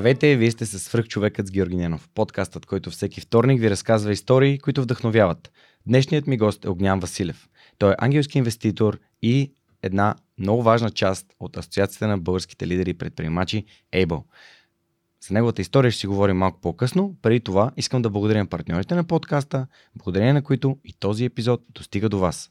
Здравейте, вие сте с свръхчовекът с Георги Ненов, подкастът, който всеки вторник ви разказва истории, които вдъхновяват. Днешният ми гост е Огнян Василев. Той е ангелски инвеститор и една много важна част от Асоциацията на българските лидери и предприемачи Able. За неговата история ще си говорим малко по-късно. Преди това искам да благодаря партньорите на подкаста, благодарение на които и този епизод достига до вас.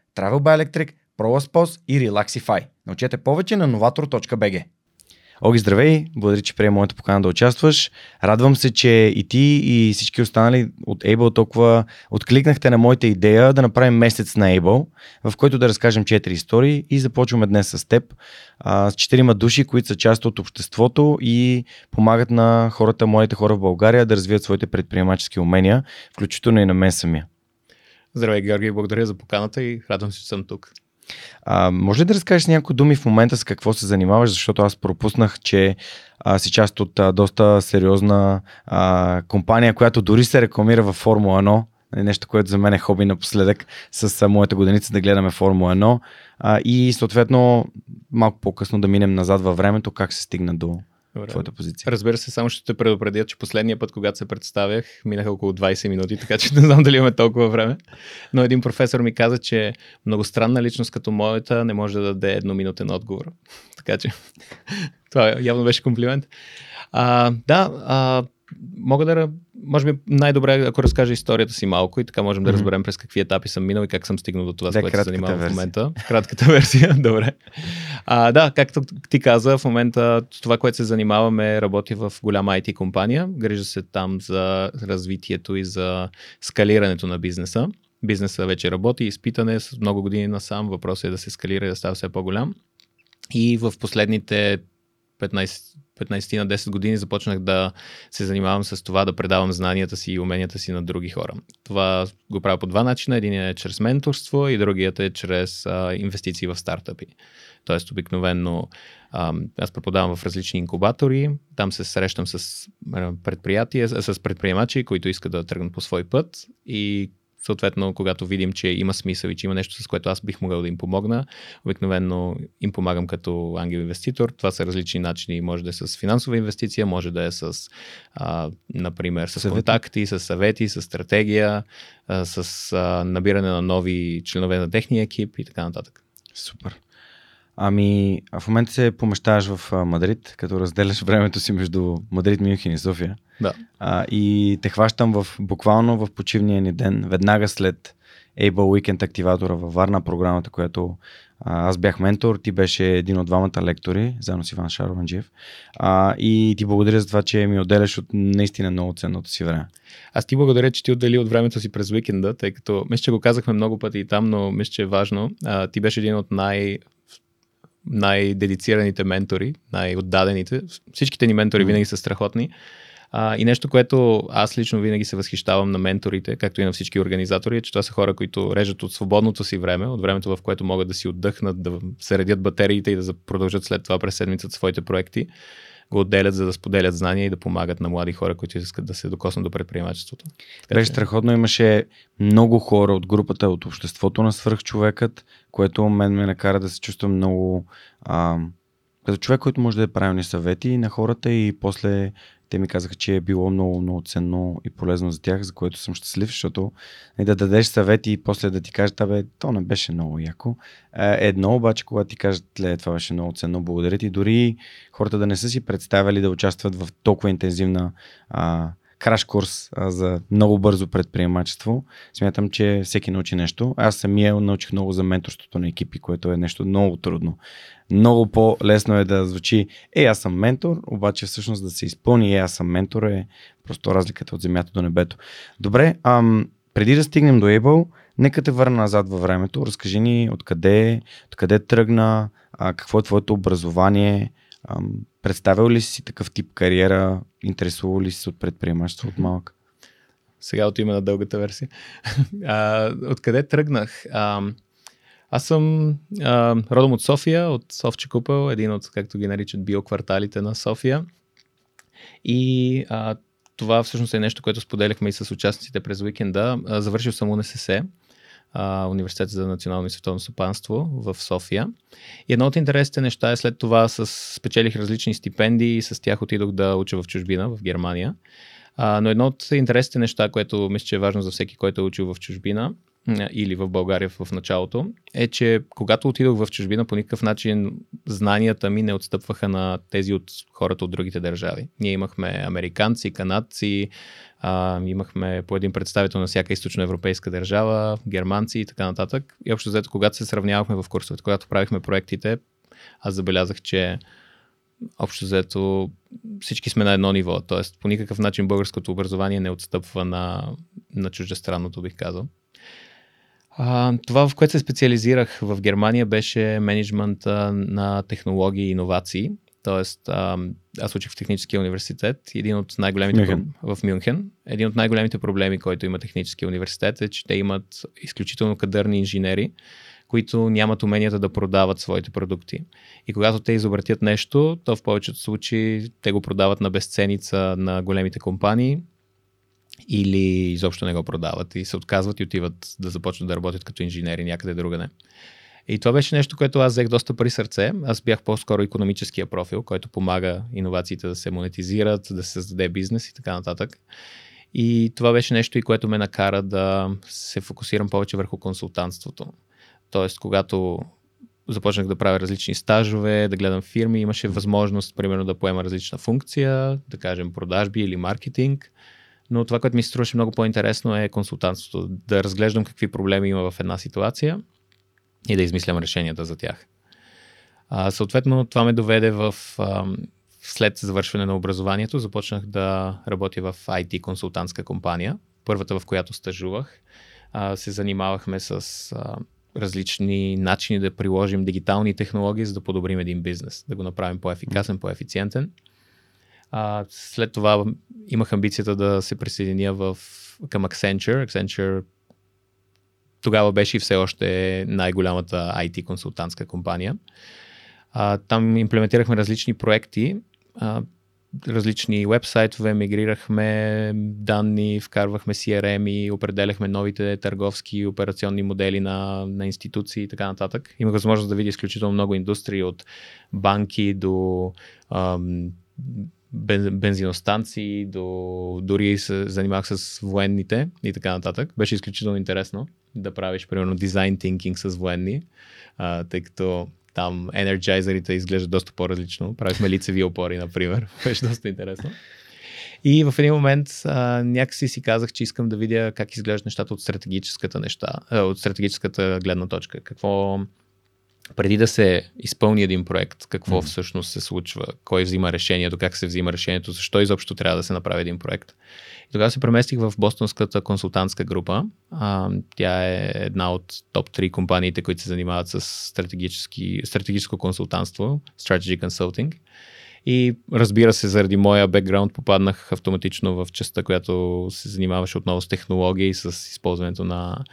Travel by Electric, ProLaspos и Relaxify. Научете повече на novator.bg. Оги, здравей! Благодаря, че приема моята покана да участваш. Радвам се, че и ти и всички останали от Able толкова откликнахте на моята идея да направим месец на Able, в който да разкажем четири истории и започваме днес с теб. А, с четирима души, които са част от обществото и помагат на хората, младите хора в България да развият своите предприемачески умения, включително и на мен самия. Здравей, Георги, благодаря за поканата и радвам се, че съм тук. А, може ли да разкажеш някои думи в момента с какво се занимаваш, защото аз пропуснах, че а, си част от а, доста сериозна а, компания, която дори се рекламира във Формула 1, нали, нещо, което за мен е хоби напоследък с моята годеница да гледаме Формула 1 а, и съответно малко по-късно да минем назад във времето, как се стигна до, Добре. твоята позиция. Разбира се, само ще те предупредя, че последния път, когато се представях, минаха около 20 минути, така че не знам дали имаме толкова време. Но един професор ми каза, че многостранна личност като моята не може да даде едноминутен отговор. така че това явно беше комплимент. А, да, а, мога да може би най-добре, ако разкажа историята си малко и така можем да разберем през какви етапи съм минал и как съм стигнал до това, с което се занимавам в момента. Кратката версия, добре. А, да, както ти каза, в момента това, което се занимаваме, работи в голяма IT компания. Грижа се там за развитието и за скалирането на бизнеса. Бизнесът вече работи, изпитане с много години насам. Въпросът е да се скалира и да става все по-голям. И в последните 15 15 на 10 години започнах да се занимавам с това да предавам знанията си и уменията си на други хора. Това го правя по два начина. Един е чрез менторство и другият е чрез а, инвестиции в стартъпи. Тоест, обикновенно аз преподавам в различни инкубатори, там се срещам с предприятия, с предприемачи, които искат да тръгнат по свой път и съответно, когато видим, че има смисъл и че има нещо, с което аз бих могъл да им помогна, обикновено им помагам като ангел-инвеститор. Това са различни начини. Може да е с финансова инвестиция, може да е с, а, например, с съвети. контакти, с съвети, с стратегия, а, с а, набиране на нови членове на техния екип и така нататък. Супер. Ами, в момента се помещаваш в Мадрид, като разделяш времето си между Мадрид, Мюнхен и София. Да. А, и те хващам в, буквално в почивния ни ден, веднага след Able Weekend активатора във Варна, програмата, която а, аз бях ментор, ти беше един от двамата лектори, заедно с Иван Шарованджиев. А, и ти благодаря за това, че ми отделяш от наистина много ценното си време. Аз ти благодаря, че ти отдели от времето си през уикенда, тъй като мисля, че го казахме много пъти и там, но мисля, че е важно. А, ти беше един от най- най-дедицираните ментори, най-отдадените. Всичките ни ментори mm. винаги са страхотни. А, и нещо, което аз лично винаги се възхищавам на менторите, както и на всички организатори, е, че това са хора, които режат от свободното си време, от времето, в което могат да си отдъхнат, да заредят батериите и да продължат след това през седмицата своите проекти го отделят, за да споделят знания и да помагат на млади хора, които искат да се докоснат до предприемачеството. Така, Беше че... страхотно. Имаше много хора от групата, от обществото на свръхчовекът, което мен ме накара да се чувствам много а, като човек, който може да е правилни съвети на хората и после те ми казаха, че е било много, много ценно и полезно за тях, за което съм щастлив, защото и да дадеш съвети и после да ти кажат, абе, то не беше много яко. Едно обаче, когато ти кажат, ле, това беше много ценно, благодаря ти, дори хората да не са си представили да участват в толкова интензивна а, краш курс а, за много бързо предприемачество. Смятам, че всеки научи нещо. Аз самия научих много за менторството на екипи, което е нещо много трудно. Много по-лесно е да звучи, е, аз съм ментор, обаче всъщност да се изпълни, е, аз съм ментор е просто разликата от земята до небето. Добре, ам, преди да стигнем до Able, нека те върна назад във времето. Разкажи ни откъде, откъде тръгна, а, какво е твоето образование, ам, представил ли си такъв тип кариера, интересувал ли си от предприемачество от малък? Сега от име на дългата версия. а, откъде тръгнах? А, аз съм а, родом от София, от Совче Купел, един от, както ги наричат, биокварталите на София. И а, това всъщност е нещо, което споделяхме и с участниците през уикенда. Завършил съм УНСС, а, Университет за национално и световно стопанство в София. И едно от интересните неща е след това с, спечелих различни стипендии и с тях отидох да уча в чужбина, в Германия. А, но едно от интересните неща, което мисля, че е важно за всеки, който е учил в чужбина, или в България в началото, е, че когато отидох в чужбина, по никакъв начин знанията ми не отстъпваха на тези от хората от другите държави. Ние имахме американци, канадци, а, имахме по един представител на всяка източноевропейска държава, германци и така нататък. И общо взето, когато се сравнявахме в курсовете, когато правихме проектите, аз забелязах, че общо взето всички сме на едно ниво. Тоест, по никакъв начин българското образование не отстъпва на, на чуждестранното, бих казал. А, това, в което се специализирах в Германия, беше менеджмент на технологии и иновации. Тоест, а, аз учих в Техническия университет. Един от най-големите Мюнхен. в Мюнхен. Един от най-големите проблеми, който има Техническия университет е, че те имат изключително кадърни инженери, които нямат уменията да продават своите продукти. И когато те изобретят нещо, то в повечето случаи те го продават на безценица на големите компании, или изобщо не го продават и се отказват и отиват да започнат да работят като инженери някъде другаде. И това беше нещо, което аз взех доста при сърце. Аз бях по-скоро економическия профил, който помага иновациите да се монетизират, да се създаде бизнес и така нататък. И това беше нещо, и което ме накара да се фокусирам повече върху консултантството. Тоест, когато започнах да правя различни стажове, да гледам фирми, имаше възможност, примерно, да поема различна функция, да кажем продажби или маркетинг но това, което ми се струваше много по-интересно е консултантството. Да разглеждам какви проблеми има в една ситуация и да измислям решенията за тях. А, съответно, това ме доведе в. А, след завършване на образованието, започнах да работя в IT консултантска компания, първата в която стажувах. А, се занимавахме с а, различни начини да приложим дигитални технологии, за да подобрим един бизнес, да го направим по-ефикасен, по-ефициентен. А, след това имах амбицията да се присъединя в, към Accenture. Accenture тогава беше и все още най-голямата IT консултантска компания. А, там имплементирахме различни проекти, а, различни вебсайтове, мигрирахме данни, вкарвахме CRM и определяхме новите търговски и операционни модели на, на институции и така нататък. Имах възможност да видя изключително много индустрии от банки до ам, бензиностанции, до, дори се занимавах с военните и така нататък. Беше изключително интересно да правиш, примерно, дизайн тинкинг с военни, а, тъй като там енерджайзерите изглеждат доста по-различно. Правихме лицеви опори, например. Беше доста интересно. И в един момент а, някакси си казах, че искам да видя как изглеждат нещата от стратегическата неща, а, от стратегическата гледна точка. Какво, преди да се изпълни един проект, какво mm. всъщност се случва, кой взима решението, как се взима решението, защо изобщо трябва да се направи един проект. И тогава се преместих в Бостонската консултантска група. А, тя е една от топ 3 компаниите, които се занимават с стратегическо консултантство, Strategy Consulting. И разбира се, заради моя бекграунд попаднах автоматично в частта, която се занимаваше отново с технологии с използването на,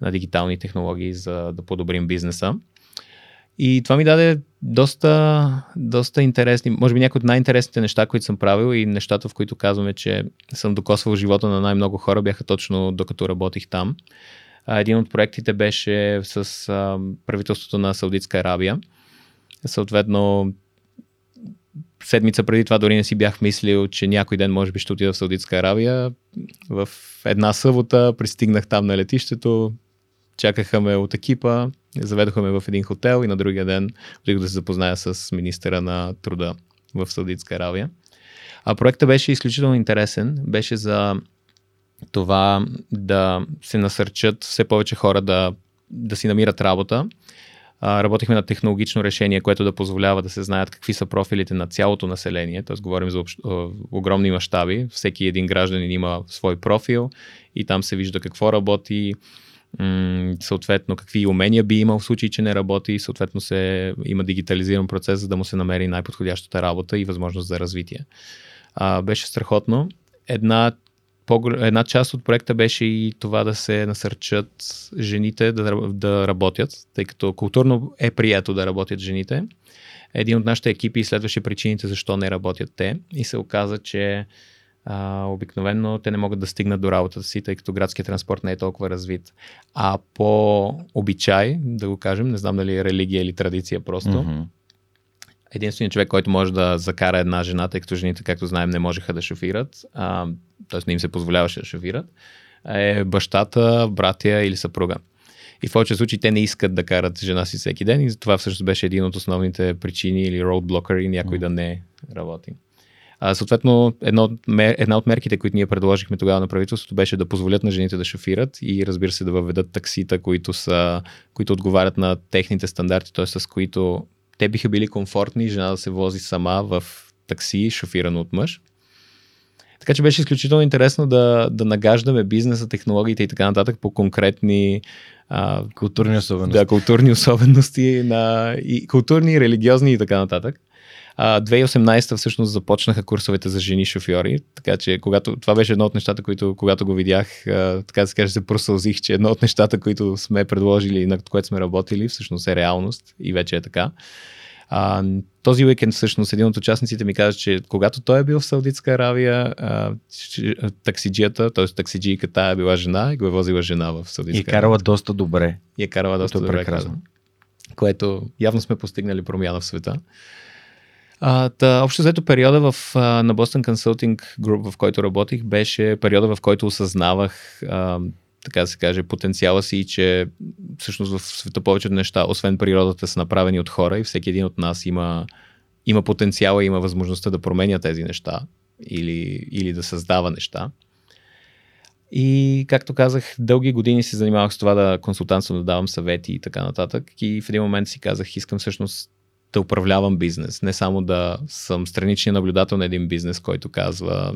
на дигитални технологии, за да подобрим бизнеса. И това ми даде доста, доста интересни, може би някои от най-интересните неща, които съм правил и нещата, в които казваме, че съм докосвал живота на най-много хора, бяха точно докато работих там. Един от проектите беше с правителството на Саудитска Арабия. Съответно, седмица преди това дори не си бях мислил, че някой ден може би ще отида в Саудитска Аравия. В една събота пристигнах там на летището, чакаха ме от екипа, заведоха ме в един хотел и на другия ден отидох да се запозная с министъра на труда в Саудитска Аравия. А проектът беше изключително интересен. Беше за това да се насърчат все повече хора да, да си намират работа. А, работихме на технологично решение, което да позволява да се знаят какви са профилите на цялото население, т.е. говорим за общ, огромни мащаби. Всеки един гражданин има свой профил и там се вижда какво работи, съответно какви умения би имал в случай, че не работи и съответно се има дигитализиран процес, за да му се намери най-подходящата работа и възможност за развитие. А, беше страхотно. Една, една част от проекта беше и това да се насърчат жените да, да работят, тъй като културно е прието да работят жените. Един от нашите екипи изследваше причините защо не работят те и се оказа, че а, обикновено те не могат да стигнат до работата си, тъй като градския транспорт не е толкова развит. А по обичай, да го кажем, не знам дали е религия или традиция просто, mm-hmm. единственият човек, който може да закара една жена, тъй като жените, както знаем, не можеха да шофират, т.е. не им се позволяваше да шофират, е бащата, братя или съпруга. И в повече случаи те не искат да карат жена си всеки ден и това всъщност беше един от основните причини или роудблокър и някой mm. да не работи. А, съответно, едно, една от мерките, които ние предложихме тогава на правителството, беше да позволят на жените да шофират и разбира се да въведат таксита, които, са, които отговарят на техните стандарти, т.е. с които те биха били комфортни жена да се вози сама в такси, шофирано от мъж. Така че беше изключително интересно да, да нагаждаме бизнеса, технологиите и така нататък по конкретни а, културни особености. Да, културни особености на, и културни, религиозни и така нататък. А, 2018 всъщност започнаха курсовете за жени шофьори, така че когато, това беше едно от нещата, които когато го видях, а, така да се каже, се просълзих, че едно от нещата, които сме предложили, над което сме работили, всъщност е реалност и вече е така. А, този уикенд всъщност един от участниците ми каза, че когато той е бил в Саудитска Аравия, а, таксиджията, т.е. таксиджийката е била жена и го е возила жена в Саудитска Аравия. И е карала доста добре. И е карала доста добре, прекрасно. Което явно сме постигнали промяна в света. А, та, общо взето периода в, на Boston Consulting Group, в който работих, беше периода, в който осъзнавах а, така да се каже, потенциала си и че всъщност в света повечето неща, освен природата, са направени от хора и всеки един от нас има, има потенциала и има възможността да променя тези неща или, или да създава неща. И, както казах, дълги години се занимавах с това да консултантствам, да давам съвети и така нататък. И в един момент си казах, искам всъщност да управлявам бизнес, не само да съм страничен наблюдател на един бизнес, който казва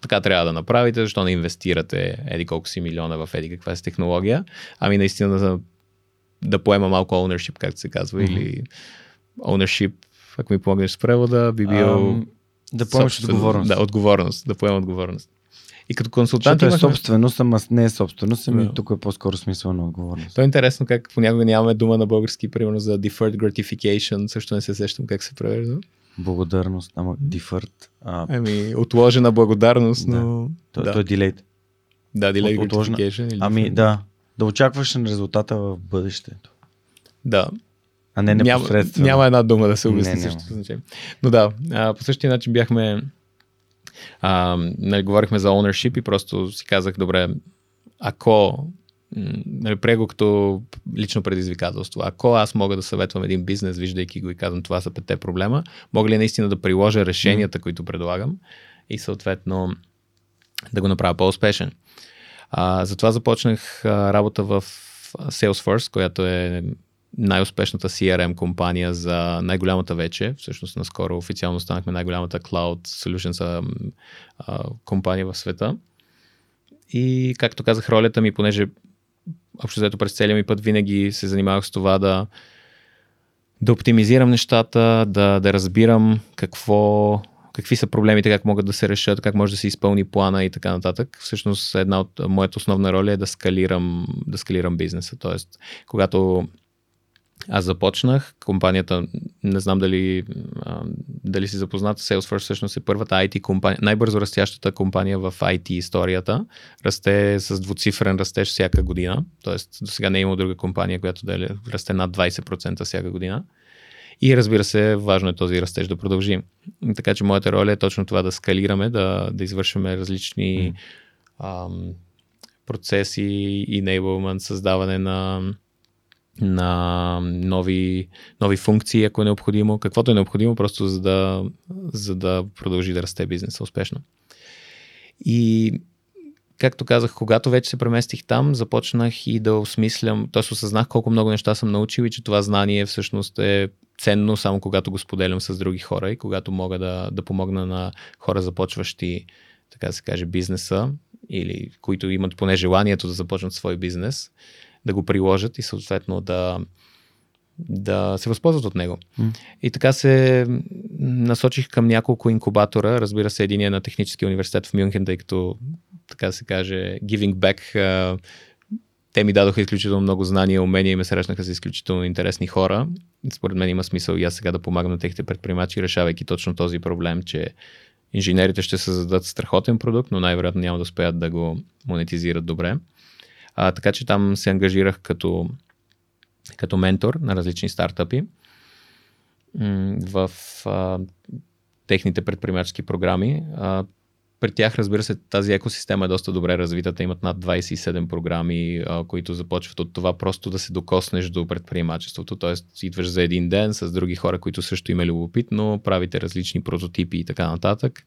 така трябва да направите, защо не инвестирате еди колко си милиона в еди каква си технология, ами наистина да, да поема малко ownership, както се казва, mm-hmm. или ownership, ако ми помогнеш с превода, би бил... Um, да поемеш отговорност. Да, отговорност, да поема отговорност. И като консултант. Защото е собственост, ама не е собственост, ами yeah. тук е по-скоро смисъл на отговорност. То е интересно как понякога нямаме дума на български, примерно за deferred gratification, също не се сещам как се превежда. Благодарност, ама deferred. А... Ами, отложена благодарност, но... Да. Да. То е delayed. Да, delayed От, gratification. Или ами, да. Да очакваш на резултата в бъдещето. Да. А не непосредствено. Няма, няма една дума да се обясни същото значение. Но да, а, по същия начин бяхме а, нали, говорихме за ownership и просто си казах, добре, ако нали, прего като лично предизвикателство. Ако аз мога да съветвам един бизнес, виждайки го и казвам това са петте проблема, мога ли наистина да приложа решенията, които предлагам и съответно да го направя по-успешен. А, затова започнах а, работа в Salesforce, която е най-успешната CRM компания за най-голямата вече. Всъщност наскоро официално станахме най-голямата Cloud Solutions а, компания в света. И както казах, ролята ми, понеже общо взето през целия ми път винаги се занимавах с това да, да оптимизирам нещата, да, да разбирам какво, какви са проблемите, как могат да се решат, как може да се изпълни плана и така нататък. Всъщност една от моята основна роля е да скалирам, да скалирам бизнеса. Тоест, когато аз започнах, компанията, не знам дали, а, дали си запознат, Salesforce всъщност е първата IT компания, най-бързо растящата компания в IT историята. Расте с двуцифрен растеж всяка година, т.е. до сега не е имало друга компания, която да расте над 20% всяка година. И разбира се, важно е този растеж да продължим. Така че моята роля е точно това да скалираме, да, да извършваме различни mm. ам, процеси, enablement, създаване на, на нови, нови функции, ако е необходимо, каквото е необходимо, просто за да, за да продължи да расте бизнеса успешно. И както казах, когато вече се преместих там, започнах и да осмислям, т.е. осъзнах колко много неща съм научил и че това знание всъщност е ценно само когато го споделям с други хора и когато мога да, да помогна на хора започващи, така се каже, бизнеса или които имат поне желанието да започнат свой бизнес, да го приложат и съответно да, да се възползват от него. Mm. И така се насочих към няколко инкубатора. Разбира се, един е на Техническия университет в Мюнхен, тъй като, така се каже, giving back. Те ми дадоха изключително много знания умения и ме срещнаха с изключително интересни хора. Според мен има смисъл и аз сега да помагам на техните предприемачи, решавайки точно този проблем, че инженерите ще създадат страхотен продукт, но най-вероятно няма да успеят да го монетизират добре. А, така че там се ангажирах като, като ментор на различни стартъпи в а, техните предприемачески програми. А, при тях, разбира се, тази екосистема е доста добре развита. Те имат над 27 програми, а, които започват от това просто да се докоснеш до предприемачеството. Тоест, идваш за един ден с други хора, които също има любопитно, правите различни прототипи и така нататък,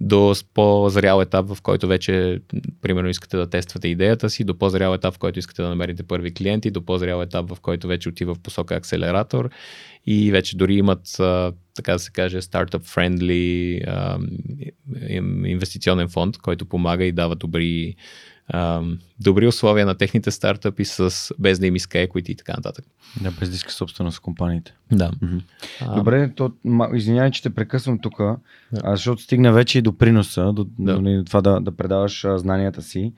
до по-зрял етап, в който вече, примерно, искате да тествате идеята си, до по-зрял етап, в който искате да намерите първи клиенти, до по-зрял етап, в който вече отива в посока акселератор и вече дори имат, така да се каже, стартъп-френдли инвестиционен фонд, който помага и дава добри, добри условия на техните стартъпи с без да им иска equity и така нататък. Да, без да иска собственост компаниите. Да. А, Добре, то, извинявай, че те прекъсвам тук, да. защото стигна вече и до приноса, до, да. до нали, това да, да предаваш знанията си.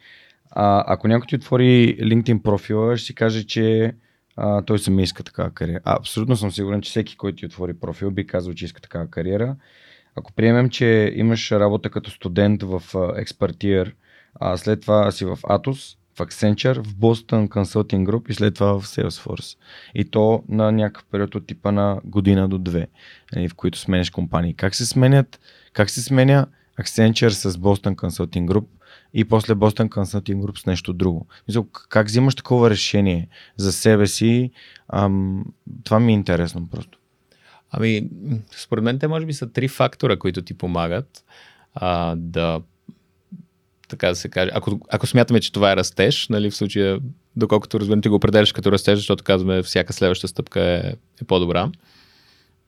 А, ако някой ти отвори LinkedIn профила, ще си каже, че а, той сами иска такава кариера. А, абсолютно съм сигурен, че всеки, който ти отвори профил, би казал, че иска такава кариера. Ако приемем, че имаш работа като студент в Expertier, а след това си в Atos, в Accenture, в Boston Consulting Group и след това в Salesforce. И то на някакъв период от типа на година до две, нали, в които сменяш компании. Как се сменят, как се сменя Accenture с Boston Consulting Group и после Boston Consulting Group с нещо друго. Как взимаш такова решение за себе си? Ам, това ми е интересно просто. Ами, според мен те може би са три фактора, които ти помагат а, да така да се каже, ако, ако смятаме, че това е растеж, нали, в случая, доколкото разбирам, ти го определяш като растеж, защото казваме, всяка следваща стъпка е, е по-добра.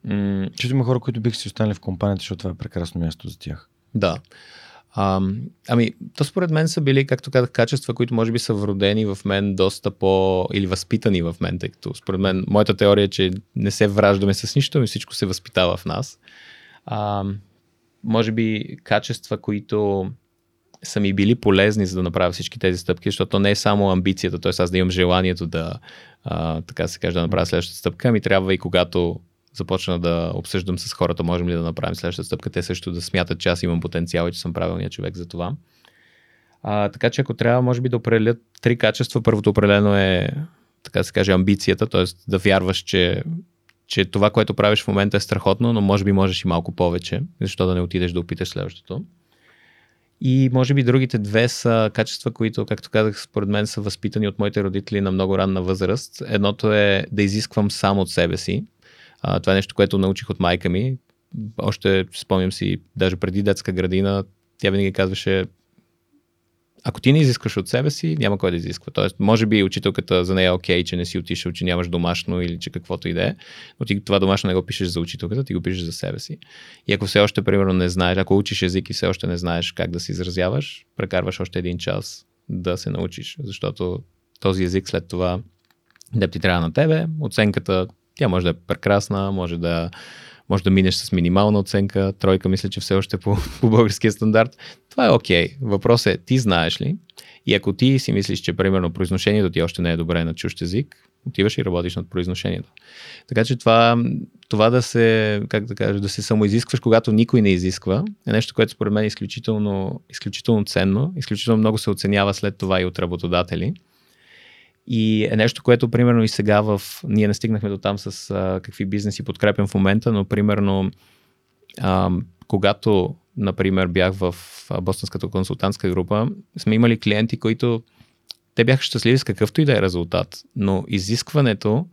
М- Чето има хора, които биха си останали в компанията, защото това е прекрасно място за тях. Да. А, ами, то според мен са били, както казах, качества, които може би са вродени в мен доста по... или възпитани в мен, тъй като според мен моята теория е, че не се враждаме с нищо, и всичко се възпитава в нас. А, може би качества, които са ми били полезни, за да направя всички тези стъпки, защото не е само амбицията, т.е. аз да имам желанието да, а, така се каже, да направя следващата стъпка, ами трябва и когато започна да обсъждам с хората, можем ли да направим следващата стъпка, те също да смятат, че аз имам потенциал и че съм правилният човек за това. А, така че ако трябва, може би да определят три качества, първото определено е, така да се каже, амбицията, т.е. да вярваш, че, че това, което правиш в момента е страхотно, но може би можеш и малко повече, защо да не отидеш да опиташ следващото. И може би другите две са качества, които, както казах, според мен са възпитани от моите родители на много ранна възраст. Едното е да изисквам само от себе си. А, това е нещо, което научих от майка ми. Още спомням си, даже преди детска градина, тя винаги казваше, ако ти не изискваш от себе си, няма кой да изисква. Тоест, може би учителката за нея е окей, че не си отишъл, че нямаш домашно или че каквото и да е, но ти това домашно не го пишеш за учителката, ти го пишеш за себе си. И ако все още, примерно, не знаеш, ако учиш език и все още не знаеш как да се изразяваш, прекарваш още един час да се научиш, защото този език след това да ти трябва на тебе, оценката тя може да е прекрасна, може да, може да минеш с минимална оценка, тройка мисля, че все още по, по българския стандарт. Това е окей. Okay. Въпросът е, ти знаеш ли? И ако ти си мислиш, че примерно произношението ти още не е добре на чужд език, отиваш и работиш над произношението. Така че това, това да се, как да кажа, да се самоизискваш, когато никой не изисква, е нещо, което според мен е изключително, изключително ценно, изключително много се оценява след това и от работодатели. И е нещо, което примерно и сега в... Ние не стигнахме до там с а, какви бизнеси подкрепям в момента, но примерно а, когато, например, бях в Бостонската консултантска група, сме имали клиенти, които те бяха щастливи с какъвто и да е резултат, но изискването,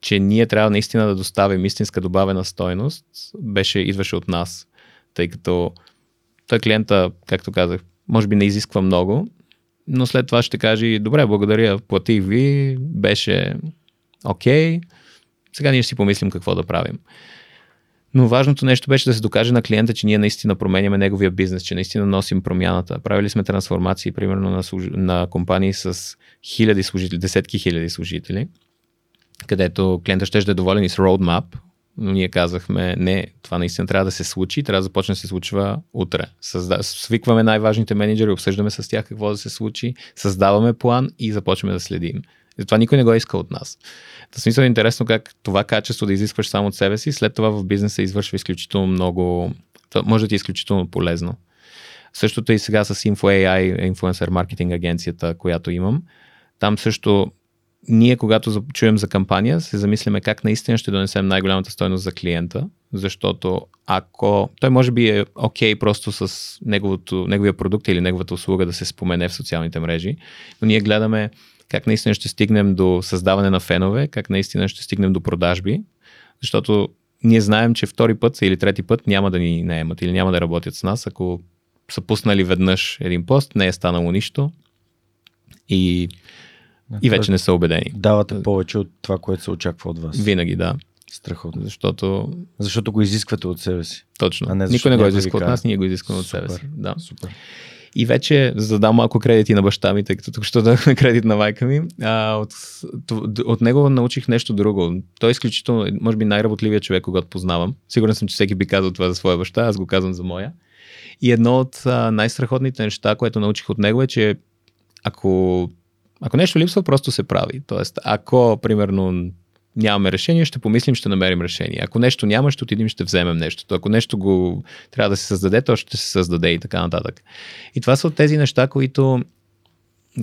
че ние трябва наистина да доставим истинска добавена стойност, беше, идваше от нас, тъй като той клиента, както казах, може би не изисква много, но след това ще каже, добре, благодаря, платих ви, беше окей, okay. сега ние ще си помислим какво да правим. Но важното нещо беше да се докаже на клиента, че ние наистина променяме неговия бизнес, че наистина носим промяната. Правили сме трансформации, примерно на, служ... на компании с хиляди служители, десетки хиляди служители, където клиента ще е доволен и с roadmap, ние казахме, не, това наистина трябва да се случи, трябва да започне да се случва утре. Създа... Свикваме най-важните менеджери, обсъждаме с тях какво да се случи, създаваме план и започваме да следим. И това никой не го иска от нас. В смисъл е интересно как това качество да изискваш само от себе си, след това в бизнеса извършва изключително много, може да ти е изключително полезно. Същото и сега с InfoAI, Influencer Marketing агенцията, която имам. Там също ние, когато чуем за кампания, се замисляме как наистина ще донесем най-голямата стойност за клиента, защото ако той може би е окей okay просто с неговото, неговия продукт или неговата услуга да се спомене в социалните мрежи, но ние гледаме как наистина ще стигнем до създаване на фенове, как наистина ще стигнем до продажби, защото ние знаем, че втори път или трети път няма да ни наемат или няма да работят с нас, ако са пуснали веднъж един пост, не е станало нищо. И, и вече не са убедени. Давате повече от това, което се очаква от вас. Винаги, да. Страхотно. Защото... Защото го изисквате от себе си. Точно. А не Никой не го изисква от нас, ние го изискваме от себе си. Да. Супер. И вече, за да дам малко кредити на баща ми, тъй като тук ще дадахме кредит на майка ми, а, от, от него научих нещо друго. Той е изключително, може би най-работливия човек, когато познавам. Сигурен съм, че всеки би казал това за своя баща, аз го казвам за моя. И едно от най-страхотните неща, което научих от него е, че ако, ако нещо липсва, просто се прави. Тоест, ако, примерно, нямаме решение, ще помислим, ще намерим решение. Ако нещо няма, ще отидем, ще вземем нещо. Ако нещо го трябва да се създаде, то ще се създаде и така нататък. И това са от тези неща, които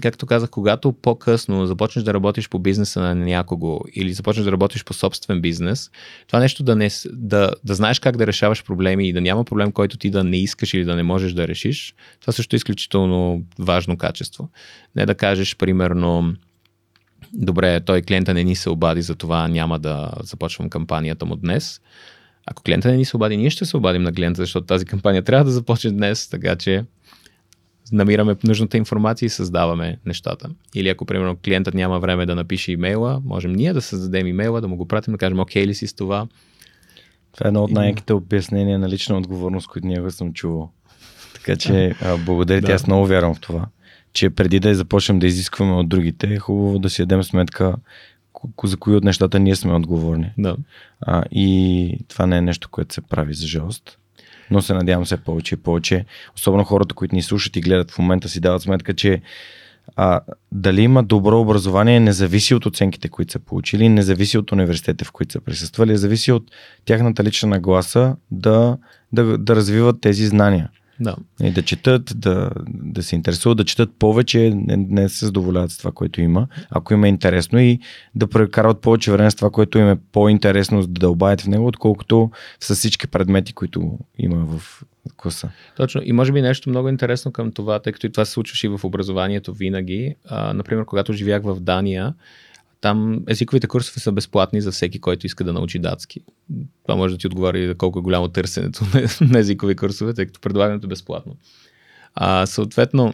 както казах, когато по-късно започнеш да работиш по бизнеса на някого или започнеш да работиш по собствен бизнес, това нещо да, не, да, да знаеш как да решаваш проблеми и да няма проблем, който ти да не искаш или да не можеш да решиш, това също е изключително важно качество. Не да кажеш, примерно, добре, той клиента не ни се обади, за това няма да започвам кампанията му днес. Ако клиента не ни се обади, ние ще се обадим на клиента, защото тази кампания трябва да започне днес, така че намираме нужната информация и създаваме нещата. Или ако, примерно, клиентът няма време да напише имейла, можем ние да създадем имейла, да му го пратим, да кажем, окей ли си с това. Това е едно от най-яките обяснения на лична отговорност, които ние съм чувал. Така че, благодаря ти, да. аз много вярвам в това че преди да започнем да изискваме от другите, е хубаво да си дадем сметка за кои от нещата ние сме отговорни. Да. А, и това не е нещо, което се прави за жалост. Но се надявам все повече и повече. Особено хората, които ни слушат и гледат в момента си дават сметка, че а, дали има добро образование не зависи от оценките, които са получили, не зависи от университетите, в които са присъствали, зависи от тяхната лична нагласа да, да, да развиват тези знания. Да. И да четат, да, да се интересуват, да четат повече, не, не се задоволяват с това, което има, ако има интересно и да прекарват повече време с това, което им е по-интересно да дълбаят в него, отколкото с всички предмети, които има в класа. Точно. И може би нещо много интересно към това, тъй като и това се случваше и в образованието винаги. А, например, когато живях в Дания, там езиковите курсове са безплатни за всеки, който иска да научи датски. Това може да ти отговори колко е голямо търсенето на езикови курсове, тъй като предлагането е безплатно. А, съответно,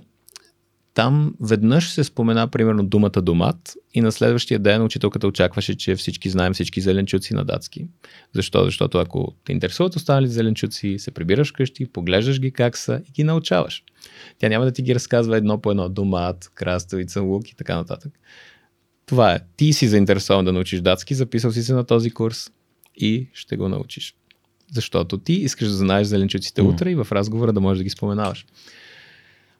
там веднъж се спомена примерно думата домат и на следващия ден учителката очакваше, че всички знаем всички зеленчуци на датски. Защо? Защото ако те интересуват останали зеленчуци, се прибираш вкъщи, поглеждаш ги как са и ги научаваш. Тя няма да ти ги разказва едно по едно домат, краставица, лук и така нататък. Това е. Ти си заинтересован да научиш датски, записал си се на този курс и ще го научиш. Защото ти искаш да знаеш зеленчуците mm. утре и в разговора да можеш да ги споменаваш.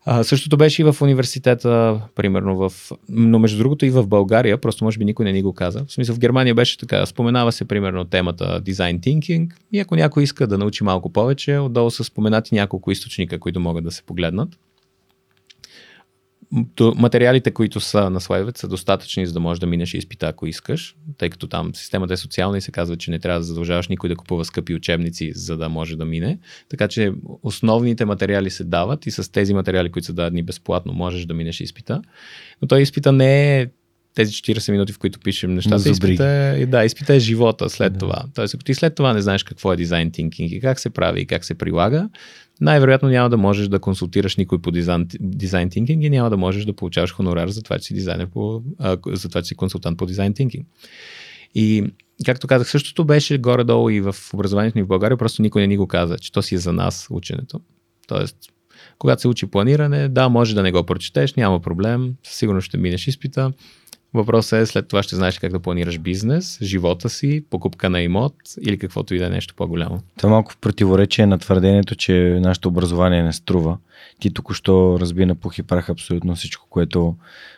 А, същото беше и в университета, примерно в... Но между другото и в България, просто може би никой не ни го каза. В смисъл в Германия беше така, споменава се примерно темата Design Thinking и ако някой иска да научи малко повече, отдолу са споменати няколко източника, които могат да се погледнат материалите, които са на слайдовете, са достатъчни, за да можеш да минеш изпита, ако искаш, тъй като там системата е социална и се казва, че не трябва да задължаваш никой да купува скъпи учебници, за да може да мине. Така че основните материали се дават и с тези материали, които са дадени безплатно, можеш да минеш изпита. Но той изпита не е тези 40 минути, в които пишем нещата, изпита е, да, изпита е живота след да. това. Тоест, ако ти след това не знаеш какво е дизайн тинкинг и как се прави и как се прилага, най-вероятно няма да можеш да консултираш никой по дизайн, дизайн тинкинг и няма да можеш да получаваш хонорар за това, че си дизайнер по, а, за това, че си консултант по дизайн тинкинг. И както казах, същото беше горе-долу и в образованието ни в България, просто никой не ни го каза, че то си е за нас ученето. Тоест, когато се учи планиране, да, може да не го прочетеш, няма проблем, сигурно ще минеш изпита, Въпросът е след това ще знаеш как да планираш бизнес, живота си, покупка на имот или каквото и да е нещо по-голямо. Това е малко в противоречие на твърдението, че нашето образование не струва. Ти току-що разби на пух и прах абсолютно всичко, което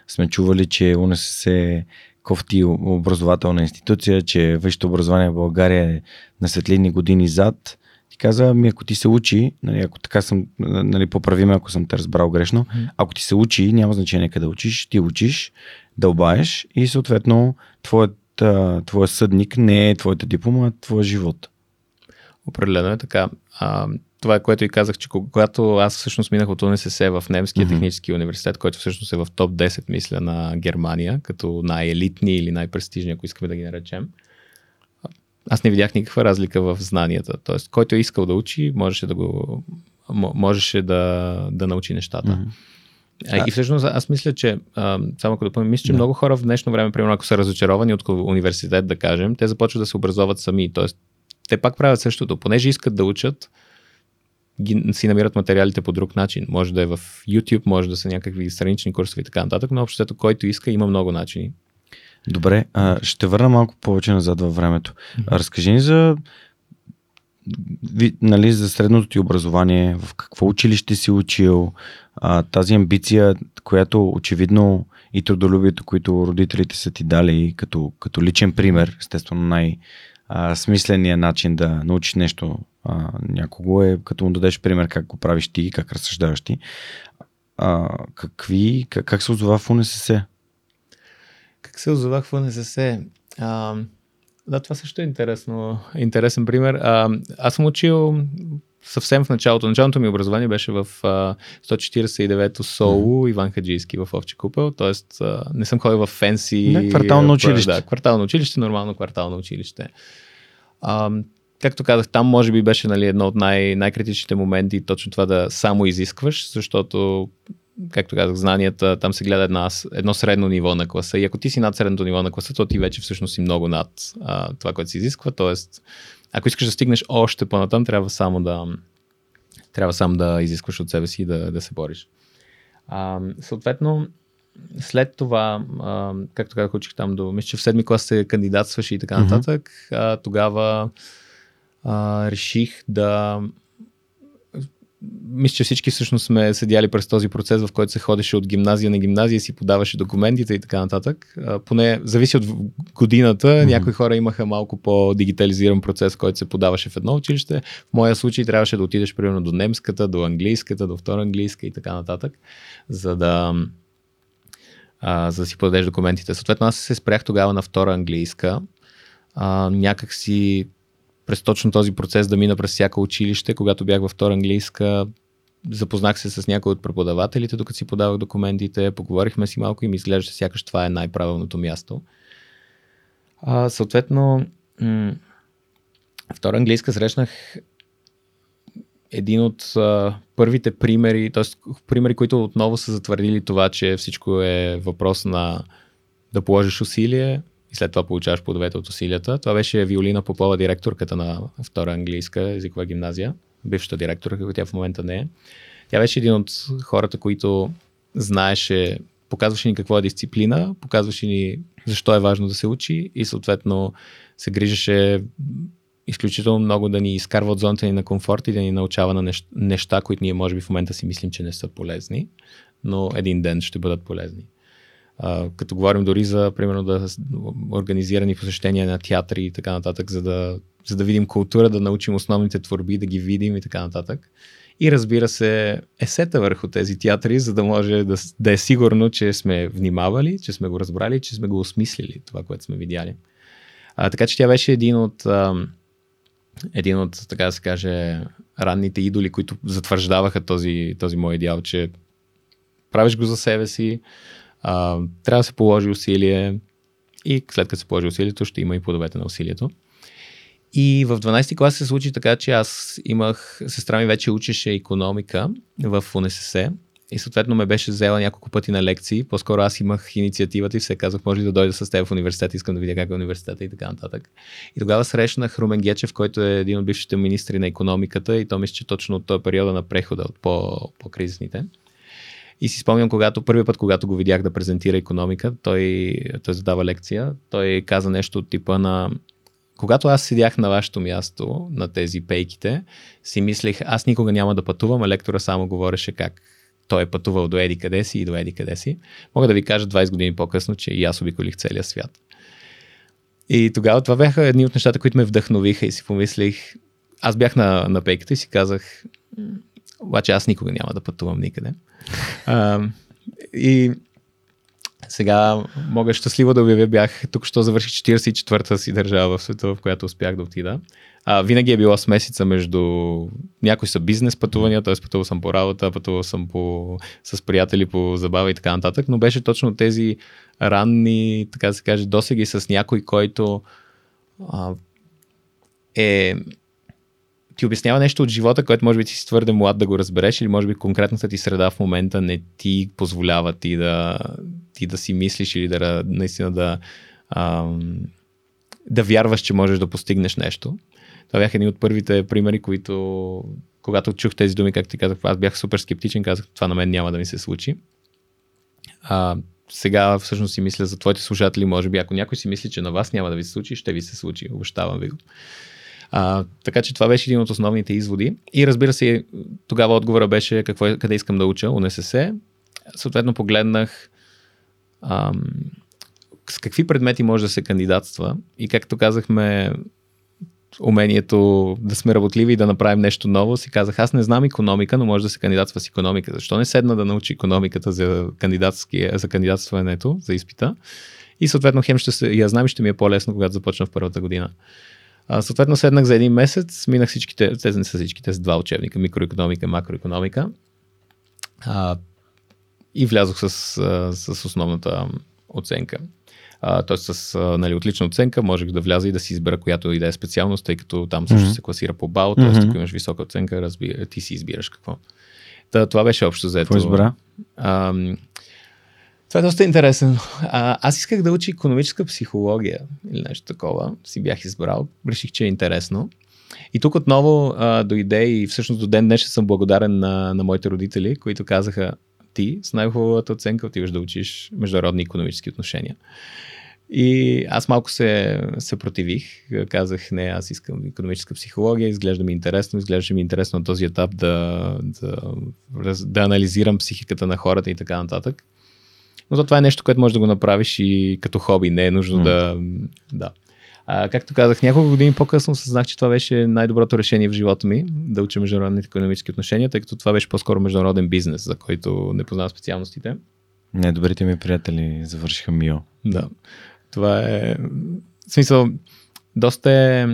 сме чували, че УНСС е кофти образователна институция, че висшето образование в България е на светлини години зад. Ти каза, ми ако ти се учи, нали, ако така съм, нали, поправиме, ако съм те разбрал грешно, ако ти се учи, няма значение къде учиш, ти учиш, дълбаеш и съответно твоят, твоят съдник не е твоята диплома, а твоя живот. Определено е така. А, това е което и казах, че когато аз всъщност минах от УНСС в Немския mm-hmm. технически университет, който всъщност е в топ 10, мисля, на Германия, като най-елитни или най-престижни, ако искаме да ги наречем, аз не видях никаква разлика в знанията. Тоест, който е искал да учи, можеше да го можеше да, да научи нещата. Mm-hmm. А, и всъщност аз мисля, че, а, само като допълня, мисля, че да. много хора в днешно време, примерно ако са разочаровани от университет, да кажем, те започват да се образоват сами. Тоест, те пак правят същото. Понеже искат да учат, ги, си намират материалите по друг начин. Може да е в YouTube, може да са някакви странични курсове и така нататък, но обществото, който иска, има много начини. Добре, а, ще върна малко повече назад във времето. Mm-hmm. Разкажи ни за нали, за средното ти образование, в какво училище си учил, а, тази амбиция, която очевидно и трудолюбието, които родителите са ти дали като, като личен пример, естествено най- смисленият начин да научиш нещо а, някого е като му дадеш пример как го правиш ти, как разсъждаваш ти. А, какви, как, как се озова в УНСС? Как се озовах в УНСС? А, да, това също е интересно, интересен пример. А, аз съм учил съвсем в началото. Началното ми образование беше в а, 149-то СОУ, mm. Иван Хаджийски в Овче купел, т.е. не съм ходил в фенси. Не, квартално училище. Да, квартално училище, нормално квартално училище. А, както казах, там може би беше нали, едно от най- най-критичните моменти, точно това да само изискваш, защото както казах, знанията, там се гледа една, едно средно ниво на класа. И ако ти си над средното ниво на класа, то ти вече всъщност си много над а, това, което се изисква. Тоест, ако искаш да стигнеш още по-натам, трябва само да, трябва само да изискваш от себе си и да, да се бориш. А, съответно, след това, а, както казах, учих там до, мисля, че в седми клас се кандидатстваш и така нататък, mm-hmm. а, тогава а, реших да мисля, че всички всъщност сме седяли през този процес, в който се ходеше от гимназия на гимназия, си подаваше документите и така нататък. А, поне зависи от годината. Mm-hmm. Някои хора имаха малко по-дигитализиран процес, който се подаваше в едно училище. В моя случай трябваше да отидеш примерно до немската, до английската, до втора английска и така нататък, за да, а, за да си подадеш документите. Съответно, аз се спрях тогава на втора английска. А, някак си през точно този процес да мина през всяко училище. Когато бях във втора английска, запознах се с някои от преподавателите, докато си подавах документите, поговорихме си малко и ми изглежда, сякаш това е най-правилното място. А, съответно, м- втора английска срещнах един от а, първите примери, т.е. примери, които отново са затвърдили това, че всичко е въпрос на да положиш усилие, и след това получаваш плодовете от усилията. Това беше Виолина Попова, директорката на втора английска езикова гимназия, бившата директорка, която тя в момента не е. Тя беше един от хората, които знаеше, показваше ни какво е дисциплина, показваше ни защо е важно да се учи и съответно се грижеше изключително много да ни изкарва от зоната ни на комфорт и да ни научава на неща, които ние може би в момента си мислим, че не са полезни, но един ден ще бъдат полезни. Като говорим дори за, примерно, да организирани посещения на театри и така нататък, за да, за да видим култура, да научим основните творби, да ги видим и така нататък. и разбира се есета върху тези театри, за да може да, да е сигурно, че сме внимавали, че сме го разбрали, че сме го осмислили, това, което сме видяли. А, така че тя беше един от, а, един от, така да се каже, ранните идоли, които затвърждаваха този, този мой идеал, че правиш го за себе си, а, трябва да се положи усилие и след като се положи усилието, ще има и плодовете на усилието. И в 12 клас се случи така, че аз имах, сестра ми вече учеше економика в УНСС и съответно ме беше взела няколко пъти на лекции. По-скоро аз имах инициативата и се казах, може ли да дойда с теб в университет, искам да видя как е университета и така нататък. И тогава срещнах Румен Гечев, който е един от бившите министри на економиката и то мисля, че точно от този периода на прехода, от по- по-кризисните. И си спомням, когато първият път, когато го видях да презентира економика, той, той задава лекция, той каза нещо от типа на когато аз седях на вашето място, на тези пейките, си мислех, аз никога няма да пътувам, а лектора само говореше как той е пътувал до еди къде си и до еди къде си. Мога да ви кажа 20 години по-късно, че и аз обиколих целия свят. И тогава това бяха едни от нещата, които ме вдъхновиха и си помислих, аз бях на, на пейката и си казах, обаче аз никога няма да пътувам никъде. А, и сега мога щастливо да обявя, бях тук що завърших 44-та си държава в света, в която успях да отида. А, винаги е била смесица между някои са бизнес пътувания, т.е. пътувал съм по работа, пътувал съм по, с приятели по забава и така нататък, но беше точно тези ранни, така да се каже, досеги с някой, който а, е ти обяснява нещо от живота, което може би ти си твърде млад да го разбереш или може би конкретната ти среда в момента не ти позволява ти да, ти да си мислиш или да наистина да, ам, да вярваш, че можеш да постигнеш нещо. Това бяха едни от първите примери, които когато чух тези думи, както ти казах, аз бях супер скептичен, казах, това на мен няма да ми се случи. А, сега всъщност си мисля за твоите слушатели, може би, ако някой си мисли, че на вас няма да ви се случи, ще ви се случи, обещавам ви го. А, така че това беше един от основните изводи. И разбира се, тогава отговора беше какво, е, къде искам да уча, УНСС. Съответно погледнах ам, с какви предмети може да се кандидатства и както казахме, умението да сме работливи и да направим нещо ново, си казах, аз не знам економика, но може да се кандидатства с економика. Защо не седна да научи економиката за, за кандидатстването, за изпита? И съответно хем ще се, я знам, ще ми е по-лесно, когато започна в първата година. А, съответно седнах за един месец, минах всичките, тези не са всичките, с два учебника, микроекономика, макроекономика. А, и влязох с, с основната оценка. Т.е. с нали, отлична оценка можех да вляза и да си избера която и да е специалност, тъй като там също mm-hmm. се класира по бал, т.е. Mm-hmm. ако имаш висока оценка, разби, ти си избираш какво. Та, това беше общо заето. Какво избра? А, това е доста интересно. А, аз исках да уча економическа психология или нещо такова. Си бях избрал. Реших, че е интересно. И тук отново а, дойде и всъщност до ден днес съм благодарен на, на моите родители, които казаха ти с най-хубавата оценка отиваш да учиш международни економически отношения. И аз малко се, се противих. Казах, не, аз искам економическа психология, изглежда ми интересно, изглежда ми интересно на този етап да, да, да анализирам психиката на хората и така нататък. Но това е нещо, което можеш да го направиш и като хоби, не е нужно mm. да... да. А, както казах, няколко години по-късно съзнах, че това беше най-доброто решение в живота ми, да уча международните економически отношения, тъй като това беше по-скоро международен бизнес, за който не познавам специалностите. Не, добрите ми приятели завършиха МИО. Да. Това е... В смисъл, доста е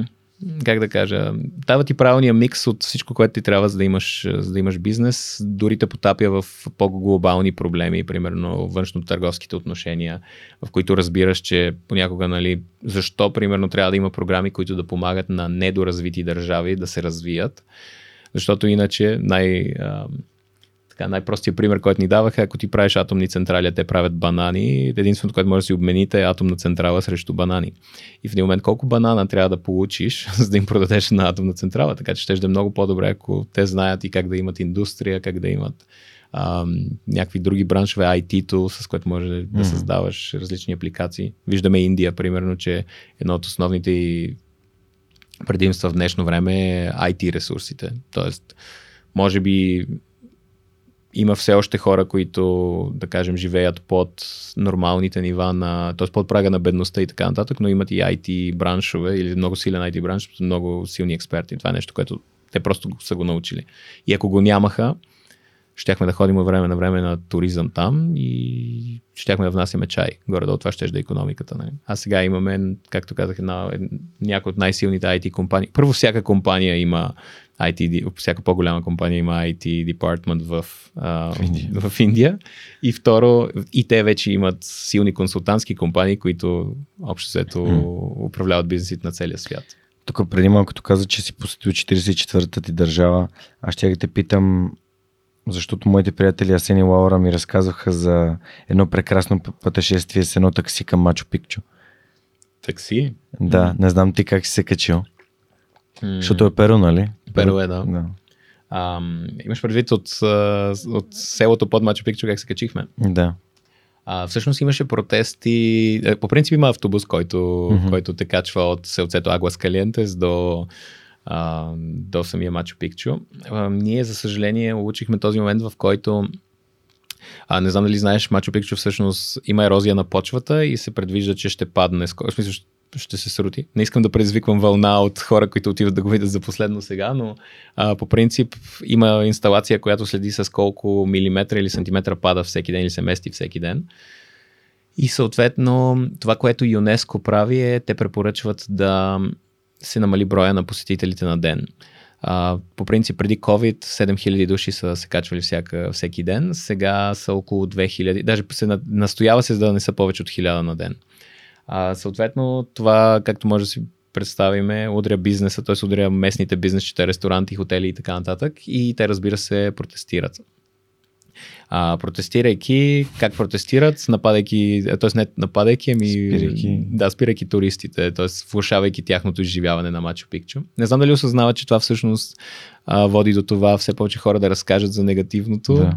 как да кажа, дава ти правилния микс от всичко, което ти трябва, за да имаш, за да имаш бизнес. Дори те потапя в по-глобални проблеми, примерно външно-търговските отношения, в които разбираш, че понякога, нали, защо, примерно, трябва да има програми, които да помагат на недоразвити държави да се развият. Защото иначе най- така, най-простия пример, който ни даваха, ако ти правиш атомни централи, те правят банани, единственото, което може да си обмените е атомна централа срещу банани. И в един момент колко банана трябва да получиш, за да им продадеш на атомна централа, така че ще да е много по-добре, ако те знаят и как да имат индустрия, как да имат ам, някакви други браншове, IT-то, с което може mm-hmm. да създаваш различни апликации. Виждаме Индия, примерно, че едно от основните предимства в днешно време е IT ресурсите. Тоест, може би има все още хора, които, да кажем, живеят под нормалните нива на, т.е. под прага на бедността и така нататък, но имат и IT браншове или много силен IT бранш, много силни експерти. Това е нещо, което Те просто са го научили. И ако го нямаха, щяхме да ходим време на време на туризъм там и щяхме да внасяме чай. Горе до това ще е економиката. Нали? А сега имаме, както казах, една, някои от най-силните IT компании. Първо, всяка компания има IT, всяка по-голяма компания има IT департмент в, а, в, Индия. в Индия. И второ, и те вече имат силни консултантски компании, които общо взето mm. управляват бизнесите на целия свят. Тук преди малко каза, че си посетил 44-та ти държава, аз ще те питам защото моите приятели Асен и Лаура ми разказваха за едно прекрасно пътешествие с едно такси към Мачо Пикчо. Такси? Да, не знам ти как си се качил. Mm. Защото е Перу, нали? Перу е, да. А, имаш предвид от, от селото под Мачо Пикчо как се качихме? Да. А, всъщност имаше протести. Е, по принцип има автобус, който, mm-hmm. който те качва от селцето Агуас Калиентес до а, до самия Мачо Пикчо. А, ние, за съжаление, улучихме този момент, в който а, не знам дали знаеш, Мачо Пикчо всъщност има ерозия на почвата и се предвижда, че ще падне. В смисъл, ще се срути. Не искам да предизвиквам вълна от хора, които отиват да го видят за последно сега, но а, по принцип има инсталация, която следи с колко милиметра или сантиметра пада всеки ден или се мести всеки ден. И съответно това, което ЮНЕСКО прави е, те препоръчват да се намали броя на посетителите на ден. А, по принцип, преди COVID 7000 души са се качвали всяка, всеки ден, сега са около 2000, даже се настоява се за да не са повече от 1000 на ден. А, съответно, това, както може да си представиме, удря бизнеса, т.е. удря местните бизнесчета, ресторанти, хотели и така нататък и те разбира се протестират а, протестирайки, как протестират, нападайки, т.е. не нападайки, ами спирайки. Да, спирайки туристите, т.е. влушавайки тяхното изживяване на Мачо Пикчо. Не знам дали осъзнават, че това всъщност а, води до това все повече хора да разкажат за негативното. Да.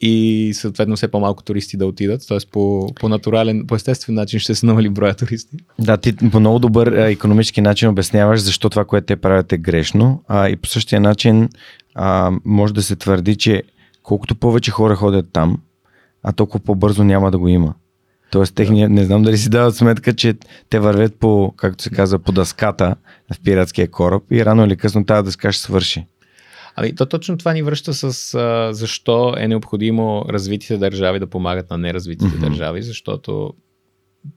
И съответно все по-малко туристи да отидат, т.е. по, по натурален, по естествен начин ще се намали броя туристи. Да, ти по много добър а, економически начин обясняваш защо това, което те правят е грешно а, и по същия начин а, може да се твърди, че колкото повече хора ходят там, а толкова по-бързо няма да го има. Тоест, техния, не знам дали си дават сметка, че те вървят по, както се казва, по дъската в пиратския кораб и рано или късно тази дъска ще свърши. Ами, то точно това ни връща с а, защо е необходимо развитите държави да помагат на неразвитите mm-hmm. държави, защото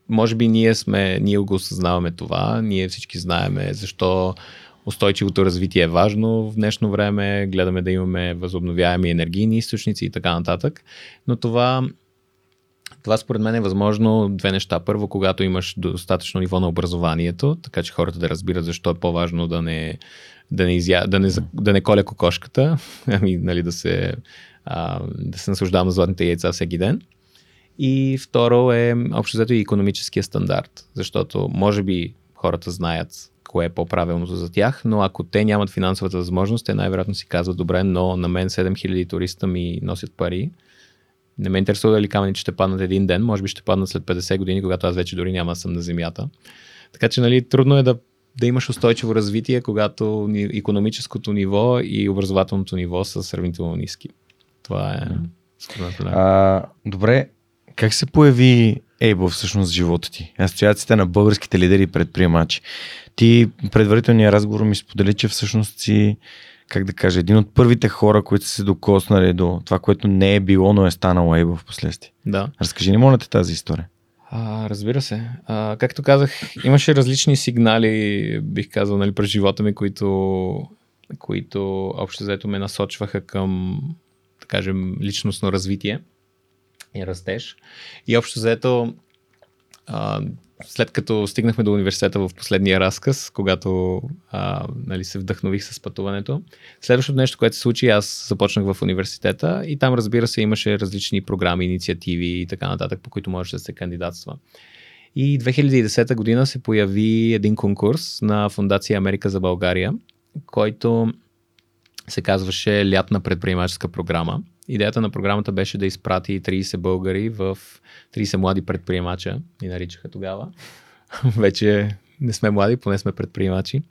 може би ние сме, ние го осъзнаваме това, ние всички знаеме защо устойчивото развитие е важно в днешно време, гледаме да имаме възобновяеми енергийни източници и така нататък, но това това според мен е възможно две неща. Първо, когато имаш достатъчно ниво на образованието, така че хората да разбират защо е по-важно да не, да не, изя... да не, да не коля кокошката, ами нали, да се, а, да се наслаждавам на златните яйца всеки ден. И второ е общо взето и економическия стандарт, защото може би хората знаят кое е по-правилното за тях, но ако те нямат финансовата възможност, те най-вероятно си казват, добре, но на мен 7000 туриста ми носят пари. Не ме интересува дали камъни ще паднат един ден, може би ще паднат след 50 години, когато аз вече дори няма съм на земята. Така че, нали, трудно е да, да имаш устойчиво развитие, когато економическото ниво и образователното ниво са сравнително ниски. Това е. А, добре, как се появи Ейбо всъщност в живота ти? Асоциацията на българските лидери и предприемачи. Ти предварителния разговор ми сподели, че всъщност си, как да кажа, един от първите хора, които са се докоснали до това, което не е било, но е станало Ейбо в последствие. Да. Разкажи ни, моля те, тази история. А, разбира се. А, както казах, имаше различни сигнали, бих казал, нали, през живота ми, които, които общо взето ме насочваха към, да кажем, личностно развитие и растеж. И общо взето, а, след като стигнахме до университета в последния разказ, когато а, нали, се вдъхнових с пътуването, следващото нещо, което се случи, аз започнах в университета и там, разбира се, имаше различни програми, инициативи и така нататък, по които можеше да се кандидатства. И 2010 година се появи един конкурс на Фундация Америка за България, който се казваше Лятна предприемаческа програма. Идеята на програмата беше да изпрати 30 българи в 30 млади предприемача, ни наричаха тогава. Вече не сме млади, поне сме предприемачи.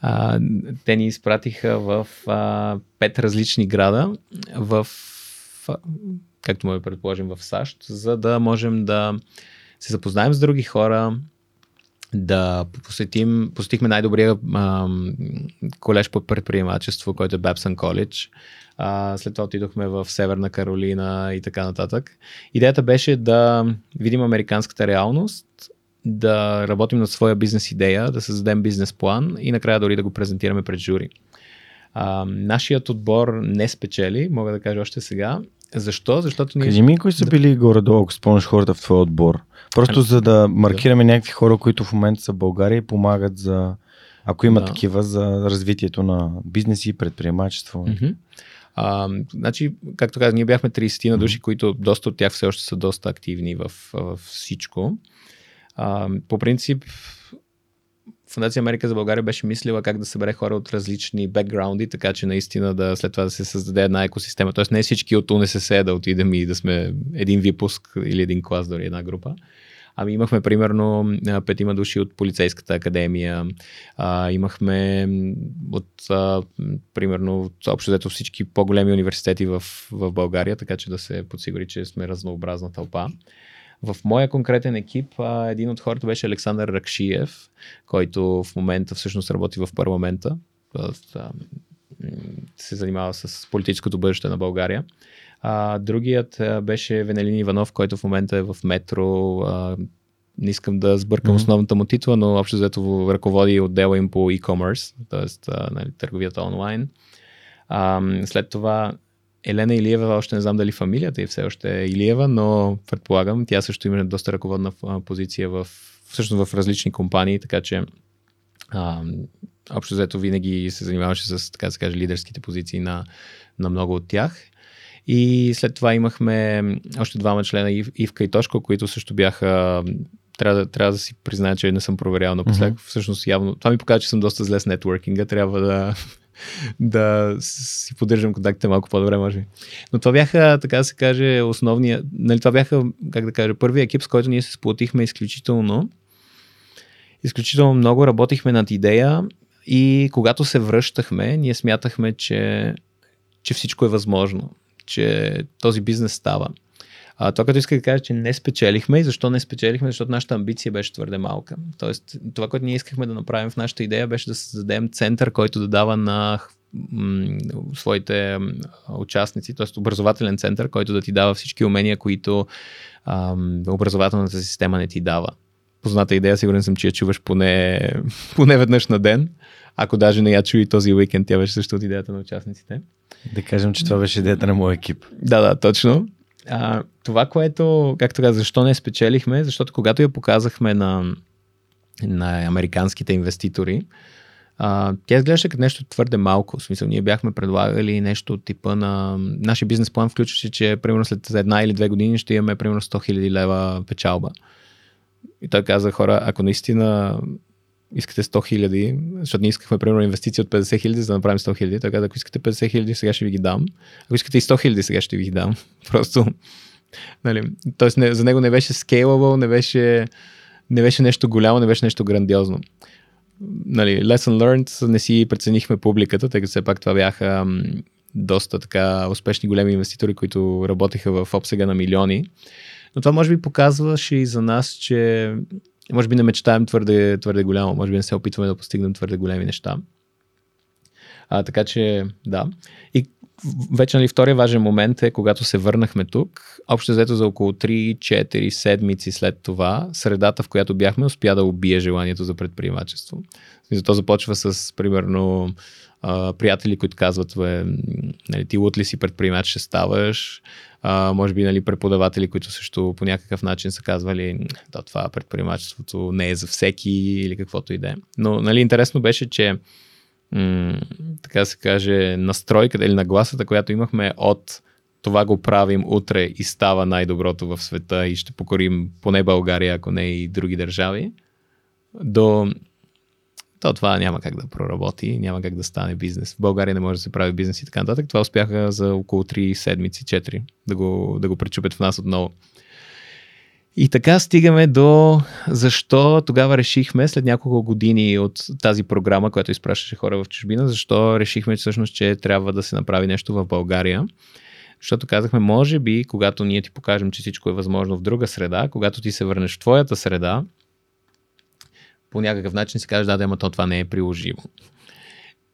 А, те ни изпратиха в а, 5 различни града, в, както да предположим, в САЩ, за да можем да се запознаем с други хора, да посетим, посетихме най-добрия а, колеж по предприемачество, който е Бепсън Коледж. А, след това отидохме в Северна Каролина и така нататък. Идеята беше да видим американската реалност, да работим над своя бизнес идея, да създадем бизнес план и накрая дори да го презентираме пред жури. А, нашият отбор не спечели, мога да кажа още сега. Защо? Защото ние... Кажи ми, кои са били горе-долу, ако спомняш хората в твоя отбор. Просто а, за да маркираме да. някакви хора, които в момента са в България и помагат за, ако има да. такива, за развитието на бизнеси и предприемачество. Mm-hmm. А, значи, както казах, ние бяхме 30 на души, които доста от тях все още са доста активни в, в всичко. А, по принцип, Фундация Америка за България беше мислила как да събере хора от различни бекграунди, така че наистина да след това да се създаде една екосистема. Тоест не всички от УНСС да отидем и да сме един випуск или един клас, дори една група. Ами имахме примерно петима души от полицейската академия, а, имахме от а, примерно общо взето всички по-големи университети в, в България, така че да се подсигури, че сме разнообразна тълпа. В моя конкретен екип а, един от хората беше Александър Ракшиев, който в момента всъщност работи в парламента. А, се занимава с политическото бъдеще на България. А, другият а, беше Венелин Иванов, който в момента е в метро. А, не искам да сбъркам mm-hmm. основната му титла, но общо взето ръководи отдела им по e-commerce, т.е. Нали, търговията онлайн. А, след това Елена Илиева, още не знам дали фамилията е все още е Илиева, но предполагам, тя също има доста ръководна позиция в, всъщност в различни компании, така че а, общо взето винаги се занимаваше с, така да се каже, лидерските позиции на, на много от тях. И след това имахме още двама члена, Ив, Ивка и Тошко, които също бяха трябва да, трябва да си призная, че не съм проверял напоследък. Mm-hmm. Всъщност явно, това ми показва, че съм доста зле с нетворкинга. Трябва да, да си поддържам контактите малко по-добре, може би. Но това бяха, така да се каже, основния, нали, това бяха, как да кажа, първият екип, с който ние се сплотихме изключително. Изключително много работихме над идея и когато се връщахме, ние смятахме, че, че всичко е възможно, че този бизнес става. А, това, като исках да кажа, че не спечелихме и защо не спечелихме, защото нашата амбиция беше твърде малка. Тоест, това, което ние искахме да направим в нашата идея беше да създадем център, който да дава на своите участници, т.е. образователен център, който да ти дава всички умения, които ам, образователната система не ти дава. Позната идея, сигурен съм, че я чуваш поне, поне веднъж на ден. Ако даже не я чуи този уикенд, тя беше също от идеята на участниците. Да кажем, че това беше идеята на моя екип. Да, да, точно. А, това, което, както казах, защо не спечелихме, защото когато я показахме на, на американските инвеститори, а, тя изглеждаше като нещо твърде малко. В смисъл, ние бяхме предлагали нещо от типа на... Нашия бизнес план включваше, че примерно след една или две години ще имаме примерно 100 000 лева печалба. И той каза, хора, ако наистина искате 100 хиляди, защото ние искахме, примерно, инвестиции от 50 хиляди, за да направим 100 хиляди. Така, ако искате 50 хиляди, сега ще ви ги дам. Ако искате и 100 хиляди, сега ще ви ги дам. Просто, нали, тоест не, за него не беше scalable, не беше, не беше нещо голямо, не беше нещо грандиозно. Нали, lesson learned, не си преценихме публиката, тъй като все пак това бяха доста така успешни големи инвеститори, които работеха в обсега на милиони. Но това може би показваше и за нас, че може би не мечтаем твърде, твърде голямо, може би не се опитваме да постигнем твърде големи неща. А, така че, да. И вече нали, втория важен момент е, когато се върнахме тук, общо взето за около 3-4 седмици след това, средата, в която бяхме, успя да убие желанието за предприемачество. То започва с, примерно, приятели, които казват, нали, ти лут ли си предприемач ще ставаш, а, може би нали, преподаватели, които също по някакъв начин са казвали, да, това предприемачеството не е за всеки или каквото и да е. Но нали, интересно беше, че м- така се каже, настройката или нагласата, която имахме от това го правим утре и става най-доброто в света и ще покорим поне България, ако не и други държави, до то това няма как да проработи, няма как да стане бизнес. В България не може да се прави бизнес и така нататък. Това успяха за около 3 седмици, 4 да го, да го пречупят в нас отново. И така стигаме до защо тогава решихме, след няколко години от тази програма, която изпращаше хора в чужбина, защо решихме всъщност, че трябва да се направи нещо в България. Защото казахме, може би, когато ние ти покажем, че всичко е възможно в друга среда, когато ти се върнеш в твоята среда, по някакъв начин си кажеш, да, да, ама то това не е приложимо.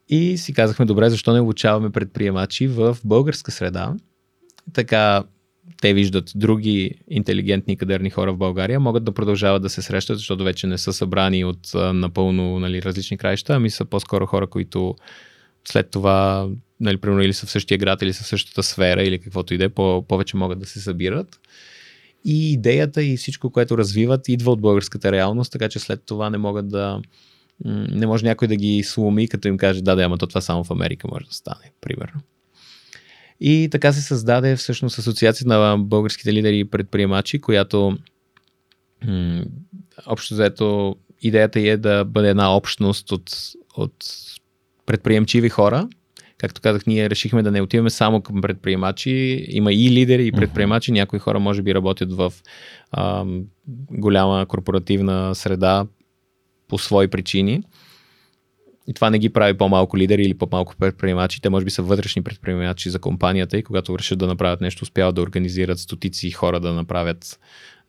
И си казахме, добре, защо не обучаваме предприемачи в българска среда? Така те виждат други интелигентни кадърни хора в България, могат да продължават да се срещат, защото вече не са събрани от напълно нали, различни краища, ами са по-скоро хора, които след това, нали, примерно или са в същия град, или са в същата сфера, или каквото и да е, по- повече могат да се събират. И идеята и всичко, което развиват, идва от българската реалност, така че след това не могат да. Не може някой да ги сломи, като им каже, да, да, ама то това само в Америка може да стане, примерно. И така се създаде всъщност Асоциацията на българските лидери и предприемачи, която общо заето идеята е да бъде една общност от, от предприемчиви хора. Както казах, ние решихме да не отиваме само към предприемачи. Има и лидери, и предприемачи. Някои хора може би работят в а, голяма корпоративна среда по свои причини. И това не ги прави по-малко лидери или по-малко предприемачи. Те може би са вътрешни предприемачи за компанията и когато решат да направят нещо, успяват да организират стотици хора да направят,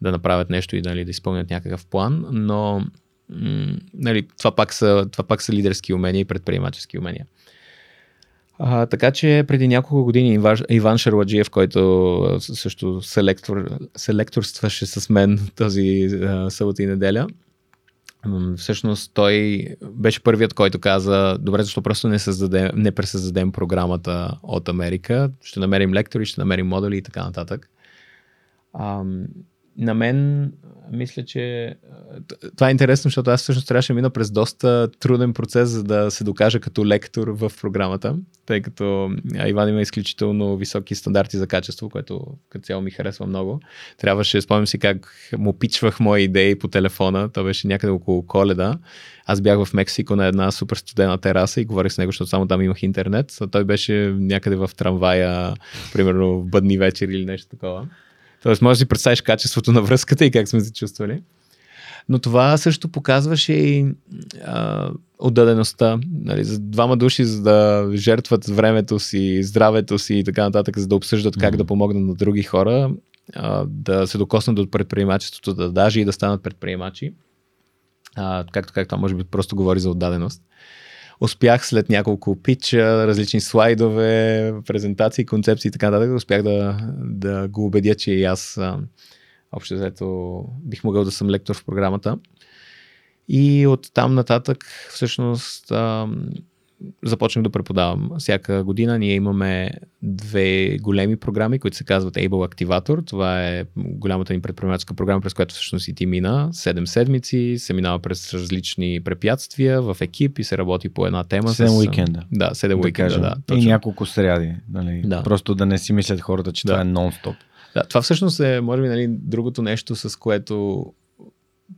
да направят нещо и нали, да изпълнят някакъв план. Но нали, това, пак са, това пак са лидерски умения и предприемачески умения. А, така че преди няколко години Иван Шарладжиев, който също селектор, селекторстваше с мен този събота и неделя, всъщност той беше първият, който каза, добре, защо просто не, създадем, не пресъздадем програмата от Америка, ще намерим лектори, ще намерим модули и така нататък. Ам, на мен мисля, че това е интересно, защото аз всъщност трябваше да мина през доста труден процес, за да се докажа като лектор в програмата, тъй като Иван има изключително високи стандарти за качество, което като цяло ми харесва много. Трябваше, спомням си как му пичвах мои идеи по телефона, то беше някъде около коледа. Аз бях в Мексико на една супер студена тераса и говорих с него, защото само там имах интернет. Той беше някъде в трамвая, примерно в бъдни вечери или нещо такова. Тоест, може да си представиш качеството на връзката и как сме се чувствали. Но това също показваше и а, отдадеността. Нали, за двама души, за да жертват времето си, здравето си и така нататък, за да обсъждат mm-hmm. как да помогнат на други хора, а, да се докоснат от предприемачеството, да даже и да станат предприемачи. А, както, както може би просто говори за отдаденост успях след няколко питча, различни слайдове, презентации, концепции и така нататък, успях да, да го убедя, че и аз общо взето бих могъл да съм лектор в програмата. И от там нататък всъщност започнах да преподавам. Всяка година ние имаме две големи програми, които се казват Able Activator. Това е голямата ни предприемаческа програма, през която всъщност и ти мина. Седем седмици, се минава през различни препятствия в екип и се работи по една тема. Седем с... уикенда. Да, седем да уикенда, да. Точно. И няколко сряди. Нали? Да. Просто да не си мислят хората, че да. това е нон-стоп. Да, това всъщност е, може би, нали, другото нещо, с което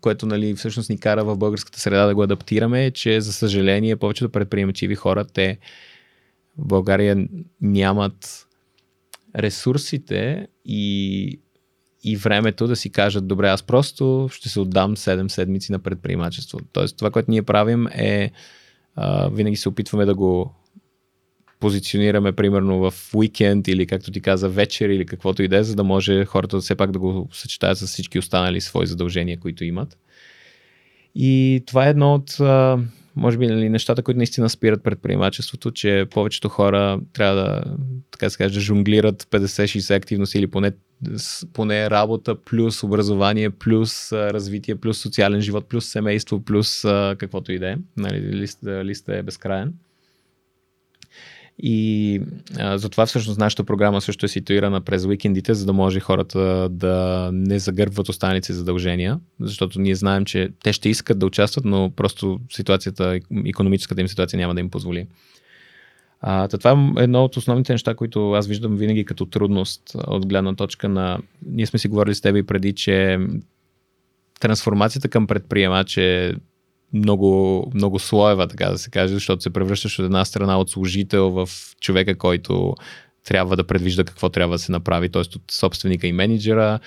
което нали, всъщност ни кара в българската среда да го адаптираме, е, че за съжаление повечето предприемачиви хора, те в България нямат ресурсите и, и времето да си кажат, добре, аз просто ще се отдам 7 седмици на предприемачество. Тоест това, което ние правим е а, винаги се опитваме да го позиционираме примерно в уикенд или както ти каза вечер или каквото и да е, за да може хората все пак да го съчетаят с всички останали свои задължения, които имат. И това е едно от, може би, нали, нещата, които наистина спират предприемачеството, че повечето хора трябва да, така да се каже, жонглират 50-60 активности или поне, поне работа, плюс образование, плюс развитие, плюс социален живот, плюс семейство, плюс каквото и да е. Нали, лист, листа е безкраен. И а, затова всъщност нашата програма също е ситуирана през уикендите, за да може хората да не загърбват останалите задължения, защото ние знаем, че те ще искат да участват, но просто ситуацията, економическата им ситуация няма да им позволи. А, това е едно от основните неща, които аз виждам винаги като трудност от гледна точка на... Ние сме си говорили с теб и преди, че трансформацията към предприемач е много, много слоева, така да се каже, защото се превръщаш от една страна от служител в човека, който трябва да предвижда какво трябва да се направи, т.е. от собственика и менеджера,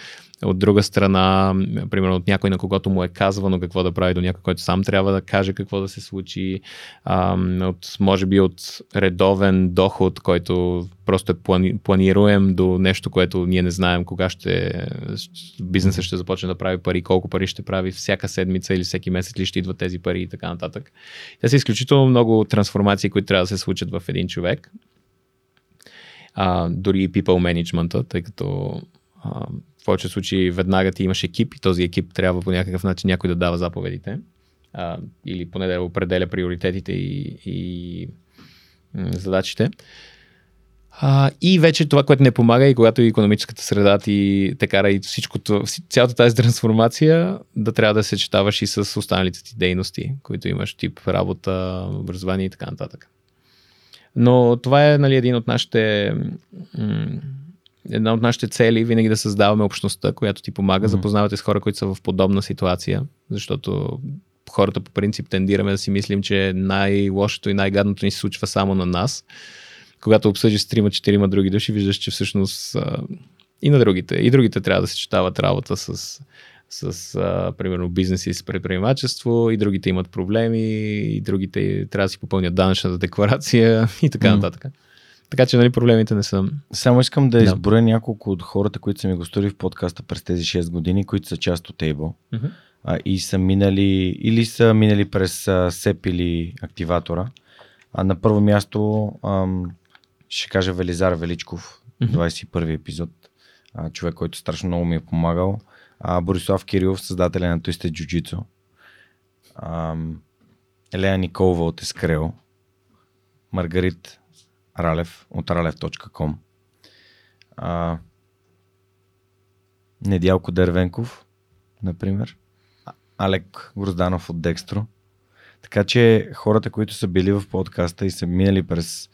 от друга страна, примерно от някой, на когото му е казвано какво да прави, до някой, който сам трябва да каже какво да се случи, от, може би от редовен доход, който просто е плани, планируем до нещо, което ние не знаем кога ще бизнеса ще започне да прави пари, колко пари ще прави всяка седмица или всеки месец ли ще идват тези пари и така нататък. Те са изключително много трансформации, които трябва да се случат в един човек. А, дори и people management, тъй като а, в повече случаи веднага ти имаш екип и този екип трябва по някакъв начин някой да дава заповедите а, или поне да определя приоритетите и, и задачите. А, и вече това, което не помага и когато и економическата среда ти те кара и всичкото, цялата тази трансформация да трябва да се четаваш и с останалите ти дейности, които имаш тип работа, образование и така нататък. Но това е нали, един от нашите м- една от нашите цели е винаги да създаваме общността, която ти помага. Mm-hmm. Запознавате с хора, които са в подобна ситуация, защото хората по принцип тендираме да си мислим, че най-лошото и най-гадното ни се случва само на нас. Когато обсъждаш с трима-четирима други души, виждаш, че всъщност а, и на другите. И другите трябва да се четават работа с, с а, примерно, бизнес и с предприемачество, и другите имат проблеми, и другите трябва да си попълнят данъчната декларация и така mm. нататък. Така че нали, проблемите не са. Само искам да изброя да. няколко от хората, които са ми гостували в подкаста през тези 6 години, които са част от Able. Uh-huh. А, и са минали или са минали през а, СЕП или активатора. А на първо място ам, ще кажа Велизар Величков, uh-huh. 21 епизод. А, човек, който страшно много ми е помагал. А, Борислав Кирилов, създателя на Twisted Jiu-Jitsu. Елена Николова от Ескрел. Маргарит Ралев от ralev.com. А, Недялко Дервенков, например. Алек Грозданов от Декстро. Така че хората, които са били в подкаста и са минали през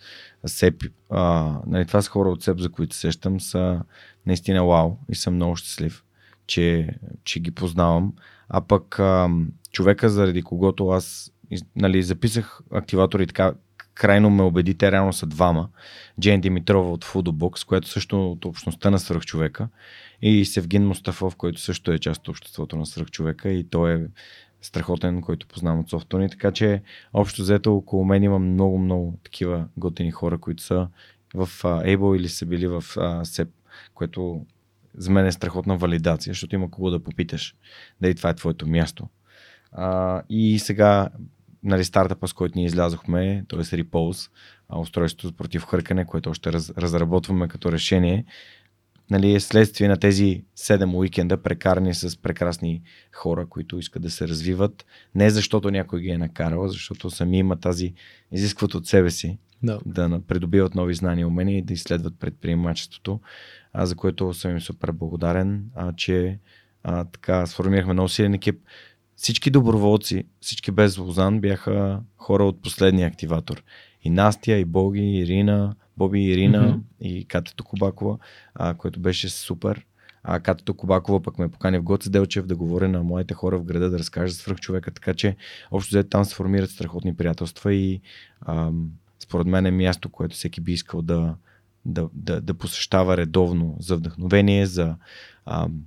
СЕП, а, нали, това са хора от СЕП, за които сещам, са наистина вау и съм много щастлив, че, че ги познавам. А пък а, човека, заради когото аз нали, записах активатори така, крайно ме убеди, те реално са двама. Джейн Димитрова от Foodbox, което също от общността на свръхчовека и Севгин Мустафов, който също е част от обществото на свръхчовека и той е страхотен, който познавам от софтуни, така че общо взето около мен има много, много такива готини хора, които са в uh, Able или са били в uh, SEP, което за мен е страхотна валидация, защото има кого да попиташ дали това е твоето място. Uh, и сега нали, стартъпа, с който ние излязохме, т.е. Repulse, устройството против хъркане, което още раз, разработваме като решение, нали, е следствие на тези 7 уикенда, прекарани с прекрасни хора, които искат да се развиват. Не защото някой ги е накарал, защото сами има тази, изискват от себе си no. да придобиват нови знания и умения и да изследват предприемачеството, а, за което съм им супер благодарен, а, че а, така сформирахме много силен екип всички доброволци, всички без Лозан бяха хора от последния активатор. И Настя, и Боги, и Ирина, Боби и Ирина, mm-hmm. и Катето Кобакова, а, което беше супер. А Катето Кобакова пък ме покани в Гоце Делчев да говоря на моите хора в града, да разкажа свръх човека, така че общо взето там се формират страхотни приятелства и ам, според мен е място, което всеки би искал да, да, да, да посещава редовно за вдъхновение, за ам,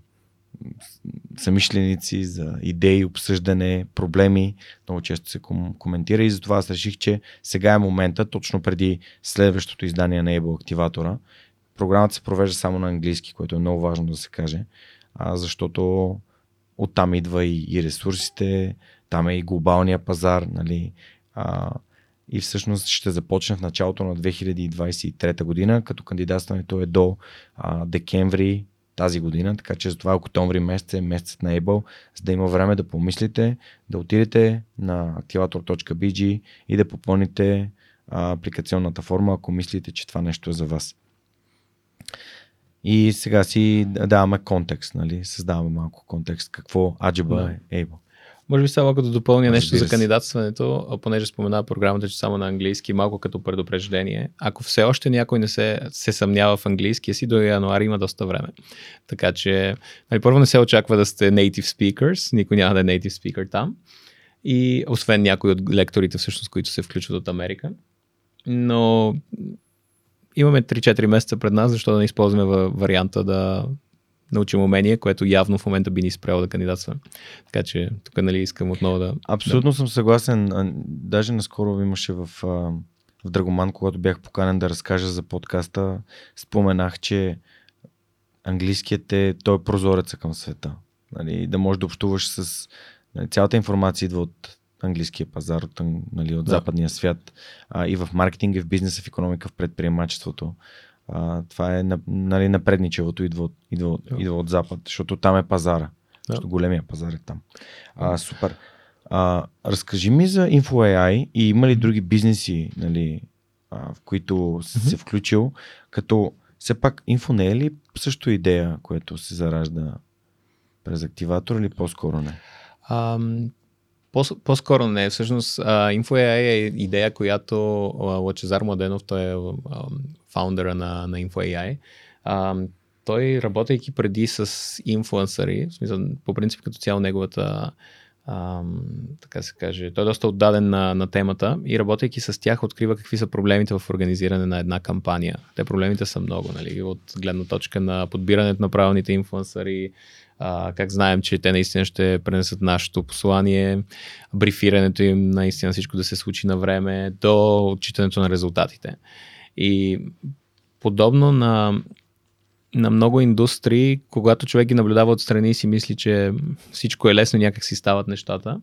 самишленици, за идеи, обсъждане, проблеми. Много често се ком- коментира и затова аз реших, че сега е момента, точно преди следващото издание на Able Активатора. Програмата се провежда само на английски, което е много важно да се каже, а, защото оттам идва и, и ресурсите, там е и глобалния пазар, нали, а, и всъщност ще започне в началото на 2023 година, като кандидатстването е до а, декември тази година, така че затова октомври месец е месецът на Able, за да има време да помислите, да отидете на activator.bg и да попълните а, апликационната форма, ако мислите, че това нещо е за вас. И сега си даваме контекст, нали? създаваме малко контекст какво Аджиба е Able. Може би само като допълня Разбира нещо за кандидатстването, понеже спомена програмата, че само на английски, малко като предупреждение. Ако все още някой не се, се съмнява в английския си, до януари има доста време. Така че, нали, първо не се очаква да сте native speakers, никой няма да е native speaker там. И освен някои от лекторите, всъщност, които се включват от Америка. Но имаме 3-4 месеца пред нас, защо да не използваме варианта да научим умение, което явно в момента би ни спряло да кандидатстваме. Така че тук нали, искам отново да... Абсолютно да... съм съгласен. Даже наскоро имаше в, в Драгоман, когато бях поканен да разкажа за подкаста, споменах, че английският е, той е прозореца към света. Нали, да можеш да общуваш с... Нали, цялата информация идва от английския пазар, от, нали, от да. западния свят а, и в маркетинг, и в бизнеса, в економика, в предприемачеството. А, това е нали, напредничевото, идва от, идва, от, да. идва от запад, защото там е пазара. Да. Защото големия пазар е там. А, супер. А, разкажи ми за InfoAI и има ли други бизнеси, нали, а, в които mm-hmm. се включил, като все пак инфо не е ли също идея, което се заражда през активатор или по-скоро не? Um, по- скоро не. Всъщност InfoAI е идея, която Лачезар Младенов, той е фаундъра на, на InfoAI. Uh, той, работейки преди с инфлуенсъри, в смисъл, по принцип като цяло неговата ам, така се каже, той е доста отдаден на, на темата и работейки с тях открива какви са проблемите в организиране на една кампания. Те проблемите са много, нали, от гледна точка на подбирането на правилните инфлуенсъри, а, как знаем, че те наистина ще пренесат нашето послание, брифирането им наистина всичко да се случи на време, до отчитането на резултатите. И подобно на на много индустрии, когато човек ги наблюдава отстрани и си мисли, че всичко е лесно, някак си стават нещата.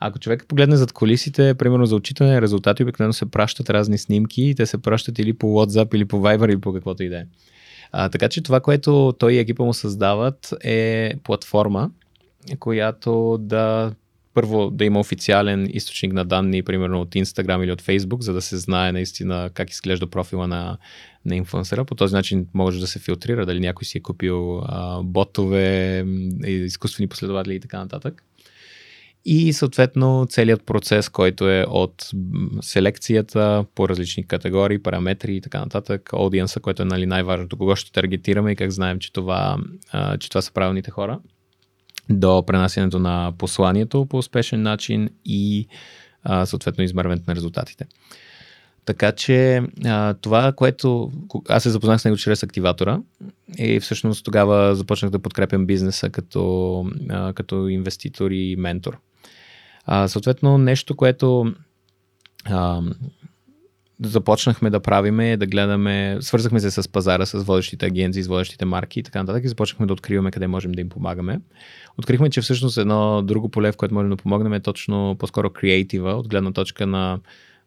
Ако човек погледне зад колисите, примерно за отчитане резултати, обикновено се пращат разни снимки и те се пращат или по WhatsApp, или по Viber, или по каквото и да е. така че това, което той и екипа му създават е платформа, която да първо да има официален източник на данни, примерно от Instagram или от Facebook, за да се знае наистина как изглежда профила на, на инфлуенсъра. По този начин може да се филтрира дали някой си е купил а, ботове, изкуствени последователи и така нататък. И съответно целият процес, който е от селекцията по различни категории, параметри и така нататък, аудиенса, който е нали, най-важното, кого ще таргетираме и как знаем, че това, а, че това са правилните хора до пренасянето на посланието по успешен начин и а, съответно измерването на резултатите. Така че а, това, което аз се запознах с него чрез активатора и всъщност тогава започнах да подкрепям бизнеса като, а, като инвеститор и ментор. А, съответно, нещо, което а, започнахме да правиме, да гледаме, свързахме се с пазара, с водещите агенции, с водещите марки и така нататък и започнахме да откриваме къде можем да им помагаме. Открихме, че всъщност едно друго поле, в което можем да помогнем е точно по-скоро креатива, от гледна точка на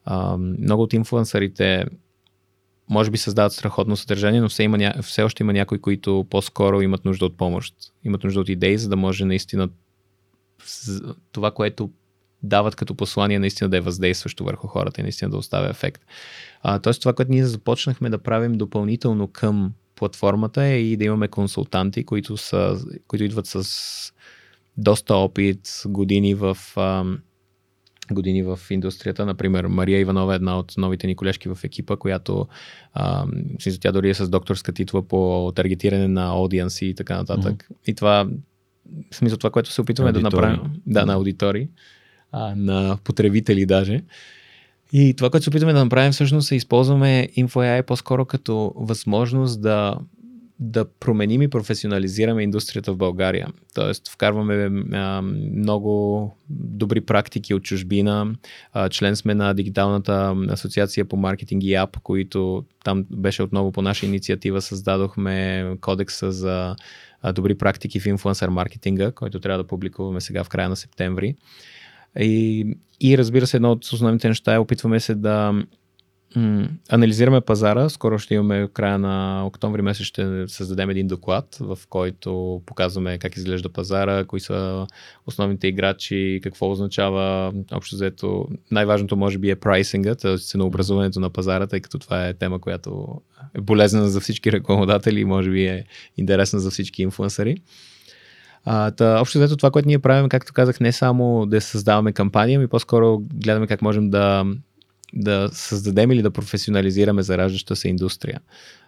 а, много от инфлуенсърите може би създават страхотно съдържание, но все, има, все още има някои, които по-скоро имат нужда от помощ. Имат нужда от идеи, за да може наистина това, което дават като послание, наистина да е въздействащо върху хората и наистина да оставя ефект. А, тоест това, което ние започнахме да правим допълнително към платформата е и да имаме консултанти, които, са, които идват с доста опит, години в, а, години в индустрията. Например, Мария Иванова е една от новите ни колежки в екипа, която а, тя дори е с докторска титла по таргетиране на аудиенси и така нататък. Mm-hmm. И това, в смисъл това, което се опитваме аудитори. да направим, да, на аудитори, а, на потребители даже. И това, което се опитваме да направим всъщност е използваме InfoAI по-скоро като възможност да да променим и професионализираме индустрията в България. Тоест, вкарваме а, много добри практики от чужбина. А, член сме на Дигиталната асоциация по маркетинг и ап, които там беше отново по наша инициатива създадохме кодекса за добри практики в инфлуенсър маркетинга, който трябва да публикуваме сега в края на септември. И, и разбира се, едно от основните неща е опитваме се да анализираме пазара. Скоро ще имаме в края на октомври месец ще създадем един доклад, в който показваме как изглежда пазара, кои са основните играчи, какво означава общо взето. Най-важното може би е прайсинга, т.е. ценообразуването на пазара, тъй като това е тема, която е полезна за всички рекламодатели и може би е интересна за всички инфлуенсъри. А, та, общо взето това, което ние правим, както казах, не само да създаваме кампания, ами по-скоро гледаме как можем да да създадем или да професионализираме зараждаща се индустрия.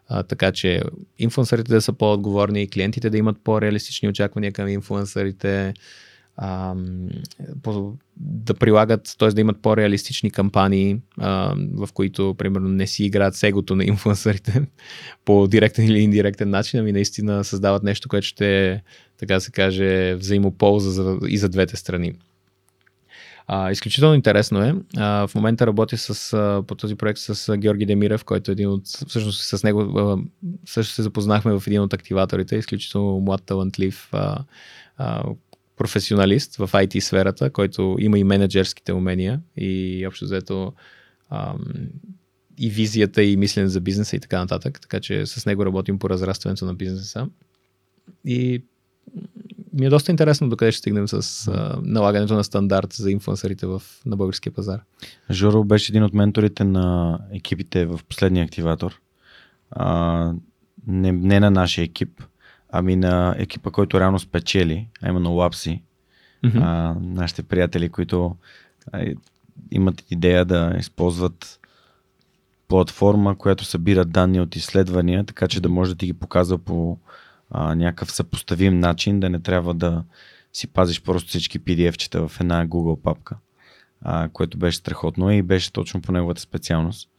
А, така че инфлуенсърите да са по-отговорни, клиентите да имат по-реалистични очаквания към инфлуенсърите, да прилагат, т.е. да имат по-реалистични кампании, а, в които, примерно, не си играят с егото на инфлуенсърите по директен или индиректен начин, ами наистина създават нещо, което ще, така се каже, взаимополза за, и за двете страни. А, изключително интересно е. А, в момента работя с, а, по този проект с а, Георги Демирев, който е един от... Всъщност с него а, също се запознахме в един от активаторите. Изключително млад, талантлив а, а, професионалист в IT сферата, който има и менеджерските умения и общо взето и визията и мислене за бизнеса и така нататък. Така че с него работим по разрастването на бизнеса. И ми е доста интересно докъде ще стигнем с а, налагането на стандарт за инфлуенсърите в, на българския пазар. Жоро беше един от менторите на екипите в последния активатор. А, не, не на нашия екип, ами на екипа, който реално спечели, а именно Лапси. Mm-hmm. А, нашите приятели, които а, имат идея да използват платформа, която събира данни от изследвания, така че да може да ти ги показва по а, някакъв съпоставим начин, да не трябва да си пазиш просто всички PDF-чета в една Google папка, а, което беше страхотно и беше точно по неговата специалност.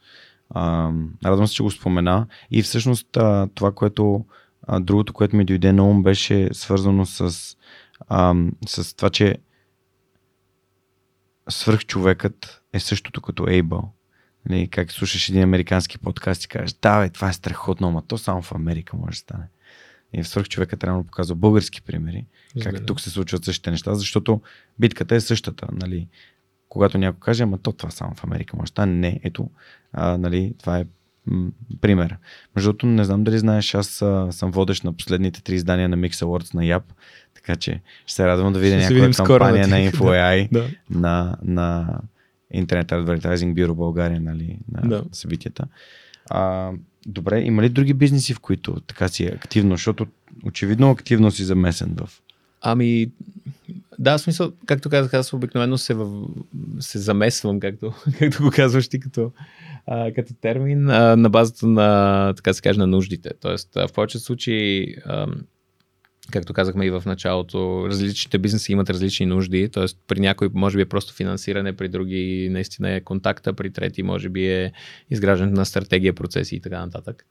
А, радвам се, че го спомена и всъщност а, това, което а, другото, което ми дойде на ум беше свързано с, а, с това, че свръхчовекът е същото като Ейбъл. Нали, как слушаш един американски подкаст и кажеш, да, бе, това е страхотно, но то само в Америка може да стане. И в свърх човека трябва да показва български примери, Разбира. как тук се случват същите неща, защото битката е същата. Нали? Когато някой каже, ама то това само в Америка може да стане. Не, ето, а, нали, това е м- пример. Между другото, не знам дали знаеш, аз а, съм водещ на последните три издания на Mix Awards на Яб, така че ще се радвам да видя някаква кампания на InfoAI, да. на, на Internet Advertising Bureau България, нали, на да. събитията. А, Добре, има ли други бизнеси, в които така си е активно, защото очевидно активно си замесен в... Ами, да, в смисъл, както казах, аз обикновено се, в... се замесвам, както, както го казваш ти като, а, като термин, а, на базата на, така се каже, на нуждите. Тоест, в повечето случаи а, както казахме и в началото, различните бизнеси имат различни нужди, т.е. при някой може би е просто финансиране, при други наистина е контакта, при трети може би е изграждането на стратегия, процеси и така нататък.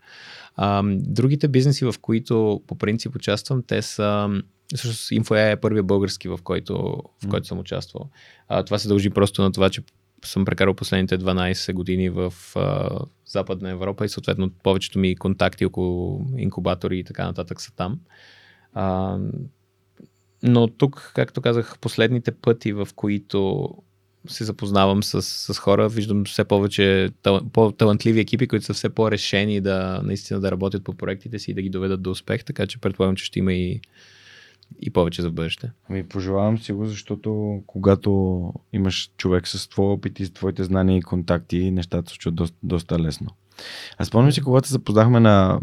А, другите бизнеси, в които по принцип участвам, те са Всъщност InfoEA е първият български, в който, в който съм участвал. А, това се дължи просто на това, че съм прекарал последните 12 години в а, Западна Европа и съответно повечето ми контакти около инкубатори и така нататък са там. А, но тук, както казах, последните пъти, в които се запознавам с, с хора, виждам все повече по-талантливи екипи, които са все по-решени да наистина да работят по проектите си и да ги доведат до успех, така че предполагам, че ще има и, и повече за бъдеще. Ами пожелавам си го, защото когато имаш човек с твой опит и с твоите знания и контакти, нещата се случват доста, доста лесно. Аз спомням си, когато се запознахме на,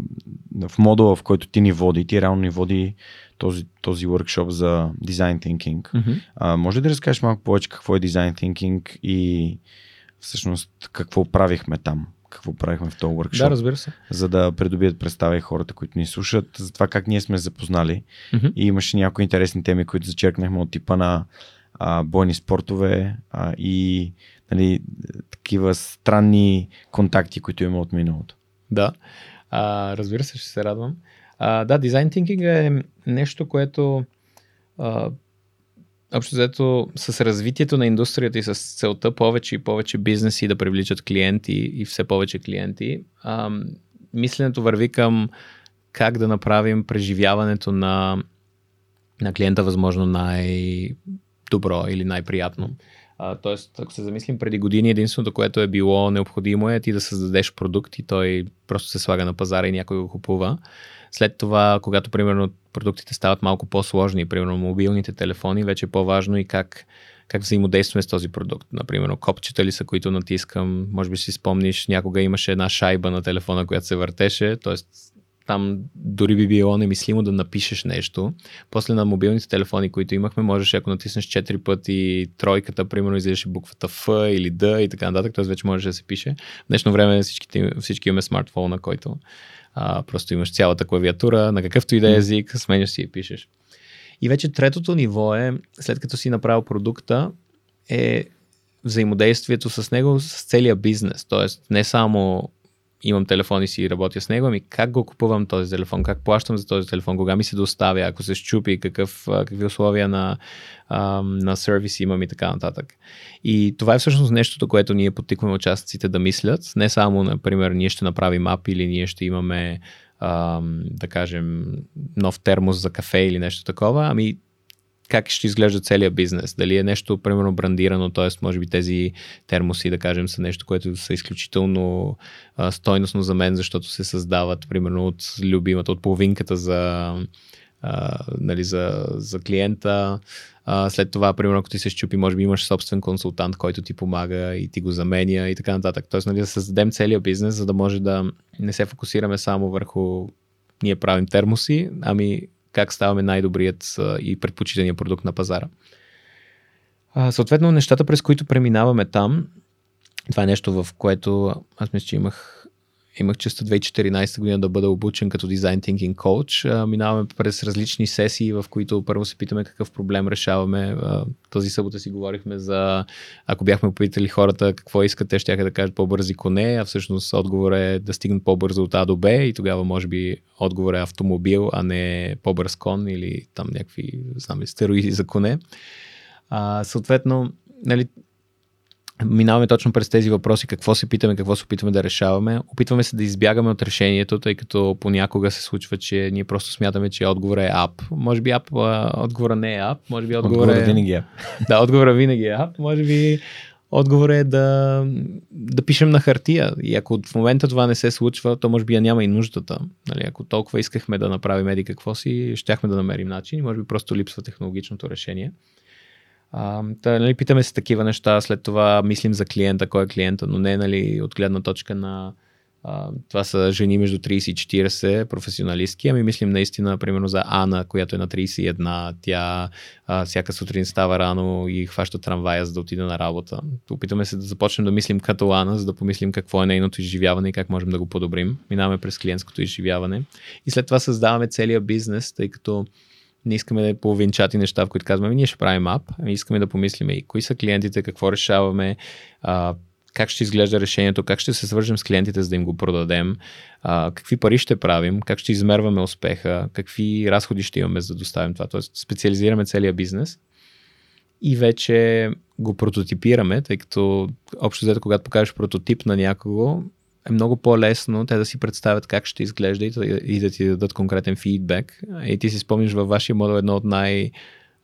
в модула, в който ти ни води, ти реално ни води този, този workshop за design thinking. Mm-hmm. А, може ли да разкажеш малко повече какво е design thinking и всъщност какво правихме там? Какво правихме в този workshop? Да, разбира се. За да придобият представа и хората, които ни слушат, за това как ние сме запознали. Mm-hmm. И имаше някои интересни теми, които зачеркнахме от типа на а, бойни спортове а, и нали, такива странни контакти, които има от миналото. Да, а, разбира се, ще се радвам. А, да, дизайн тинкинг е нещо, което а, общо взето с развитието на индустрията и с целта повече и повече бизнеси да привличат клиенти и все повече клиенти, а, мисленето върви към как да направим преживяването на, на клиента възможно най-добро или най-приятно. Тоест, ако се замислим преди години, единственото, което е било необходимо е ти да създадеш продукт и той просто се слага на пазара и някой го купува. След това, когато примерно продуктите стават малко по-сложни, примерно мобилните телефони, вече е по-важно и как, как взаимодействаме с този продукт. Например, копчета ли са, които натискам, може би си спомниш, някога имаше една шайба на телефона, която се въртеше, т.е там дори би било немислимо да напишеш нещо. После на мобилните телефони, които имахме, можеш, ако натиснеш 4 пъти тройката, примерно излизаше буквата F или D и така нататък, т.е. вече може да се пише. В днешно време всички, всички имаме смартфон, на който а, просто имаш цялата клавиатура, на какъвто и да е език, сменяш си и пишеш. И вече третото ниво е, след като си направил продукта, е взаимодействието с него, с целия бизнес. Тоест, не само имам телефон и си работя с него, ами как го купувам този телефон, как плащам за този телефон, кога ми се доставя, ако се щупи, какъв, какви условия на, на сервис имам и така нататък. И това е всъщност нещото, което ние подтикваме участниците да мислят. Не само, например, ние ще направим ап или ние ще имаме да кажем, нов термос за кафе или нещо такова, ами как ще изглежда целият бизнес. Дали е нещо, примерно, брандирано, т.е. може би тези термоси, да кажем, са нещо, което са изключително а, стойностно за мен, защото се създават, примерно, от любимата, от половинката за, а, нали, за, за клиента. А, след това, примерно, ако ти се щупи, може би имаш собствен консултант, който ти помага и ти го заменя и така нататък. Тоест, нали, да създадем целият бизнес, за да може да не се фокусираме само върху ние правим термоси, ами как ставаме най-добрият и предпочитания продукт на пазара. А, съответно, нещата, през които преминаваме там, това е нещо, в което аз мисля, че имах имах честа 2014 година да бъда обучен като дизайн thinking coach. Минаваме през различни сесии, в които първо се питаме какъв проблем решаваме. Този събота си говорихме за, ако бяхме попитали хората какво искат, те ще да кажат по-бързи коне, а всъщност отговор е да стигнат по-бързо от А до Б и тогава може би отговор е автомобил, а не по-бърз кон или там някакви, знам стероиди за коне. А, съответно, нали, минаваме точно през тези въпроси, какво се питаме, какво се опитваме да решаваме. Опитваме се да избягаме от решението, тъй като понякога се случва, че ние просто смятаме, че отговор е ап. Може би ап, отговора не е ап, може би отговор е... винаги е Да, отговора винаги е ап. Може би отговор е да, да пишем на хартия. И ако в момента това не се случва, то може би я няма и нуждата. Нали, ако толкова искахме да направим еди какво си, щяхме да намерим начин и може би просто липсва технологичното решение. Та, нали, питаме се такива неща, след това мислим за клиента, кой е клиента, но не нали, от гледна точка на а, това са жени между 30 и 40 професионалистки, ами мислим наистина, примерно за Ана, която е на 31, тя а, всяка сутрин става рано и хваща трамвая, за да отиде на работа. Опитаме се да започнем да мислим като Ана, за да помислим какво е нейното изживяване и как можем да го подобрим. Минаваме през клиентското изживяване и след това създаваме целият бизнес, тъй като не искаме да е половинчати неща, в които казваме, ние ще правим ап, ами искаме да помислиме и кои са клиентите, какво решаваме, а, как ще изглежда решението, как ще се свържем с клиентите, за да им го продадем, а, какви пари ще правим, как ще измерваме успеха, какви разходи ще имаме за да доставим това. Тоест специализираме целият бизнес и вече го прототипираме, тъй като общо взето, когато покажеш прототип на някого, е много по-лесно те да си представят как ще изглежда и и да ти дадат конкретен фидбек. И ти си спомниш във вашия модел едно от най,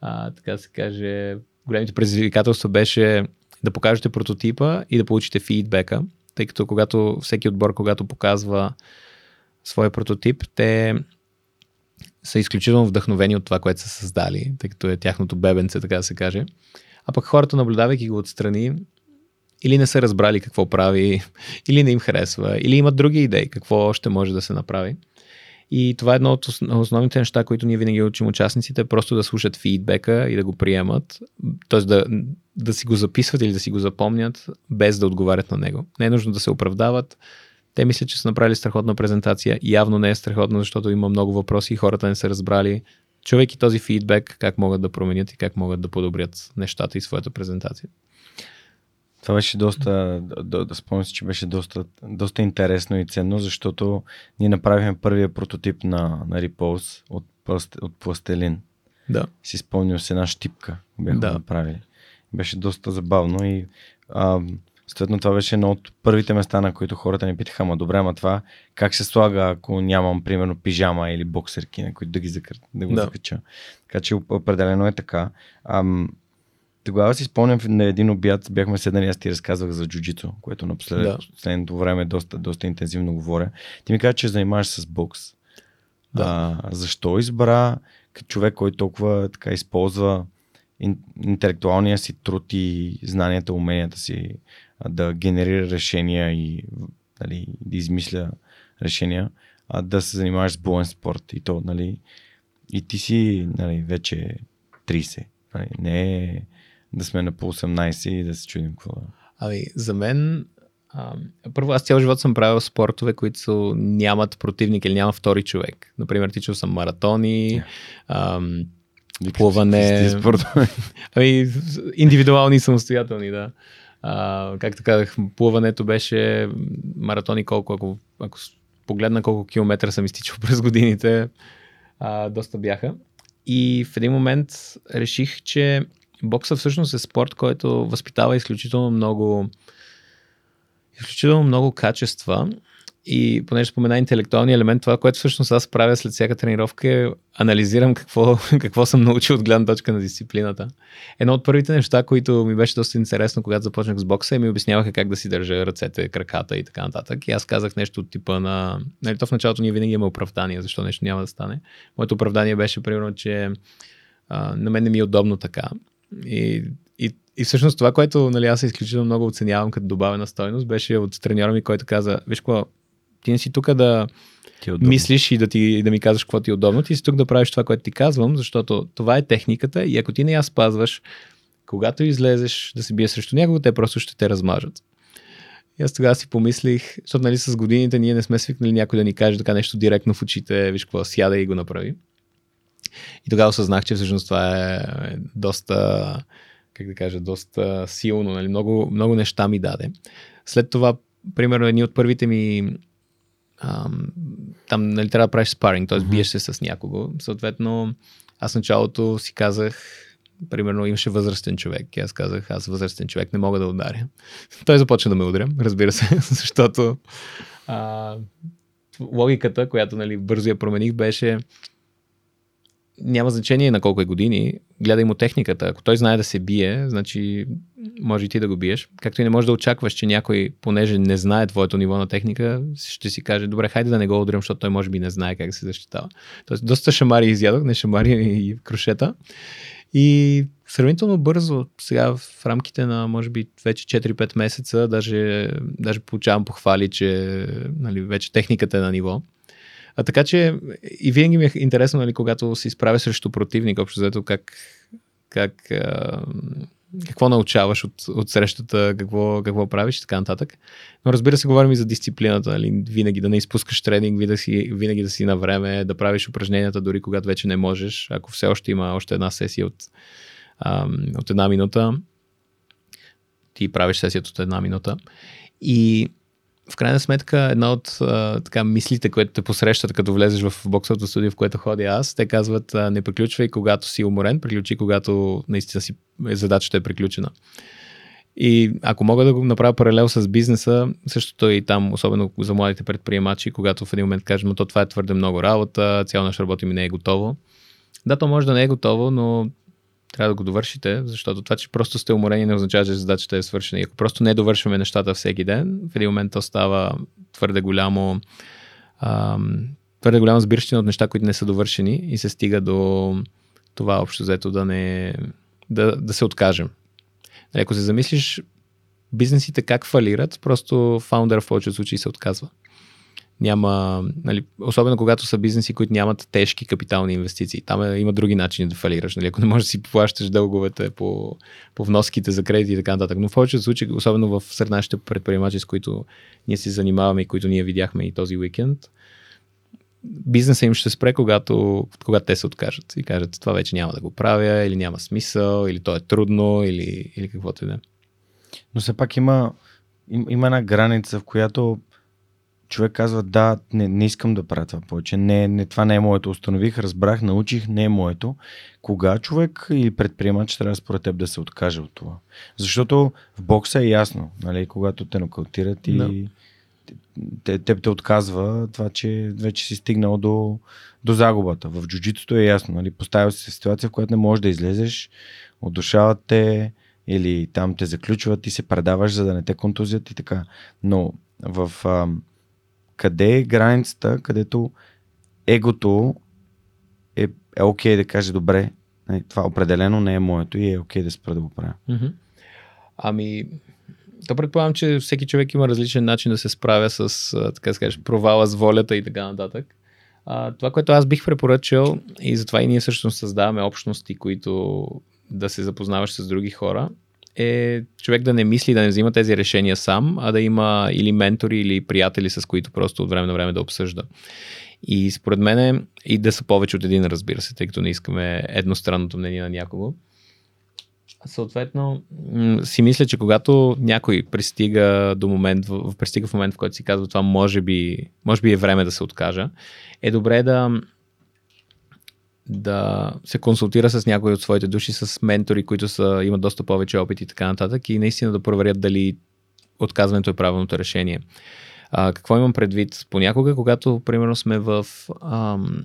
а, така се каже, големите предизвикателства беше да покажете прототипа и да получите фидбека, тъй като когато всеки отбор, когато показва своя прототип, те са изключително вдъхновени от това, което са създали, тъй като е тяхното бебенце, така да се каже. А пък хората, наблюдавайки го отстрани, или не са разбрали какво прави, или не им харесва, или имат други идеи, какво още може да се направи. И това е едно от основните неща, които ние винаги учим участниците, просто да слушат фидбека и да го приемат, т.е. Да, да си го записват или да си го запомнят, без да отговарят на него. Не е нужно да се оправдават. Те мислят, че са направили страхотна презентация. Явно не е страхотна, защото има много въпроси и хората не са разбрали, чувайки този фидбек, как могат да променят и как могат да подобрят нещата и своята презентация. Това беше доста, да, да спомням си, че беше доста, доста интересно и ценно, защото ние направихме първия прототип на, на Repose от, от пластелин. Да. Си спомням с една щипка, бяхме да. направили. Беше доста забавно и а, Следно това беше едно от първите места, на които хората ни питаха, ама добре, ама това как се слага, ако нямам, примерно, пижама или боксерки, на които да ги закр... да го да. закача. Така че определено е така. Ам, тогава си спомням на един обяд, бяхме седнали, аз ти разказвах за джуджито, което напоследък, да. последното време доста, доста интензивно говоря. Ти ми каза, че занимаваш с бокс. Да. А, защо избра човек, който толкова така използва интелектуалния си труд и знанията, уменията си да генерира решения и нали, да измисля решения, а да се занимаваш с боен спорт и то, нали, и ти си нали, вече 30. Нали, не е да сме на по 18 и да се чудим какво да. Ами, за мен, първо, аз цял живот съм правил спортове, които нямат противник или няма втори човек. Например, тичал съм маратони, yeah. а, плуване. ами, индивидуални и самостоятелни, да. А, както казах, плуването беше маратони колко, ако, ако погледна колко километра съм изтичал през годините, а, доста бяха. И в един момент реших, че бокса всъщност е спорт, който възпитава изключително много изключително много качества и понеже спомена интелектуалния елемент, това, което всъщност аз правя след всяка тренировка е анализирам какво, какво съм научил от гледна точка на дисциплината. Едно от първите неща, които ми беше доста интересно, когато започнах с бокса, и ми обясняваха как да си държа ръцете, краката и така нататък. И аз казах нещо от типа на... Нали, то в началото ние винаги имаме оправдание, защо нещо няма да стане. Моето оправдание беше, примерно, че а, на мен не ми е удобно така. И и, и всъщност това, което нали, аз изключително много оценявам като добавена стойност, беше от треньора ми, който каза, виж какво, ти не си тук да е мислиш и да, ти, да ми казваш какво ти е удобно, ти си тук да правиш това, което ти казвам, защото това е техниката и ако ти не я спазваш, когато излезеш да се бие срещу някого, те просто ще те размажат. И аз тогава си помислих, защото нали, с годините ние не сме свикнали някой да ни каже така нещо директно в очите, виж какво, сяда и го направи. И тогава осъзнах, че всъщност това е доста, как да кажа, доста силно, нали, много, много неща ми даде. След това, примерно, едни от първите ми ам, там нали, трябва да правиш спаринг, т.е. Mm-hmm. биеш се с някого. Съответно, аз началото си казах, примерно имаше възрастен човек и аз казах, аз възрастен човек не мога да ударя. Той започна да ме удря, разбира се, защото а, логиката, която нали, бързо я промених, беше няма значение на колко е години, гледай му техниката. Ако той знае да се бие, значи може и ти да го биеш. Както и не можеш да очакваш, че някой, понеже не знае твоето ниво на техника, ще си каже, добре, хайде да не го удрям, защото той може би не знае как се защитава. Тоест, доста шамари изядох, не шамари и крушета. И сравнително бързо, сега в рамките на, може би, вече 4-5 месеца, даже, даже получавам похвали, че нали, вече техниката е на ниво. А така че и винаги ми е интересно, нали, когато се изправя срещу противник, общо заето как, как, какво научаваш от, от срещата, какво, какво правиш и така нататък. Но разбира се, говорим и за дисциплината, нали, винаги да не изпускаш тренинг, винаги да си, на време, да правиш упражненията дори когато вече не можеш, ако все още има още една сесия от, от една минута, ти правиш сесията от една минута. И в крайна сметка, една от а, така, мислите, които те посрещат, като влезеш в боксовото студио, в което ходя аз, те казват, а, не приключвай когато си уморен, приключи когато наистина си задачата е приключена. И ако мога да го направя паралел с бизнеса, същото е и там, особено за младите предприемачи, когато в един момент кажем, то това е твърде много работа, цял наш работа ми не е готово. Да, то може да не е готово, но трябва да го довършите, защото това, че просто сте уморени, не означава, че задачата е свършена. И ако просто не довършваме нещата всеки ден, в един момент то става твърде голямо, ам, твърде голямо сбирщина от неща, които не са довършени и се стига до това общо взето да не да, да се откажем. Нали, ако се замислиш, бизнесите как фалират, просто фаундър в повечето случаи се отказва няма, нали, особено когато са бизнеси, които нямат тежки капитални инвестиции. Там е, има други начини да фалираш. Нали? Ако не можеш да си плащаш дълговете по, по вноските за кредити и така нататък. Но в повечето случаи, особено в сред нашите предприемачи, с които ние се занимаваме и които ние видяхме и този уикенд, бизнеса им ще спре, когато, когато те се откажат и кажат, това вече няма да го правя, или няма смисъл, или то е трудно, или, или каквото и да е. Но все пак има, има една граница, в която човек казва, да, не, не искам да правя това повече, не, не, това не е моето, установих, разбрах, научих, не е моето. Кога човек или предприемач трябва според теб да се откаже от това? Защото в бокса е ясно, нали, когато те нокаутират и no. те, теб те отказва това, че вече си стигнал до, до загубата. В джуджитото е ясно, нали, поставя се ситуация, в която не можеш да излезеш, отдушават те или там те заключват и се предаваш, за да не те контузят и така. Но в къде е границата, където егото е, е окей да каже добре, нали, това определено не е моето и е окей да спра да го правя. Ами, то предполагам, че всеки човек има различен начин да се справя с, така да скажеш, провала с волята и така нататък. А, това, което аз бих препоръчал и затова и ние също създаваме общности, които да се запознаваш с други хора, е човек да не мисли да не взима тези решения сам, а да има или ментори, или приятели, с които просто от време на време да обсъжда. И според мен и да са повече от един, разбира се, тъй като не искаме едностранното мнение на някого. Съответно, си мисля, че когато някой пристига до момент, пристига в момент, в който си казва това може би, може би е време да се откажа, е добре да, да се консултира с някой от своите души, с ментори, които са, имат доста повече опит и така нататък и наистина да проверят дали отказването е правилното решение. А, какво имам предвид? Понякога, когато, примерно, сме в ам,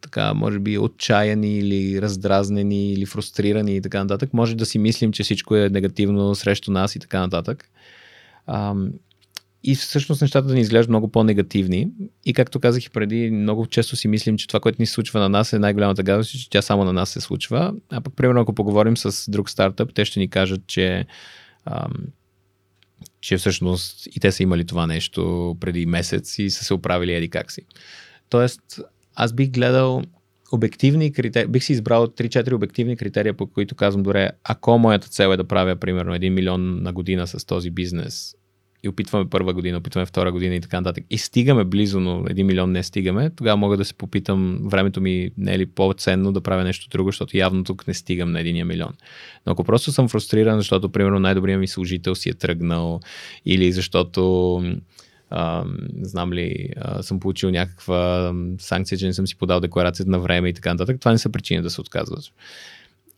така, може би, отчаяни или раздразнени или фрустрирани и така нататък, може да си мислим, че всичко е негативно срещу нас и така нататък. Ам, и всъщност нещата да ни изглеждат много по-негативни. И както казах и преди, много често си мислим, че това, което ни се случва на нас е най-голямата гадост, че тя само на нас се случва. А пък, примерно, ако поговорим с друг стартъп, те ще ни кажат, че ам, че всъщност и те са имали това нещо преди месец и са се оправили еди как си. Тоест, аз бих гледал обективни критерии, бих си избрал 3-4 обективни критерия, по които казвам, добре, ако моята цел е да правя примерно 1 милион на година с този бизнес и опитваме първа година, опитваме втора година и така нататък, и стигаме близо, но 1 милион не стигаме, тогава мога да се попитам, времето ми не е ли по-ценно да правя нещо друго, защото явно тук не стигам на 1 милион. Но ако просто съм фрустриран, защото примерно най-добрият ми служител си е тръгнал или защото а, знам ли, а, съм получил някаква санкция, че не съм си подал декларацията на време и така нататък, това не са причини да се отказваш.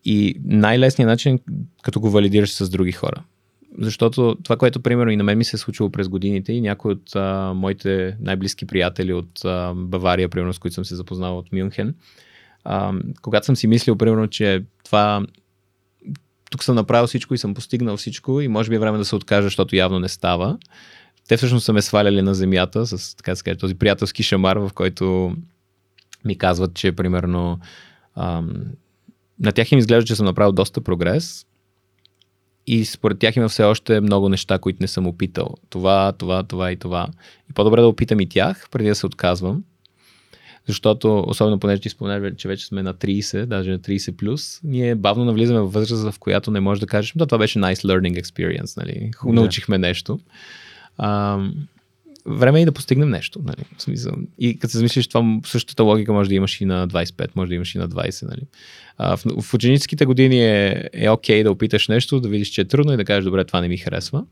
И най-лесният начин, като го валидираш с други хора. Защото това, което примерно и на мен ми се е случило през годините и някои от а, моите най-близки приятели от а, Бавария, примерно с които съм се запознал от Мюнхен, а, когато съм си мислил, примерно, че това тук съм направил всичко и съм постигнал всичко и може би е време да се откажа, защото явно не става те всъщност са ме сваляли на земята с така да този приятелски шамар, в който ми казват, че примерно ам, на тях им изглежда, че съм направил доста прогрес и според тях има все още много неща, които не съм опитал. Това, това, това и това. И по-добре да опитам и тях, преди да се отказвам. Защото, особено понеже ти спомена, че вече сме на 30, даже на 30 плюс, ние бавно навлизаме в възраст, в която не можеш да кажеш, да, това беше nice learning experience, нали? Yeah. Научихме нещо. А, време е и да постигнем нещо. Нали? В смисъл. И като се замислиш, това същата логика може да имаш и на 25, може да имаш и на 20. Нали? А, в, в ученическите години е, е окей да опиташ нещо, да видиш, че е трудно и да кажеш, добре, това не ми харесва.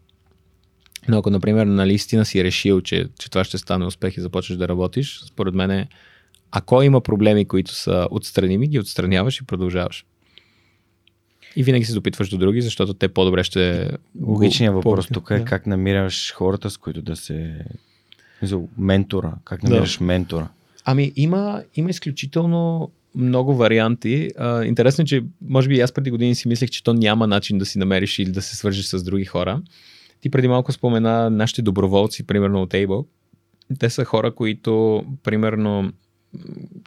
Но ако, например, наистина си решил, че, че това ще стане успех и започнеш да работиш, според мен е, ако има проблеми, които са отстраними, ги отстраняваш и продължаваш. И винаги се допитваш до други, защото те по-добре ще. Логичният въпрос тук е да. как намираш хората, с които да се. За ментора. Как намираш да. ментора? Ами има, има изключително много варианти. А, интересно е, че може би аз преди години си мислех, че то няма начин да си намериш или да се свържиш с други хора. Ти преди малко спомена нашите доброволци, примерно от Able. Те са хора, които, примерно,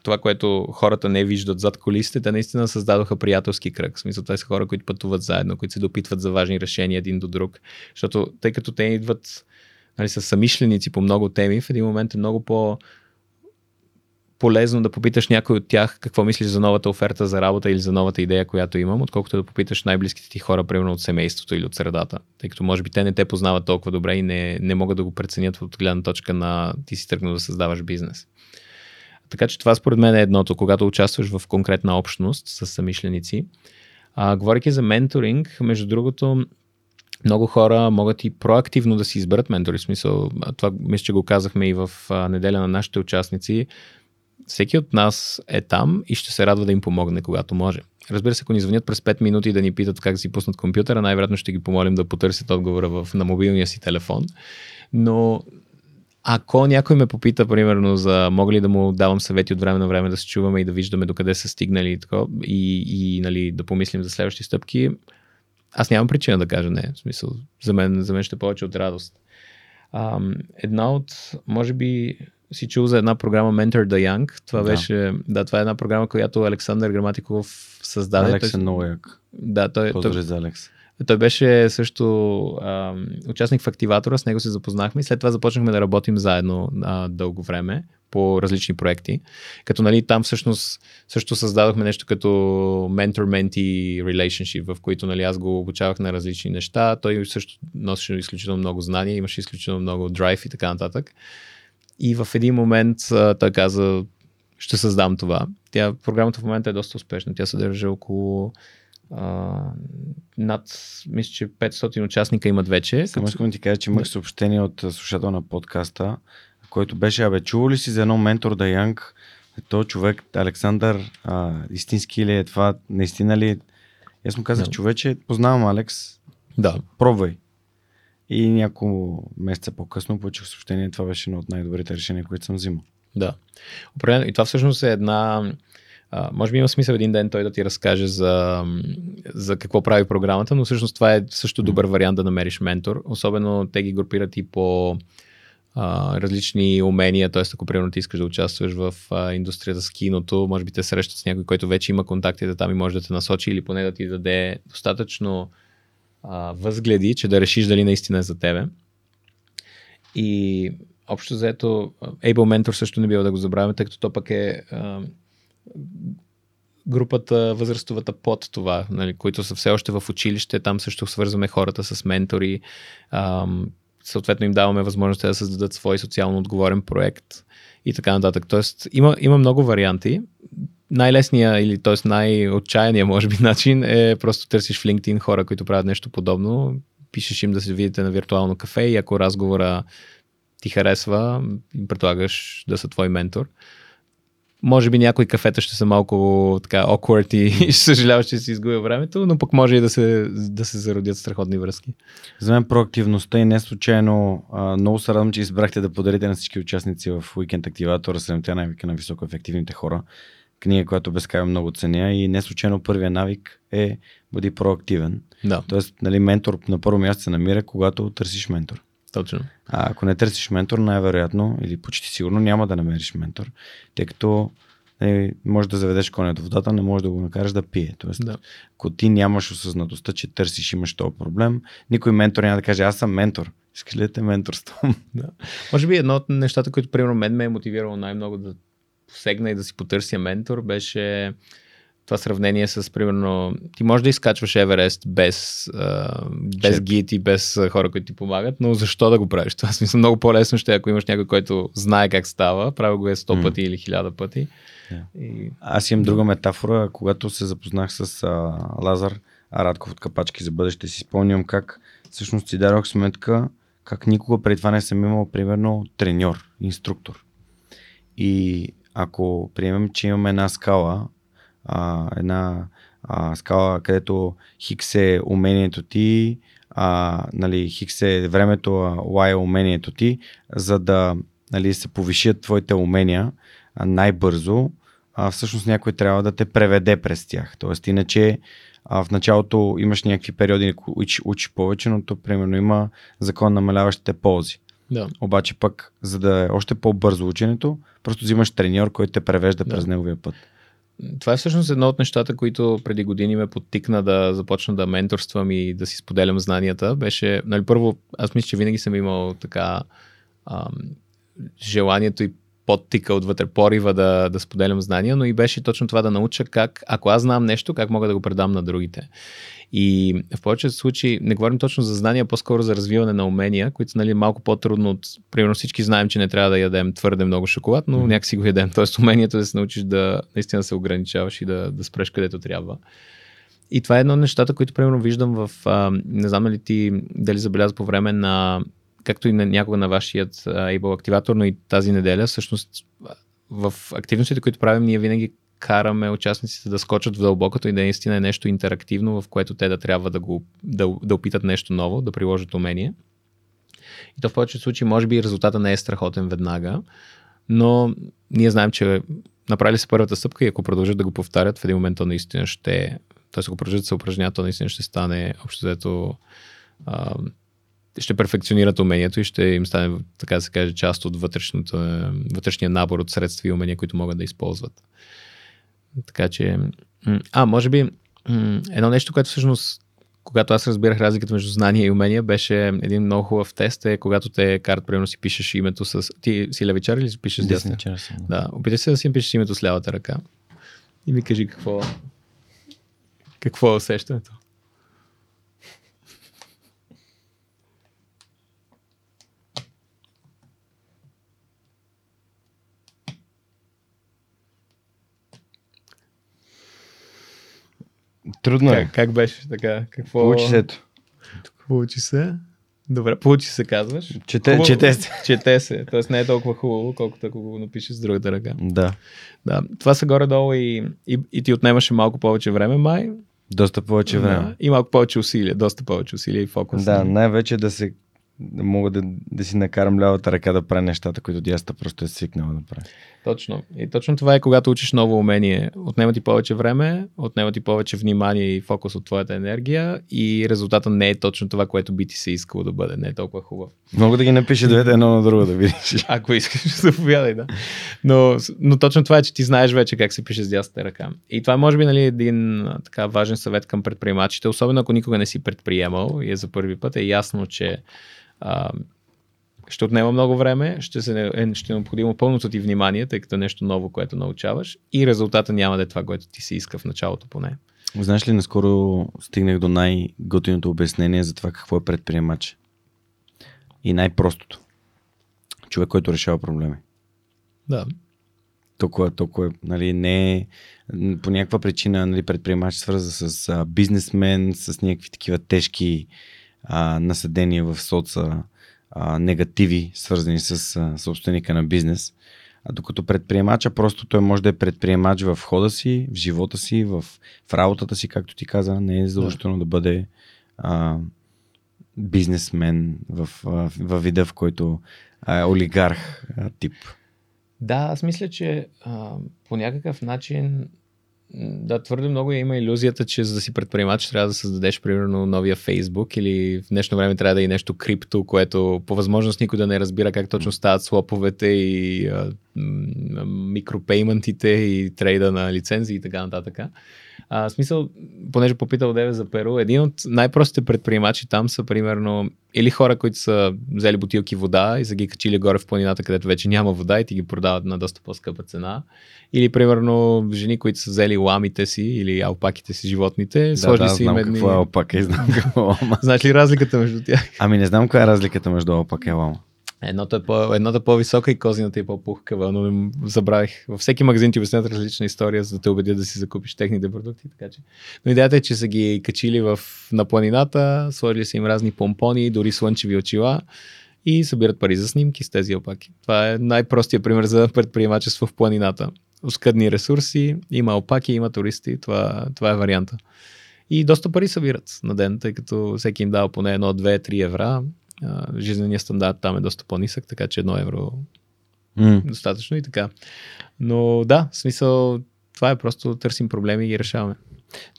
това, което хората не виждат зад колисите, те наистина създадоха приятелски кръг. В смисъл, те са хора, които пътуват заедно, които се допитват за важни решения един до друг. Защото тъй като те идват нали, са самишленици по много теми, в един момент е много по полезно да попиташ някой от тях какво мислиш за новата оферта за работа или за новата идея, която имам, отколкото да попиташ най-близките ти хора, примерно от семейството или от средата. Тъй като може би те не те познават толкова добре и не, не могат да го преценят от гледна точка на ти си тръгнал да създаваш бизнес. Така че това според мен е едното, когато участваш в конкретна общност с самишленици. А, говоряки за менторинг, между другото, много хора могат и проактивно да си изберат ментори. В смисъл, това мисля, че го казахме и в неделя на нашите участници. Всеки от нас е там и ще се радва да им помогне, когато може. Разбира се, ако ни звънят през 5 минути да ни питат как си пуснат компютъра, най-вероятно ще ги помолим да потърсят отговора в, на мобилния си телефон. Но ако някой ме попита, примерно, за мога ли да му давам съвети от време на време да се чуваме и да виждаме докъде са стигнали и, и, и нали, да помислим за следващи стъпки, аз нямам причина да кажа не. В смисъл, за мен, за мен ще е повече от радост. Um, една от, може би, си чул за една програма Mentor the Young. Това да. беше, да, това е една програма, която Александър Граматиков създаде. Алекс е много як. Да, той, той, за Алекс. Той беше също а, участник в активатора, с него се запознахме и след това започнахме да работим заедно а, дълго време по различни проекти. Като нали, там всъщност също създадохме нещо като mentor-mentee relationship, в които нали, аз го обучавах на различни неща. Той също носеше изключително много знания, имаше изключително много драйв и така нататък. И в един момент а, той каза, ще създам това. Тя, програмата в момента е доста успешна. Тя съдържа около а, над, мисля, че 500 участника имат вече. Само искам да ти кажа, че имах съобщение от слушател на подкаста, който беше, абе, чува ли си за едно ментор да Янг? Той човек, Александър, а, истински ли е това? Наистина ли? Аз му казах, Да. човече, познавам Алекс, Да, пробвай. И няколко месеца по-късно получих съобщение, това беше едно от най-добрите решения, които съм взимал. Да. И това всъщност е една. А, може би има смисъл един ден той да ти разкаже за, за какво прави програмата, но всъщност това е също добър вариант да намериш ментор. Особено те ги групират и по а, различни умения, т.е. ако примерно ти искаш да участваш в а, индустрията с киното, може би те срещат с някой, който вече има контактите там и може да те насочи или поне да ти даде достатъчно а, възгледи, че да решиш дали наистина е за тебе. И общо заето, Able Mentor също не бива да го забравяме, тъй като то пък е а, групата, възрастовата под това, нали, които са все още в училище, там също свързваме хората с ментори, а, съответно им даваме възможност да създадат свой социално отговорен проект и така нататък. Тоест има, има много варианти. Най-лесният или т.е. най-отчаяният, може би, начин е просто търсиш в LinkedIn хора, които правят нещо подобно, пишеш им да се видите на виртуално кафе и ако разговора ти харесва, им предлагаш да са твой ментор. Може би някои кафета ще са малко така awkward и ще съжаляваш, че си изгубя времето, но пък може и да се, да се зародят страхотни връзки. За мен проактивността и не случайно а, много се радвам, че избрахте да подарите на всички участници в Weekend Активатора 7 навика на високо ефективните хора. Книга, която безкрайно много ценя и не случайно първия навик е бъди проактивен. Да, Тоест, нали, ментор на първо място се намира, когато търсиш ментор. Точно. А ако не търсиш ментор, най-вероятно или почти сигурно няма да намериш ментор, тъй като нали, може да заведеш коня до водата, не можеш да го накараш да пие. Тоест, Да. ако ти нямаш осъзнатостта, че търсиш, имаш този проблем, никой ментор няма да каже, аз съм ментор. Искаш ли да те менторствам? Да. Може би едно от нещата, които примерно мен ме е мотивирало най-много да посегна и да си потърся ментор, беше това сравнение с, примерно, ти можеш да изкачваш Еверест без, а, без гид и без а, хора, които ти помагат, но защо да го правиш? Това смисъл много по-лесно ще е, ако имаш някой, който знае как става, прави го е 100 М. пъти или 1000 пъти. Да. И, Аз имам друга метафора, когато се запознах с а, Лазар Радков от Капачки за бъдеще, си спомням как всъщност си дадох сметка как никога преди това не съм имал, примерно, треньор, инструктор. И ако приемем, че имаме една скала, а, една а, скала, където хикс е умението ти, а, нали, хикс е времето, а y е умението ти, за да нали, се повишат твоите умения а, най-бързо, а, всъщност някой трябва да те преведе през тях. Тоест, иначе а, в началото имаш някакви периоди, учи, учи повече, но то примерно има закон на намаляващите ползи. да. Обаче пък, за да е още по-бързо ученето, просто взимаш треньор, който те превежда Да. през неговия път. Това е всъщност едно от нещата, които преди години ме подтикна да започна да менторствам и да си споделям знанията. Беше, нали, първо, аз мисля, че винаги съм имал така ам, желанието и подтика отвътре порива да, да споделям знания, но и беше точно това да науча как, ако аз знам нещо, как мога да го предам на другите. И в повечето случаи не говорим точно за знания, по-скоро за развиване на умения, които нали, малко по-трудно от... Примерно всички знаем, че не трябва да ядем твърде много шоколад, но Мгм. някакси го ядем. Тоест умението е да се научиш да наистина се ограничаваш и да, да спреш където трябва. И това е едно от нещата, които примерно виждам в... А, не знам ли ти дали забеляза по време на както и на някога на вашият Able активатор, но и тази неделя, всъщност в активностите, които правим, ние винаги караме участниците да скочат в дълбокото и да наистина е нещо интерактивно, в което те да трябва да, го, да, да опитат нещо ново, да приложат умение. И то в повечето случаи, може би, резултата не е страхотен веднага, но ние знаем, че направили се първата стъпка и ако продължат да го повтарят, в един момент то наистина ще, т.е. ако продължат да се упражняват, то наистина ще стане общо взето ще перфекционират умението и ще им стане, така да се каже, част от вътрешното, вътрешния набор от средства и умения, които могат да използват. Така че, а, може би, едно нещо, което всъщност, когато аз разбирах разликата между знания и умения, беше един много хубав тест, е когато те карат, примерно си пишеш името с... Ти си левичар или си пишеш с дясна? Да, опитай се да си пишеш името с лявата ръка и ми кажи какво, какво е усещането. Трудно е. Как, как беше така? Какво... Получи се. Получи се. Добре, получи се, казваш. Чете, Хубаво. чете се. Чете се. Тоест не е толкова хубаво, колкото ако го напишеш с другата ръка. Да. Да, това са горе-долу и, и, и ти отнемаше малко повече време, май. Доста повече време. Да, и малко повече усилия, доста повече усилия и фокус. Да, най-вече да се да мога да, да си накарам лявата ръка да правя нещата, които дясната просто е свикнала да прави. Точно. И точно това е когато учиш ново умение. Отнема ти повече време, отнема ти повече внимание и фокус от твоята енергия и резултата не е точно това, което би ти се искало да бъде. Не е толкова хубаво. Мога да ги напиша двете едно на друго да видиш. Ако искаш, заповядай, да. Но, но точно това е, че ти знаеш вече как се пише с дясната ръка. И това е, може би, нали, един така важен съвет към предприемачите, особено ако никога не си предприемал и е за първи път, е ясно, че а, ще отнема много време, ще, се, е, ще е необходимо пълното ти внимание, тъй като е нещо ново, което научаваш и резултата няма да е това, което ти се иска в началото поне. Знаеш ли, наскоро стигнах до най-готиното обяснение за това какво е предприемач. И най-простото. Човек, който решава проблеми. Да. Толкова, толкова, нали, не е по някаква причина, нали, предприемач свърза с а, бизнесмен, с някакви такива тежки а, насъдения в соца, а, негативи, свързани с а, собственика на бизнес. А докато предприемача, просто той може да е предприемач в хода си, в живота си, в, в работата си, както ти каза, не е задължително да, да бъде а, бизнесмен в, в, в вида, в който е олигарх а, тип. Да, аз мисля, че а, по някакъв начин да, твърде много има иллюзията, че за да си предприемач трябва да създадеш примерно новия Фейсбук или в днешно време трябва да е нещо крипто, което по възможност никой да не разбира как точно стават слоповете и а, микропейментите и трейда на лицензии и така нататък. А, смисъл, понеже попитал Деве за Перу, един от най-простите предприемачи там са примерно или хора, които са взели бутилки вода и са ги качили горе в планината, където вече няма вода и ти ги продават на доста по-скъпа цена. Или примерно жени, които са взели ламите си или алпаките си, животните, Да, сложили да, си знам им едни... какво е алпака и знам какво е лама. Знаеш ли разликата между тях? Ами не знам каква е разликата между алпака и лама. Едното е по, едната е по-висока и козината е по-пухкава, но забравих. Във всеки магазин ти обяснят различна история, за да те убедят да си закупиш техните продукти. Така че. Но идеята е, че са ги качили в, на планината, сложили са им разни помпони, дори слънчеви очила и събират пари за снимки с тези опаки. Това е най-простия пример за предприемачество в планината. Оскъдни ресурси, има опаки, има туристи, това, това е варианта. И доста пари събират на ден, тъй като всеки им дава поне 1, 2, 3 евра. Жизненият стандарт там е доста по-нисък, така че 1 евро М. достатъчно и така. Но да, в смисъл, това е просто търсим проблеми и ги решаваме.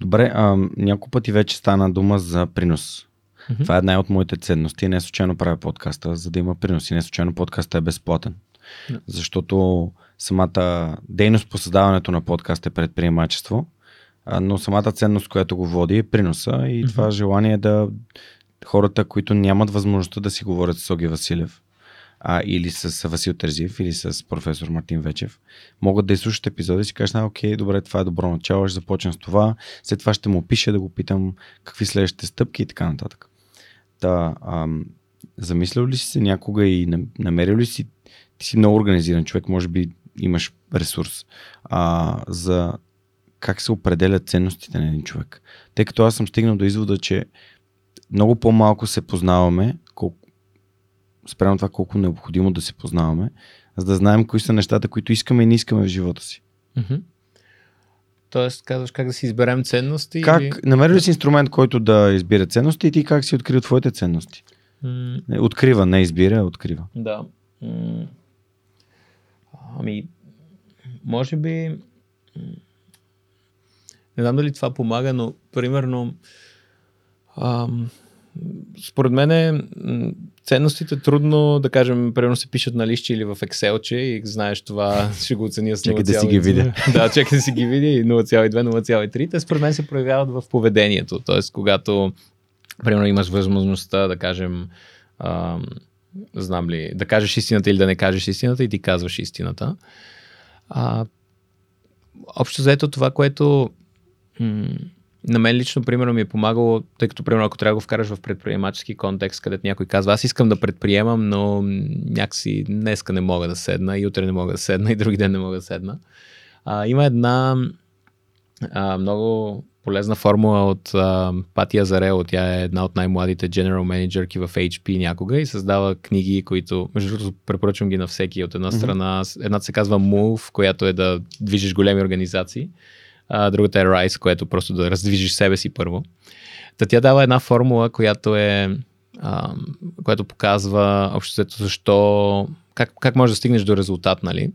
Добре, а, няколко пъти вече стана дума за принос. Мгм. Това е една от моите ценности. Не случайно правя подкаста, за да има принос. И не случайно подкаста е безплатен. Да. Защото самата дейност по създаването на подкаст е предприемачество, но самата ценност, която го води е приноса и Мгм. това желание да хората, които нямат възможността да си говорят с Оги Василев, а, или с Васил Терзиев, или с професор Мартин Вечев, могат да изслушат епизода и си кажат, а, окей, добре, това е добро начало, ще започна с това, след това ще му пиша да го питам какви следващите стъпки и така нататък. Та, ам, замислял ли си се някога и нам- намерил ли си, ти си много организиран човек, може би имаш ресурс, а, за как се определят ценностите на един човек. Тъй като аз съм стигнал до извода, че много по-малко се познаваме, колко, спрямо това колко е необходимо да се познаваме, за да знаем кои са нещата, които искаме и не искаме в живота си. Мгм. Тоест, казваш как да си изберем ценности? Как, Или... намери ли си инструмент, който да избира ценности и ти как си открил твоите ценности? Не, Открива, не избира, открива. Да. М, Ами, може би. Не знам дали това помага, но примерно. Ам, според мен е, ценностите трудно, да кажем, примерно се пишат на лище или в Excel, и знаеш това, ще го оценя с 0,2. Чакай да си ги видя. да, чакай да си ги видя и 0,2, 0,3. Те според мен се проявяват в поведението. Тоест, когато, примерно, имаш възможността, да кажем, ам, знам ли, да кажеш истината или да не кажеш истината и ти казваш истината. А, общо заето това, което м- на мен лично, примерно, ми е помагало, тъй като, примерно, ако трябва да го вкараш в предприемачески контекст, където някой казва, аз искам да предприемам, но някакси днеска не мога да седна, и утре не мога да седна, и други ден не мога да седна. А, има една а, много полезна формула от а, Патия Зарело. Тя е една от най-младите general менеджерки в HP някога и създава книги, които, между другото, препоръчвам ги на всеки. От една mm-hmm. страна, едната се казва Move, която е да движиш големи организации, а другата е Rise, което просто да раздвижиш себе си първо. Та тя дава една формула, която е а, която показва обществото защо, как, как можеш да стигнеш до резултат, нали?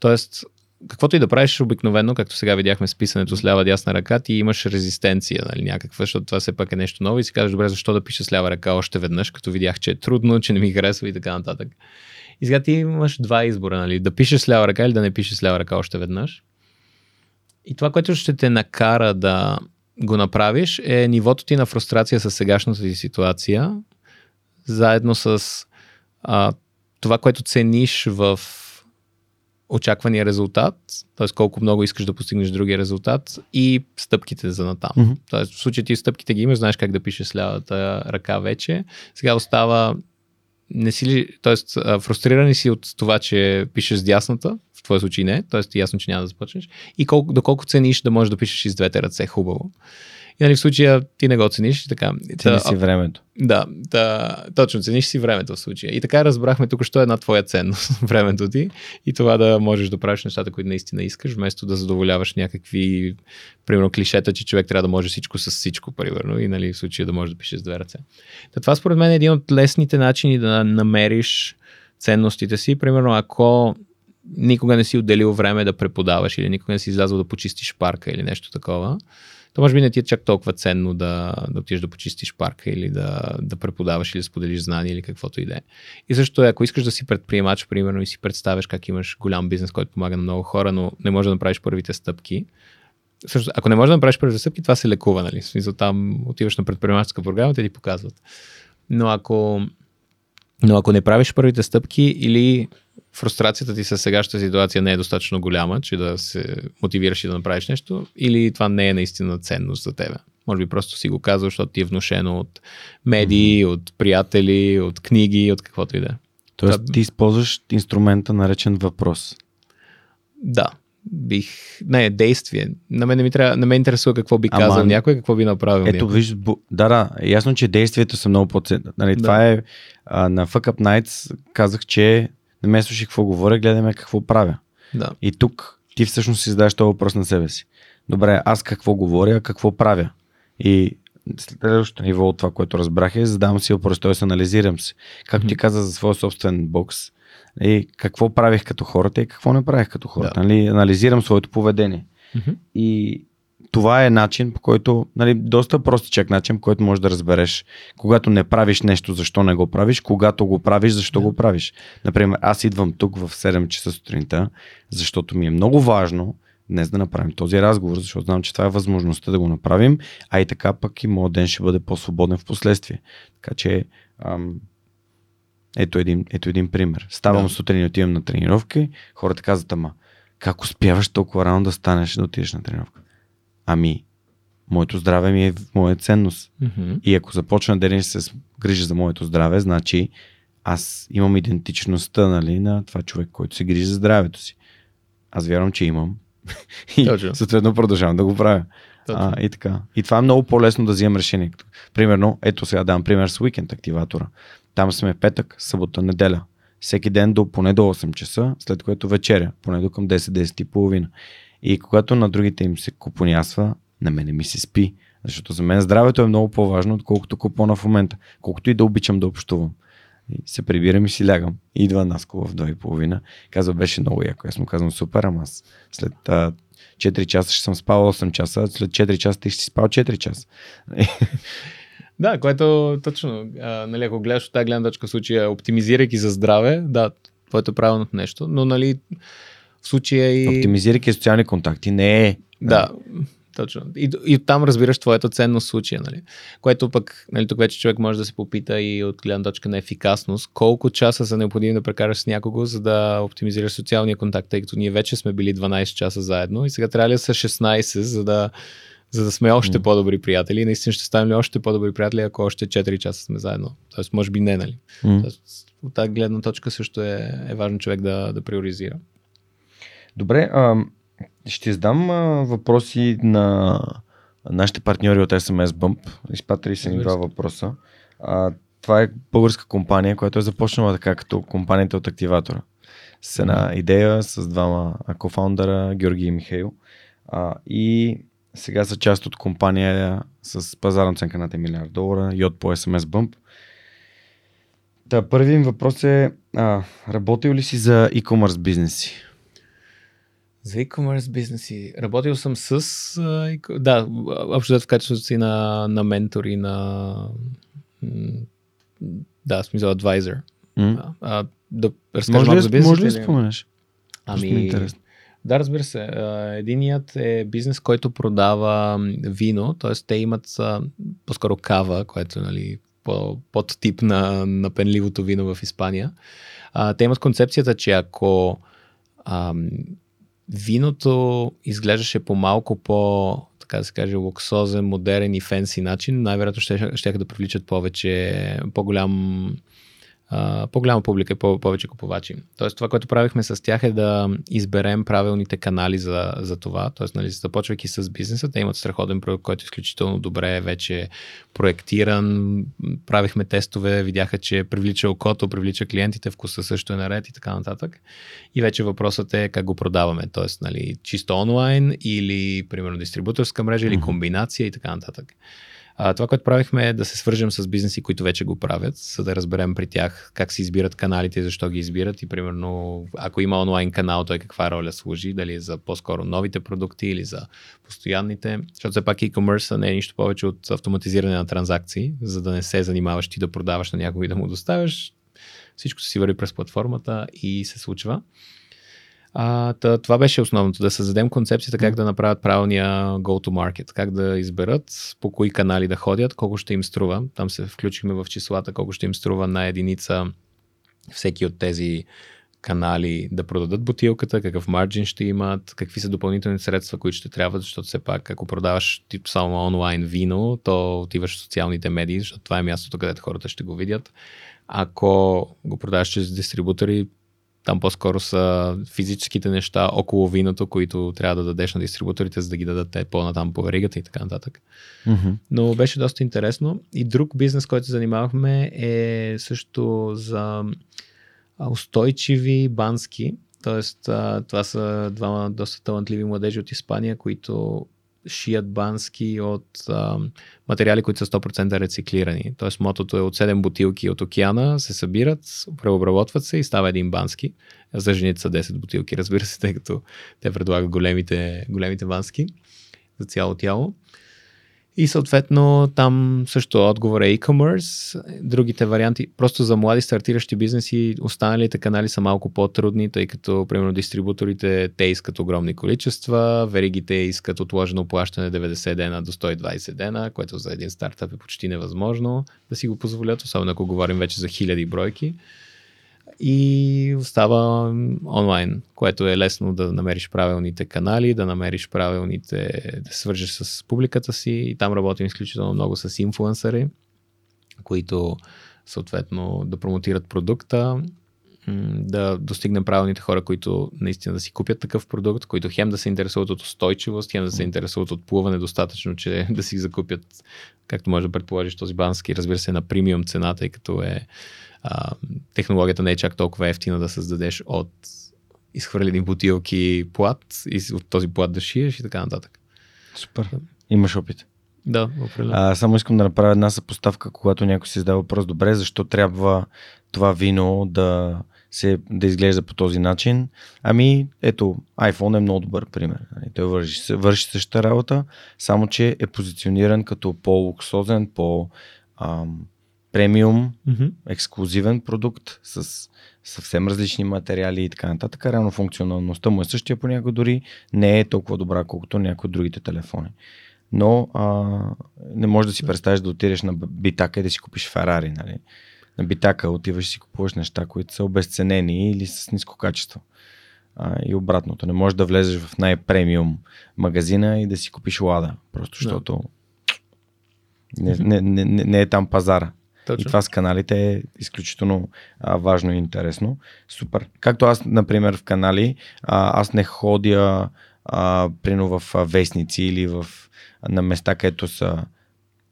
Тоест, каквото и да правиш обикновено, както сега видяхме с писането с лява дясна ръка, ти имаш резистенция, нали, някаква, защото това все пак е нещо ново и си казваш, добре, защо да пиша с лява ръка още веднъж, като видях, че е трудно, че не ми харесва и така нататък. И сега ти имаш два избора, нали, да пишеш с лява ръка или да не пишеш с лява ръка още веднъж. И това, което ще те накара да го направиш, е нивото ти на фрустрация с сегашната ти ситуация, заедно с а, това, което цениш в очаквания резултат, т.е. колко много искаш да постигнеш другия резултат и стъпките за натам. Mm-hmm. Тоест, в случая ти стъпките ги имаш, знаеш как да пишеш с лявата ръка вече. Сега остава не си ли, т.е. фрустрирани си от това, че пишеш с дясната, в твоя случай не, т.е. ясно, че няма да започнеш, и колко, доколко цениш да можеш да пишеш и с двете ръце хубаво. И нали, в случая ти не го цениш. Така. Цениш си времето. Да, да, точно, цениш си времето в случая. И така разбрахме тук, що е една твоя ценност, времето ти и това да можеш да правиш нещата, които наистина искаш, вместо да задоволяваш някакви, примерно, клишета, че човек трябва да може всичко с всичко, примерно, и нали, в случая да може да пише с две ръце. Та, това според мен е един от лесните начини да намериш ценностите си. Примерно, ако никога не си отделил време да преподаваш или никога не си излязъл да почистиш парка или нещо такова, то може би не ти е чак толкова ценно да, да отидеш да почистиш парка или да, да преподаваш или да споделиш знания или каквото и да е. И също ако искаш да си предприемач, примерно, и си представяш как имаш голям бизнес, който помага на много хора, но не можеш да направиш първите стъпки, също, ако не можеш да направиш първите стъпки, това се лекува, нали? В смисъл там отиваш на предприемаческа програма, те ти показват. Но ако, но ако не правиш първите стъпки или фрустрацията ти с сегашната ситуация не е достатъчно голяма, че да се мотивираш и да направиш нещо, или това не е наистина ценност за тебе. Може би просто си го казал, защото ти е внушено от медии, mm-hmm. от приятели, от книги, от каквото и да е. Тоест да... ти използваш инструмента наречен въпрос. Да. Бих... Не, действие. На мен не ми трябва... Не ме интересува какво би казал Ама... някой, какво би направил. Ето, виж, бу... да, да, ясно, че действията са много по-ценни. Нали, да. Това е а, на Fuck Up Nights казах, че не ме слушай какво говоря, гледаме какво правя. Да. И тук ти всъщност си задаш този въпрос на себе си. Добре, аз какво говоря, какво правя? И следващото ниво от това, което разбрах е, задавам си въпрос, т.е. анализирам се. Както ти каза за своя собствен бокс, и какво правих като хората и какво не правих като хората. Да. Нали? Анализирам своето поведение. Mm-hmm. И това е начин, по който, нали, доста простичък начин, по който можеш да разбереш, когато не правиш нещо, защо не го правиш, когато го правиш, защо да. го правиш. Например, аз идвам тук в 7 часа сутринта, защото ми е много важно днес да направим този разговор, защото знам, че това е възможността да го направим, а и така пък и моят ден ще бъде по-свободен в последствие. Така че, ам, ето, един, ето един пример. Ставам да. сутрин и отивам на тренировки, хората казват, ама, как успяваш толкова рано да станеш да отидеш на тренировка? Ами, моето здраве ми е моя ценност. Mm-hmm. И ако започна да се грижа за моето здраве, значи аз имам идентичността нали, на това човек, който се грижи за здравето си. Аз вярвам, че имам. и съответно продължавам да го правя. А, и така. И това е много по-лесно да вземам решение. Примерно, ето сега давам пример с уикенд активатора. Там сме петък, събота, неделя. Всеки ден до поне до 8 часа, след което вечеря, поне до към 10-10 и когато на другите им се купонясва, на мене ми се спи. Защото за мен здравето е много по-важно, отколкото купона в момента. Колкото и да обичам да общувам. И се прибирам и си лягам. И идва Наско в 2 и половина. Казва, беше много яко. Аз му казвам, супер, ама аз след а, 4 часа ще съм спал 8 часа, след 4 часа ти ще си спал 4 часа. Да, което точно, а, нали, ако гледаш от тази гледна точка случая, оптимизирайки за здраве, да, твоето правилното нещо, но нали, в случая и... Оптимизирайки социални контакти не е. Да, точно. И, и там разбираш твоята ценност в случая, нали? Което пък, нали, тук вече човек може да се попита и от гледна точка на ефикасност, колко часа са необходими да прекараш с някого, за да оптимизираш социалния контакт, тъй като ние вече сме били 12 часа заедно и сега трябва ли да са 16, за да, за да сме още mm. по-добри приятели. И наистина ще станем ли още по-добри приятели, ако още 4 часа сме заедно. Тоест, може би не, нали? Mm. Тоест, от тази гледна точка също е, е важно човек да, да приоризира. Добре, а, ще задам а, въпроси на нашите партньори от SMS Bump. Изпратили са ни два въпроса. А, това е българска компания, която е започнала така като компанията от активатора. С една идея, с двама кофаундъра, Георги и Михаил. А, и сега са част от компания с пазарна оценка на 1 милиард долара, йод по SMS Bump. Та, първият въпрос е, а, работил ли си за e-commerce бизнеси? За e-commerce бизнеси. Работил съм с... А, да, общо в качеството си на, на ментор и на... Да, смисъл advisor. Mm. А, да разкажа може ли, за бизнес? Може ли да споменеш? Ами, да, разбира се. Единият е бизнес, който продава вино, т.е. те имат по-скоро кава, което е нали, под тип на, на пенливото вино в Испания. Те имат концепцията, че ако ам, виното изглеждаше по малко по, така да се каже, луксозен, модерен и фенси начин, най-вероятно ще, ще да привличат повече, по-голям по-голяма публика и повече купувачи. Тоест това, което правихме с тях е да изберем правилните канали за, за това. Тоест, нали, започвайки с бизнеса, те имат страхотен продукт, който е изключително добре вече проектиран. Правихме тестове, видяха, че привлича окото, привлича клиентите, вкуса също е наред и така нататък. И вече въпросът е как го продаваме. Тоест, нали, чисто онлайн или, примерно, дистрибуторска мрежа или комбинация и така нататък. А, това, което правихме е да се свържем с бизнеси, които вече го правят, за да разберем при тях как се избират каналите и защо ги избират и примерно ако има онлайн канал, той каква роля служи, дали е за по-скоро новите продукти или за постоянните, защото все пак e-commerce не е нищо повече от автоматизиране на транзакции, за да не се занимаваш ти да продаваш на някой и да му доставяш. Всичко си върви през платформата и се случва. А, тъ, това беше основното, да създадем концепцията как да направят правилния go-to-market, как да изберат по кои канали да ходят, колко ще им струва. Там се включихме в числата, колко ще им струва на единица всеки от тези канали да продадат бутилката, какъв марджин ще имат, какви са допълнителни средства, които ще трябват, защото все пак, ако продаваш тип само онлайн вино, то отиваш в социалните медии, защото това е мястото, където хората ще го видят. Ако го продаваш чрез дистрибутори, там по-скоро са физическите неща около виното, които трябва да дадеш на дистрибуторите, за да ги дадат те по-натам по веригата и така нататък. Mm-hmm. Но беше доста интересно. И друг бизнес, който занимавахме е също за устойчиви бански. Тоест, това са двама доста талантливи младежи от Испания, които шият бански от а, материали, които са 100% рециклирани. Тоест мотото е от 7 бутилки от океана, се събират, преобработват се и става един бански. За жените са 10 бутилки, разбира се, тъй като те предлагат големите, големите бански за цяло тяло. И съответно там също отговор е e-commerce. Другите варианти, просто за млади стартиращи бизнеси, останалите канали са малко по-трудни, тъй като, примерно, дистрибуторите, те искат огромни количества, веригите искат отложено плащане 90 дена до 120 дена, което за един стартъп е почти невъзможно да си го позволят, особено ако говорим вече за хиляди бройки и остава онлайн, което е лесно да намериш правилните канали, да намериш правилните, да се свържеш с публиката си. И там работим изключително много с инфлуенсъри, които съответно да промотират продукта, да достигнем правилните хора, които наистина да си купят такъв продукт, които хем да се интересуват от устойчивост, хем да се интересуват от плуване достатъчно, че да си закупят, както може да предположиш, този бански, разбира се, на премиум цена, тъй като е а, технологията не е чак толкова ефтина да създадеш от изхвърлени бутилки плат и от този плат да шиеш и така нататък. Супер. Имаш опит. Да, определено. А, само искам да направя една съпоставка, когато някой си задава въпрос, добре, защо трябва това вино да, се, да изглежда по този начин? Ами, ето, iPhone е много добър пример. Нали, той върши, върши същата работа, само че е позициониран като по-луксозен, по- ам, премиум, mm-hmm. ексклюзивен продукт с съвсем различни материали и така нататък. Реално функционалността му е същия, понякога дори не е толкова добра, колкото някои от другите телефони. Но а, не можеш да си представиш да отидеш на битака и да си купиш Ферари. Нали? На битака отиваш и си купуваш неща, които са обесценени или с ниско качество. А, и обратното. Не можеш да влезеш в най-премиум магазина и да си купиш лада. Просто защото не, не, не, не, не е там пазара. Точно. И това с каналите е изключително а, важно и интересно. Супер. Както аз, например, в канали, а, аз не ходя а, прино в а, вестници или в, на места, където са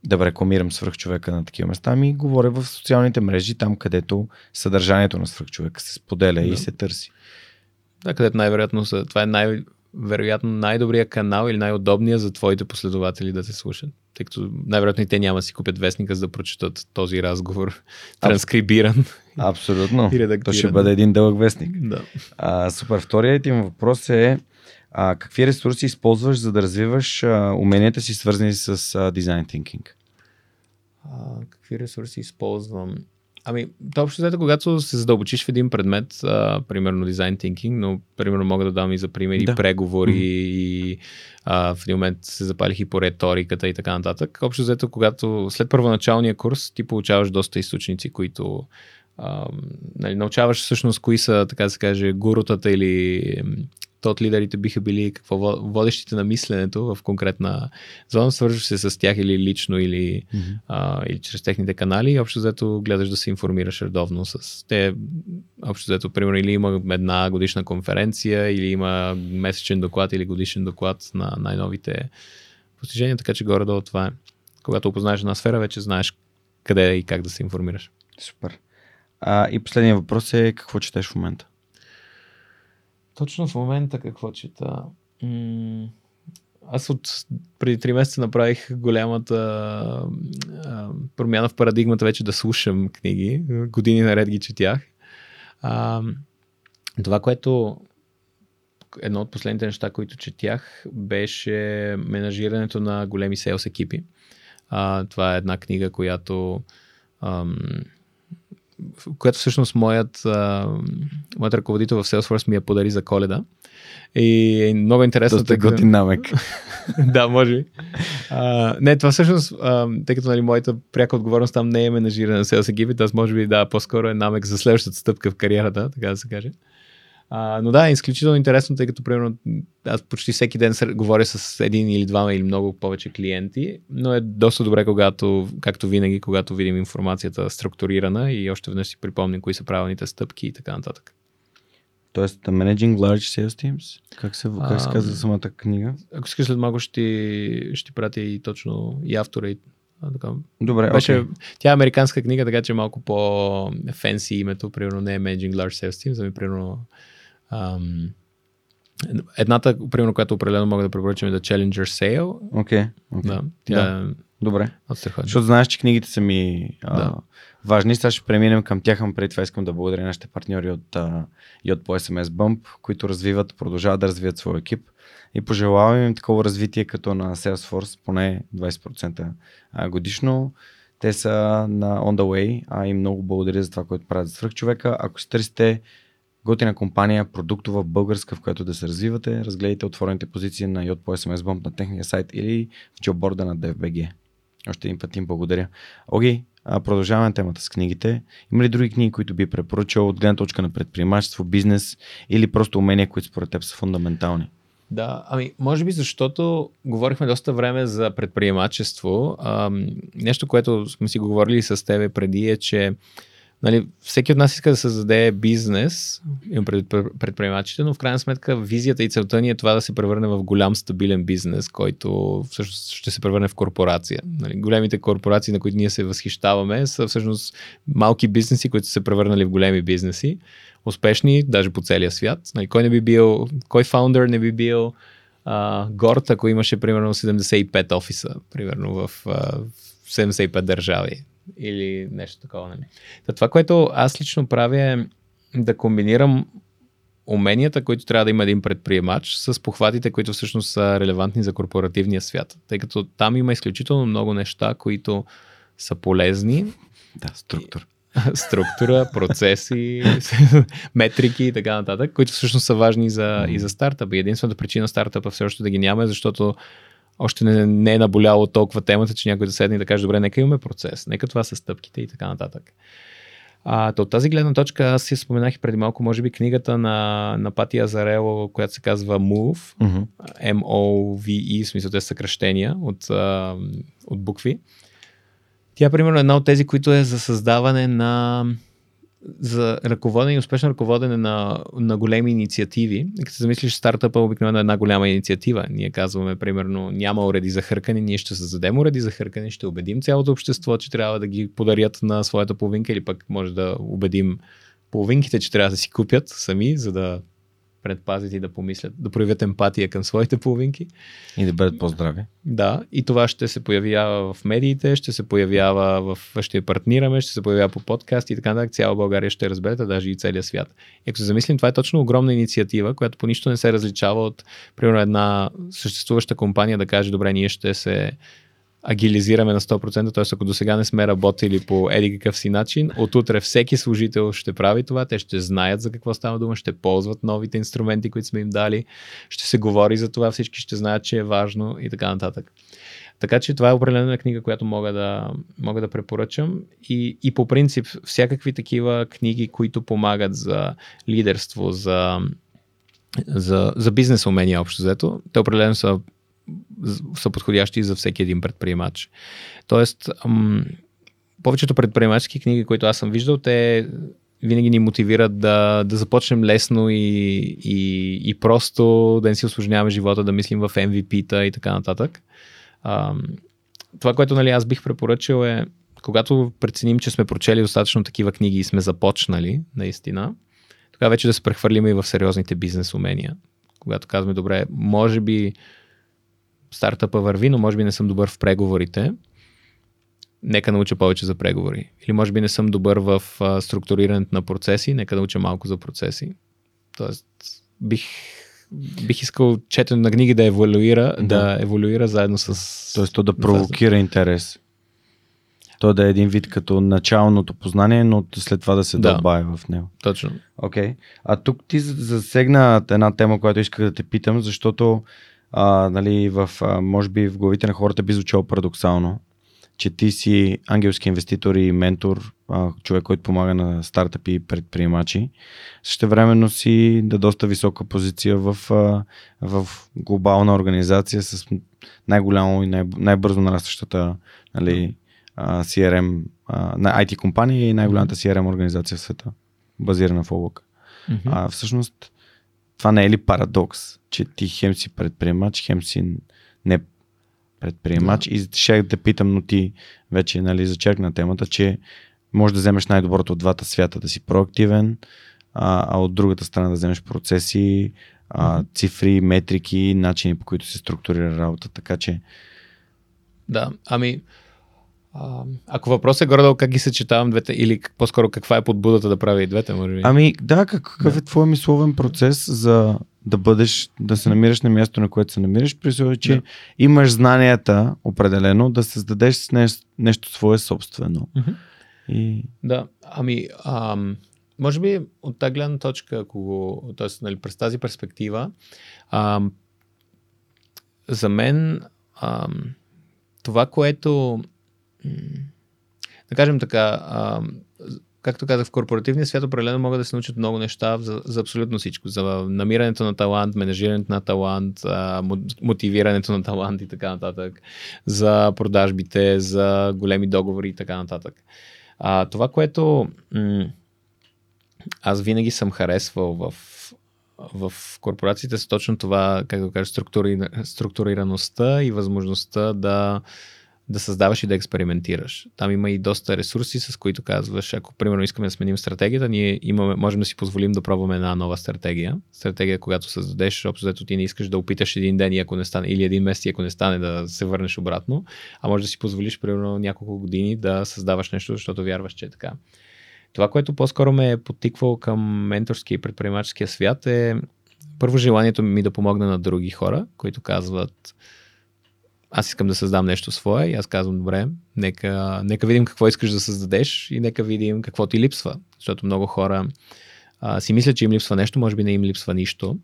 да рекламирам свръхчовека на такива места, ми говоря в социалните мрежи, там където съдържанието на свръхчовека се споделя да. и се търси. Да, където най-вероятно са, това е най- вероятно най-добрият канал или най-удобният за твоите последователи да се слушат. Тъй като най-вероятно и те няма да си купят вестника, за да прочитат този разговор транскрибиран. Абсолютно. и То ще бъде един дълъг вестник. Да. А, супер. Вторият ти въпрос е а, какви ресурси използваш, за да развиваш а, уменията си, свързани с а, дизайн тинкинг? какви ресурси използвам? Ами, то общо взето, когато се задълбочиш в един предмет, а, примерно дизайн тинкинг, но примерно мога да дам и за примери да. преговори mm-hmm. и а, в един момент се запалих и по риториката и така нататък. Общо взето, когато след първоначалния курс ти получаваш доста източници, които а, нали, научаваш всъщност кои са, така да се каже, гурутата или от лидерите биха били какво водещите на мисленето в конкретна зона, свързваш се с тях или лично, или, mm-hmm. а, или чрез техните канали и общо взето гледаш да се информираш редовно с те. Общо взето, примерно, или има една годишна конференция, или има месечен доклад или годишен доклад на най-новите постижения, така че горе-долу това е. Когато опознаеш една сфера, вече знаеш къде и как да се информираш. Супер. А, и последният въпрос е какво четеш в момента? Точно в момента какво чета? аз от преди 3 месеца направих голямата а, промяна в парадигмата вече да слушам книги. Години наред ги четях. А, това, което едно от последните неща, които четях, беше менажирането на големи селс екипи. А, това е една книга, която ам, която всъщност моят, а, моят ръководител в Salesforce ми я подари за коледа. И е много интересно. Доста готин намек. да, може би. А, не, това всъщност, а, тъй като нали, моята пряка отговорност там не е менажиране на селс екипите, аз може би да, по-скоро е намек за следващата стъпка в кариерата, така да се каже. А, но да, изключително интересно, тъй като примерно аз почти всеки ден говоря с един или двама или много повече клиенти, но е доста добре, когато, както винаги, когато видим информацията структурирана и още веднъж си припомним кои са правилните стъпки и така нататък. Тоест, Managing Large Sales Teams? Как се, как се казва самата книга? Ако искаш след малко ще, ще пратя и точно и автора и а, така. Добре, Беше, okay. Тя е американска книга, така че е малко по-фенси името. Примерно не е Managing Large Sales Teams, ами примерно Ам, едната, примерно, която определено мога да препоръчам е да Challenger Sale. Окей. Okay, okay. Да, тя да. Е Добре. Защото знаеш, че книгите са ми а, да. важни. Сега ще преминем към тях. Преди това искам да благодаря нашите партньори от, а, и от по SMS Bump, които развиват, продължават да развият своя екип. И пожелавам им такова развитие като на Salesforce, поне 20% годишно. Те са на on the way, а и много благодаря за това, което правят за свръхчовека. Ако си търсите готина компания, продуктова, българска, в която да се развивате, разгледайте отворените позиции на Yacht по SMS Bomb на техния сайт или в джобборда на DFBG. Още един път им благодаря. Оги, продължаваме темата с книгите. Има ли други книги, които би препоръчал от гледна точка на предприемачество, бизнес или просто умения, които според теб са фундаментални? Да, ами може би защото говорихме доста време за предприемачество. Ам, нещо, което сме си говорили с тебе преди е, че нали, всеки от нас иска да създаде бизнес, пред, предприемачите, но в крайна сметка визията и целта ни е това да се превърне в голям стабилен бизнес, който всъщност ще се превърне в корпорация. Нали, големите корпорации, на които ние се възхищаваме, са всъщност малки бизнеси, които са се превърнали в големи бизнеси, успешни даже по целия свят. Нали, кой не би бил, кой фаундър не би бил а, горд, ако имаше примерно 75 офиса, примерно в, в 75 държави или нещо такова. Нали. Та това, което аз лично правя е да комбинирам уменията, които трябва да има един предприемач с похватите, които всъщност са релевантни за корпоративния свят. Тъй като там има изключително много неща, които са полезни. Да, структура. структура, процеси, метрики и така нататък, които всъщност са важни за, и за стартъпа. Единствената причина стартъпа все още да ги няма е защото още не, не е наболяло толкова темата, че някой да седне и да каже, добре, нека имаме процес, нека това са стъпките и така нататък. А, то от тази гледна точка аз си споменах преди малко, може би, книгата на, на Пати Азарело, която се казва Move, mm-hmm. M-O-V-E, в смисъл те съкръщения от, а, от букви. Тя, примерно, е една от тези, които е за създаване на за ръководене и успешно ръководене на, на големи инициативи. Като замислиш, стартъпа обикновено е една голяма инициатива. Ние казваме, примерно, няма уреди за хъркане, ние ще създадем уреди за хъркане, ще убедим цялото общество, че трябва да ги подарят на своята половинка или пък може да убедим половинките, че трябва да си купят сами, за да предпазят и да помислят, да проявят емпатия към своите половинки. И да бъдат по-здрави. Да, и това ще се появява в медиите, ще се появява в... ще партнираме, ще се появява по подкаст и така нататък. Цяла България ще разберете, даже и целия свят. И ако се замислим, това е точно огромна инициатива, която по нищо не се различава от, примерно, една съществуваща компания да каже, добре, ние ще се агилизираме на 100%, т.е. ако до сега не сме работили по еди какъв си начин, от утре всеки служител ще прави това, те ще знаят за какво става дума, ще ползват новите инструменти, които сме им дали, ще се говори за това, всички ще знаят, че е важно и така нататък. Така че това е определена книга, която мога да, мога да препоръчам. И, и по принцип, всякакви такива книги, които помагат за лидерство, за, за, за бизнес умения общо взето, те определено са са подходящи за всеки един предприемач. Тоест, м- повечето предприемачески книги, които аз съм виждал, те винаги ни мотивират да, да започнем лесно и, и, и просто да не си осложняваме живота, да мислим в MVP-та и така нататък. А, това, което нали, аз бих препоръчал е, когато преценим, че сме прочели достатъчно такива книги и сме започнали, наистина, тогава вече да се прехвърлим и в сериозните бизнес умения. Когато казваме, добре, може би стартъпа върви, но може би не съм добър в преговорите. Нека науча повече за преговори. Или може би не съм добър в а, структурирането на процеси, нека науча малко за процеси. Тоест, бих, бих искал четен на книги да еволюира, да. да еволюира заедно с... Тоест, то да провокира интерес. То да е един вид като началното познание, но след това да се да. дълбае в него. Точно. Окей. Okay. А тук ти засегна една тема, която исках да те питам, защото а, нали, в, а, може би в главите на хората би звучало парадоксално, че ти си ангелски инвеститор и ментор, а, човек, който помага на стартъпи и предприемачи. Също времено си да доста висока позиция в, а, в глобална организация с най-голямо и най- най-бързо нарастващата нали, а, CRM, а, на IT компания и най-голямата CRM организация в света, базирана в облака. Mm-hmm. А, всъщност, това не е ли парадокс, че ти хем си предприемач, хем си не предприемач? Да. и ще да питам, но ти вече нали, зачеркна темата, че може да вземеш най-доброто от двата свята, да си проактивен, а, а от другата страна да вземеш процеси, а, цифри, метрики, начини по които се структурира работа, така че да, ами ако въпрос е горе как ги съчетавам двете или по-скоро каква е подбудата да правя и двете, може би? Ами да, какъв да. е твой мисловен процес за да бъдеш, да се намираш на място, на което се намираш, при условие, че да. имаш знанията определено да създадеш нещо, нещо свое собствено. Mm-hmm. И... Да, ами ам, може би от тази гледна точка, ако го, т.е. Нали, през тази перспектива, ам, за мен ам, това, което да кажем така, а, както казах, в корпоративния свят определено могат да се научат много неща за, за абсолютно всичко. За намирането на талант, менежирането на талант, а, мотивирането на талант и така нататък. За продажбите, за големи договори и така нататък. А, това, което м- аз винаги съм харесвал в, в корпорациите са точно това, как да кажа, структури, структурираността и възможността да да създаваш и да експериментираш. Там има и доста ресурси, с които казваш, ако примерно искаме да сменим стратегията, ние имаме, можем да си позволим да пробваме една нова стратегия. Стратегия, когато създадеш, общо ти не искаш да опиташ един ден и ако не стане, или един месец и ако не стане да се върнеш обратно, а може да си позволиш примерно няколко години да създаваш нещо, защото вярваш, че е така. Това, което по-скоро ме е потиквало към менторския и предприемаческия свят е първо желанието ми да помогна на други хора, които казват, аз искам да създам нещо свое и аз казвам, добре, нека, нека видим какво искаш да създадеш и нека видим какво ти липсва. Защото много хора а, си мислят, че им липсва нещо, може би не им липсва нищо.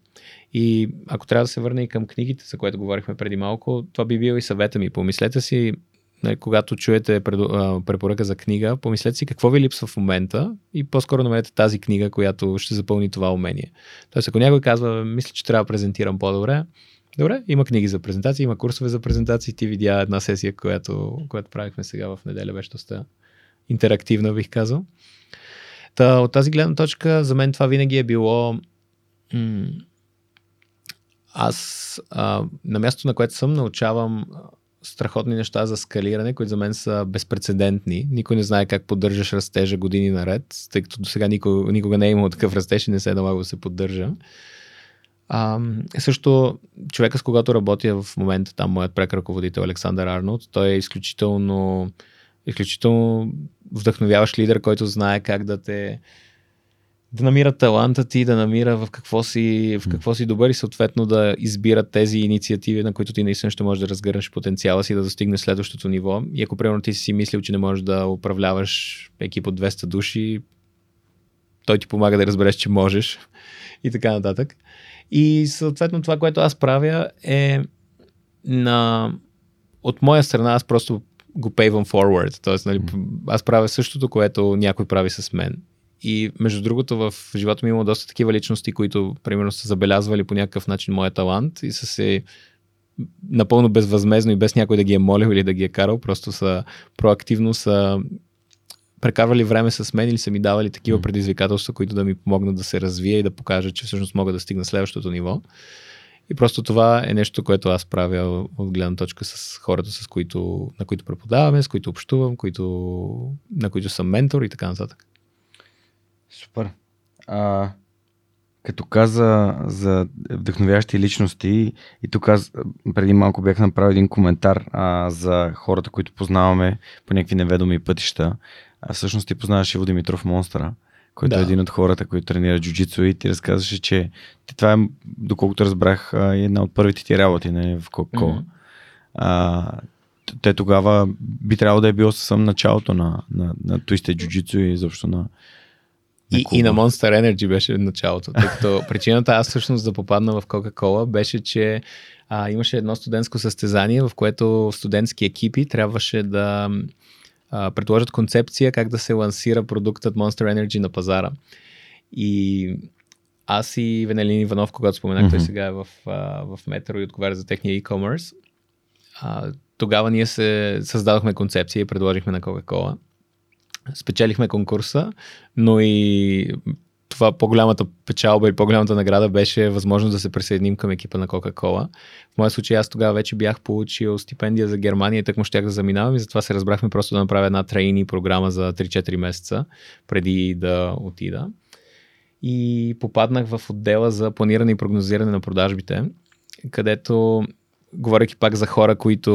И ако трябва да се върна и към книгите, за което говорихме преди малко, това би бил и съвета ми. Помислете си, нали, когато чуете препоръка за книга, помислете си какво ви липсва в момента и по-скоро намерете тази книга, която ще запълни това умение. Тоест, ако някой казва, мисля, че трябва да презентирам по-добре, Добре, има книги за презентации, има курсове за презентации. Ти видя една сесия, която, която правихме сега в неделя, беше доста интерактивна, бих казал. Та, от тази гледна точка, за мен това винаги е било. Аз а, на мястото, на което съм, научавам страхотни неща за скалиране, които за мен са безпредседентни. Никой не знае как поддържаш растежа години наред, тъй като до сега никога, никога не е имало такъв растеж и не се е налагало да се поддържа. А, също човека, с когато работя в момента, там моят прек ръководител Александър Арнолд, той е изключително, изключително вдъхновяващ лидер, който знае как да те да намира таланта ти, да намира в какво си, в какво си добър и съответно да избира тези инициативи, на които ти наистина ще можеш да разгърнеш потенциала си, да достигнеш следващото ниво. И ако примерно ти си мислил, че не можеш да управляваш екип от 200 души, той ти помага да разбереш, че можеш и така нататък. И съответно това, което аз правя е на... От моя страна аз просто го payvam forward. Тоест, нали, аз правя същото, което някой прави с мен. И между другото, в живота ми има доста такива личности, които, примерно, са забелязвали по някакъв начин моя талант и са се напълно безвъзмезно и без някой да ги е молил или да ги е карал, просто са проактивно са прекарвали време с мен или са ми давали такива предизвикателства, които да ми помогнат да се развия и да покажа, че всъщност мога да стигна следващото ниво. И просто това е нещо, което аз правя от гледна точка с хората, с които, на които преподаваме, с които общувам, които, на които съм ментор и така нататък. Супер. А, като каза за вдъхновящи личности, и тук аз преди малко бях направил един коментар а, за хората, които познаваме по някакви неведоми пътища. А всъщност ти познаваш Иво Димитров Монстъра, който да. е един от хората, които тренира джуджицу и ти разказваше, че ти, това е, доколкото разбрах, една от първите ти работи нали, в Кока-Кола. Mm-hmm. те тогава би трябвало да е било съвсем началото на, на, на Twisted Jiu-Jitsu и изобщо на, и, и на Monster Energy беше началото. Тъй като причината аз всъщност да попадна в Coca-Cola беше, че а, имаше едно студентско състезание, в което студентски екипи трябваше да а, предложат концепция как да се лансира продуктът Monster Energy на пазара. И аз и Венелин Иванов, когато споменах, mm-hmm. той сега е в, а, в Метро и отговаря за техния e-commerce. А, тогава ние се създадохме концепция и предложихме на Coca-Cola. Спечелихме конкурса, но и това по-голямата печалба и по-голямата награда беше възможност да се присъединим към екипа на Coca-Cola. В моя случай аз тогава вече бях получил стипендия за Германия и так му щях да заминавам и затова се разбрахме просто да направя една трейни програма за 3-4 месеца преди да отида. И попаднах в отдела за планиране и прогнозиране на продажбите, където говоряки пак за хора, които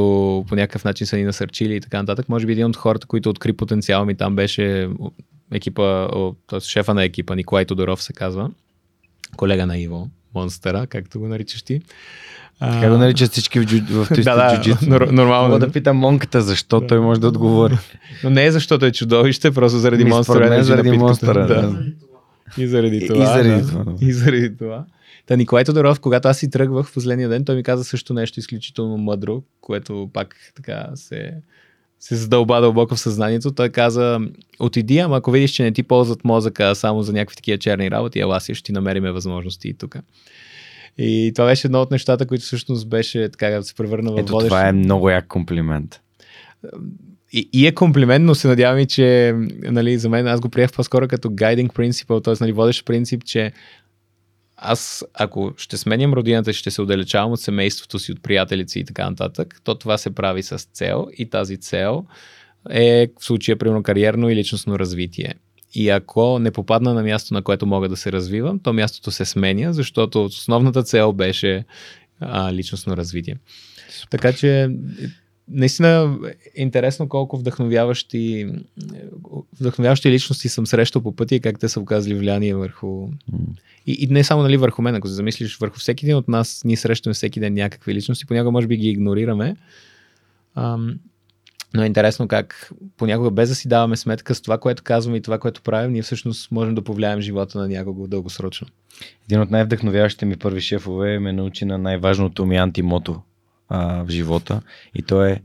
по някакъв начин са ни насърчили и така нататък, може би един от хората, които откри потенциал ми там беше екипа, т.е. шефа на екипа, Николай Тодоров се казва, колега на Иво, Монстера, както го наричаш ти. Как го наричат всички в, джу... в да, да, джуджитсу? нормално. Мога да питам Монката защо той може да отговори. Но не е защото е чудовище, просто заради Монстера. Не заради Монстера. Да. да. И заради това. И заради да. това. И заради това. Та Николай Тодоров, когато аз си тръгвах в последния ден, той ми каза също нещо изключително мъдро, което пак така се, се задълба дълбоко в съзнанието. Той каза, отиди, ама ако видиш, че не ти ползват мозъка само за някакви такива черни работи, ела си, ще ти намериме възможности и тук. И това беше едно от нещата, които всъщност беше така да се превърна в Ето водещ. това е много як комплимент. И, и е комплимент, но се надявам и, че нали, за мен аз го приех по-скоро като guiding principle, т.е. Нали, водещ принцип, че аз, ако ще сменям родината, ще се отдалечавам от семейството си, от приятелите си и така нататък, то това се прави с цел и тази цел е в случая, примерно, кариерно и личностно развитие. И ако не попадна на място, на което мога да се развивам, то мястото се сменя, защото основната цел беше а, личностно развитие. Супер. Така че наистина е интересно колко вдъхновяващи, вдъхновяващи личности съм срещал по пътя и как те са оказали влияние върху... Mm. И, и не само нали, върху мен, ако се замислиш, върху всеки един от нас, ние срещаме всеки ден някакви личности, понякога може би ги игнорираме. Ам, но е интересно как понякога без да си даваме сметка с това, което казваме и това, което правим, ние всъщност можем да повлияем живота на някого дългосрочно. Един от най-вдъхновяващите ми първи шефове ме научи на най-важното ми антимото а, в живота и то е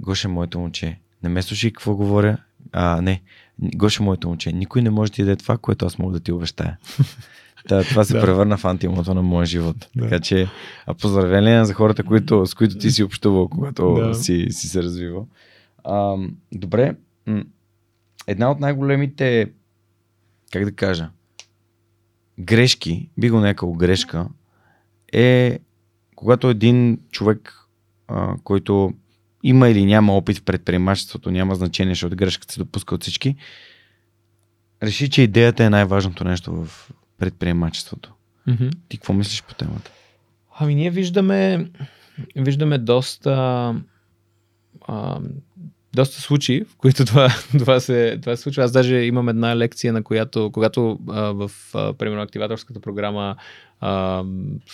Гоше, моето момче, не ме слушай какво говоря, а, не, Гоше, моето момче, никой не може да ти даде това, което аз мога да ти обещая. Та, това се да. превърна в антимото на моя живот. Да. Така че, а поздравления за хората, които, с които ти си общувал, когато да. си, си се развивал. А, добре, една от най-големите как да кажа, грешки, би го некал грешка, е когато един човек, а, който има или няма опит в предприемачеството, няма значение, защото грешката се допуска от всички, реши, че идеята е най-важното нещо в предприемачеството. Mm-hmm. Ти какво мислиш по темата? Ами ние виждаме, виждаме доста, а, доста случаи, в които това, това, се, това се случва. Аз даже имам една лекция, на която, когато а, в, а, примерно, активаторската програма а,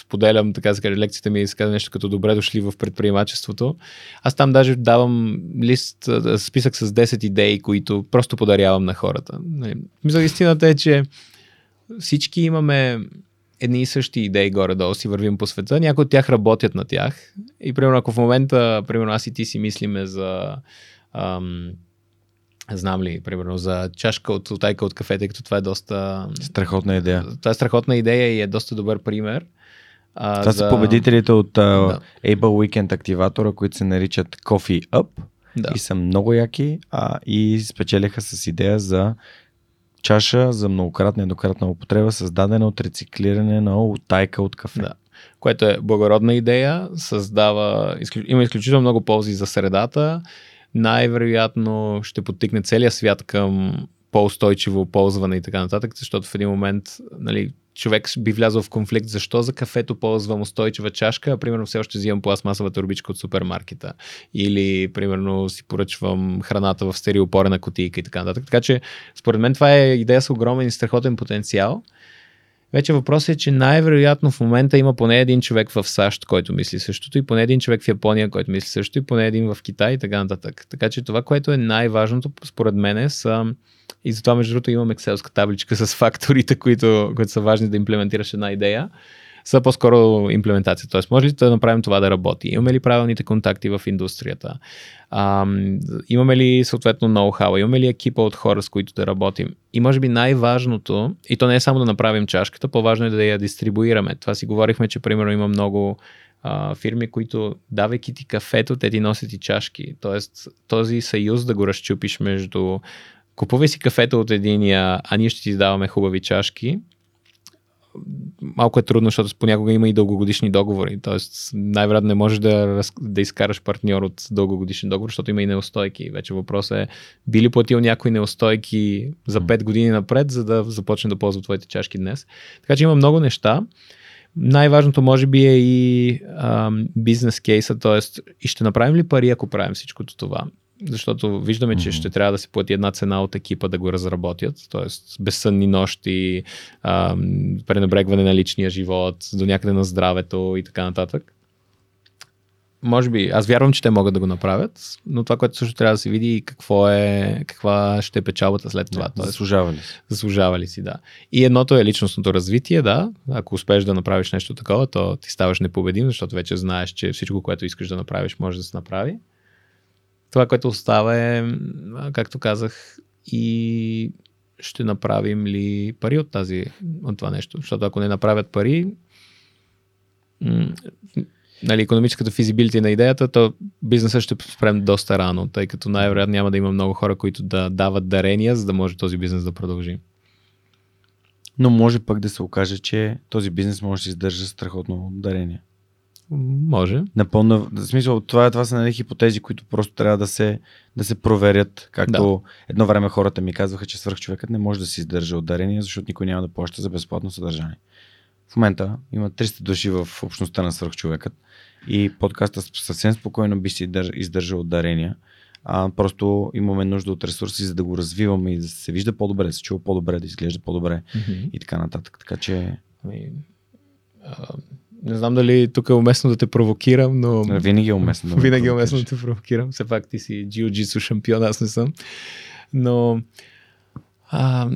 споделям, така се каже, лекцията ми и се нещо като добре дошли в предприемачеството. Аз там даже давам лист, списък с 10 идеи, които просто подарявам на хората. Нали, мисля, истината е, че всички имаме едни и същи идеи горе-долу си вървим по света. Някои от тях работят на тях. И примерно, ако в момента, примерно аз и ти си мислиме за ам, знам ли, примерно, за чашка от отайка от кафе, тъй като това е доста... Страхотна идея. Това е страхотна идея и е доста добър пример. А, това за... са победителите от а, да. Able Weekend активатора, които се наричат Coffee Up да. и са много яки а, и спечелиха с идея за чаша за многократна и еднократна употреба, създадена от рециклиране на отайка от кафе. Да. Което е благородна идея, създава, има изключително много ползи за средата, най-вероятно ще подтикне целия свят към по-устойчиво ползване и така нататък, защото в един момент нали, човек би влязъл в конфликт защо за кафето ползвам устойчива чашка, а примерно все още взимам пластмасова турбичка от супермаркета. Или примерно си поръчвам храната в стереопорена котийка и така нататък. Така че според мен това е идея с огромен и страхотен потенциал. Вече въпросът е, че най-вероятно в момента има поне един човек в САЩ, който мисли същото, и поне един човек в Япония, който мисли същото, и поне един в Китай и така нататък. Така че това, което е най-важното, според мен, са и затова, между другото, имам екселска табличка с факторите, които, които са важни да имплементираш една идея са по-скоро имплементация. Тоест, може ли да направим това да работи? Имаме ли правилните контакти в индустрията? А, имаме ли съответно ноу-хау? Имаме ли екипа от хора, с които да работим? И може би най-важното, и то не е само да направим чашката, по-важно е да я дистрибуираме. Това си говорихме, че примерно има много а, фирми, които давайки ти кафето, те ти носят и чашки. Тоест този съюз да го разчупиш между купувай си кафето от единия, а ние ще ти даваме хубави чашки, малко е трудно, защото понякога има и дългогодишни договори. Тоест, най-вероятно не можеш да, да изкараш партньор от дългогодишен договор, защото има и неустойки. Вече въпросът е, би ли платил някои неустойки за 5 години напред, за да започне да ползва твоите чашки днес. Така че има много неща. Най-важното може би е и бизнес кейса, т.е. и ще направим ли пари, ако правим всичкото това? Защото виждаме, че ще трябва да се плати една цена от екипа да го разработят, т.е. безсънни нощи, а, пренебрегване на личния живот, до някъде на здравето и така нататък. Може би, аз вярвам, че те могат да го направят, но това, което също трябва да се види какво е, каква ще е печалбата след това. Да, заслужава ли си? Заслужава ли си, да. И едното е личностното развитие, да. Ако успееш да направиш нещо такова, то ти ставаш непобедим, защото вече знаеш, че всичко, което искаш да направиш, може да се направи. Това, което остава е, както казах, и ще направим ли пари от, тази, от това нещо. Защото ако не направят пари, нали, економическата физибилити на идеята, то бизнесът ще спрем доста рано, тъй като най-вероятно няма да има много хора, които да дават дарения, за да може този бизнес да продължи. Но може пък да се окаже, че този бизнес може да издържа страхотно дарение. Може. Напълно. В смисъл, това, това са нали, хипотези, които просто трябва да се, да се проверят. Както да. едно време хората ми казваха, че свърхчовекът не може да се издържа от дарения, защото никой няма да плаща за безплатно съдържание. В момента има 300 души в общността на свърхчовекът и подкаста съвсем спокойно би си издържал от дарения. А, просто имаме нужда от ресурси, за да го развиваме и да се вижда по-добре, да се чува по-добре, да изглежда по-добре mm-hmm. и така нататък. Така че. Ами, не знам дали тук е уместно да те провокирам, но... Винаги е уместно. Да винаги е уместно да те провокирам. Все пак ти си джиу-джитсу шампион, аз не съм. Но... А,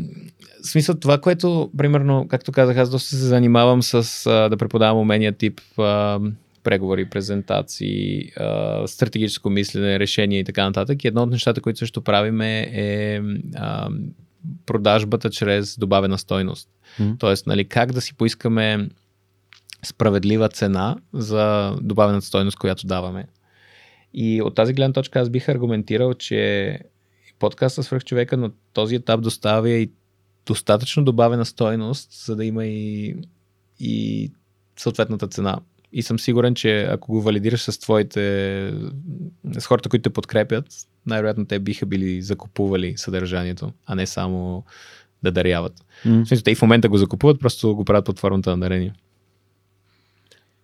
в смисъл това, което, примерно, както казах, аз доста се занимавам с а, да преподавам умения тип а, преговори, презентации, а, стратегическо мислене, решение и така нататък. И едно от нещата, които също правим е, е а, продажбата чрез добавена стойност. Mm-hmm. Тоест, нали, как да си поискаме справедлива цена за добавената стойност, която даваме. И от тази гледна точка аз бих аргументирал, че подкаста свръх човека на този етап доставя и достатъчно добавена стойност, за да има и, и съответната цена. И съм сигурен, че ако го валидираш с твоите, с хората, които те подкрепят, най-вероятно те биха били закупували съдържанието, а не само да даряват. Mm. В смисъл, те и в момента го закупуват, просто го правят под формата на дарение.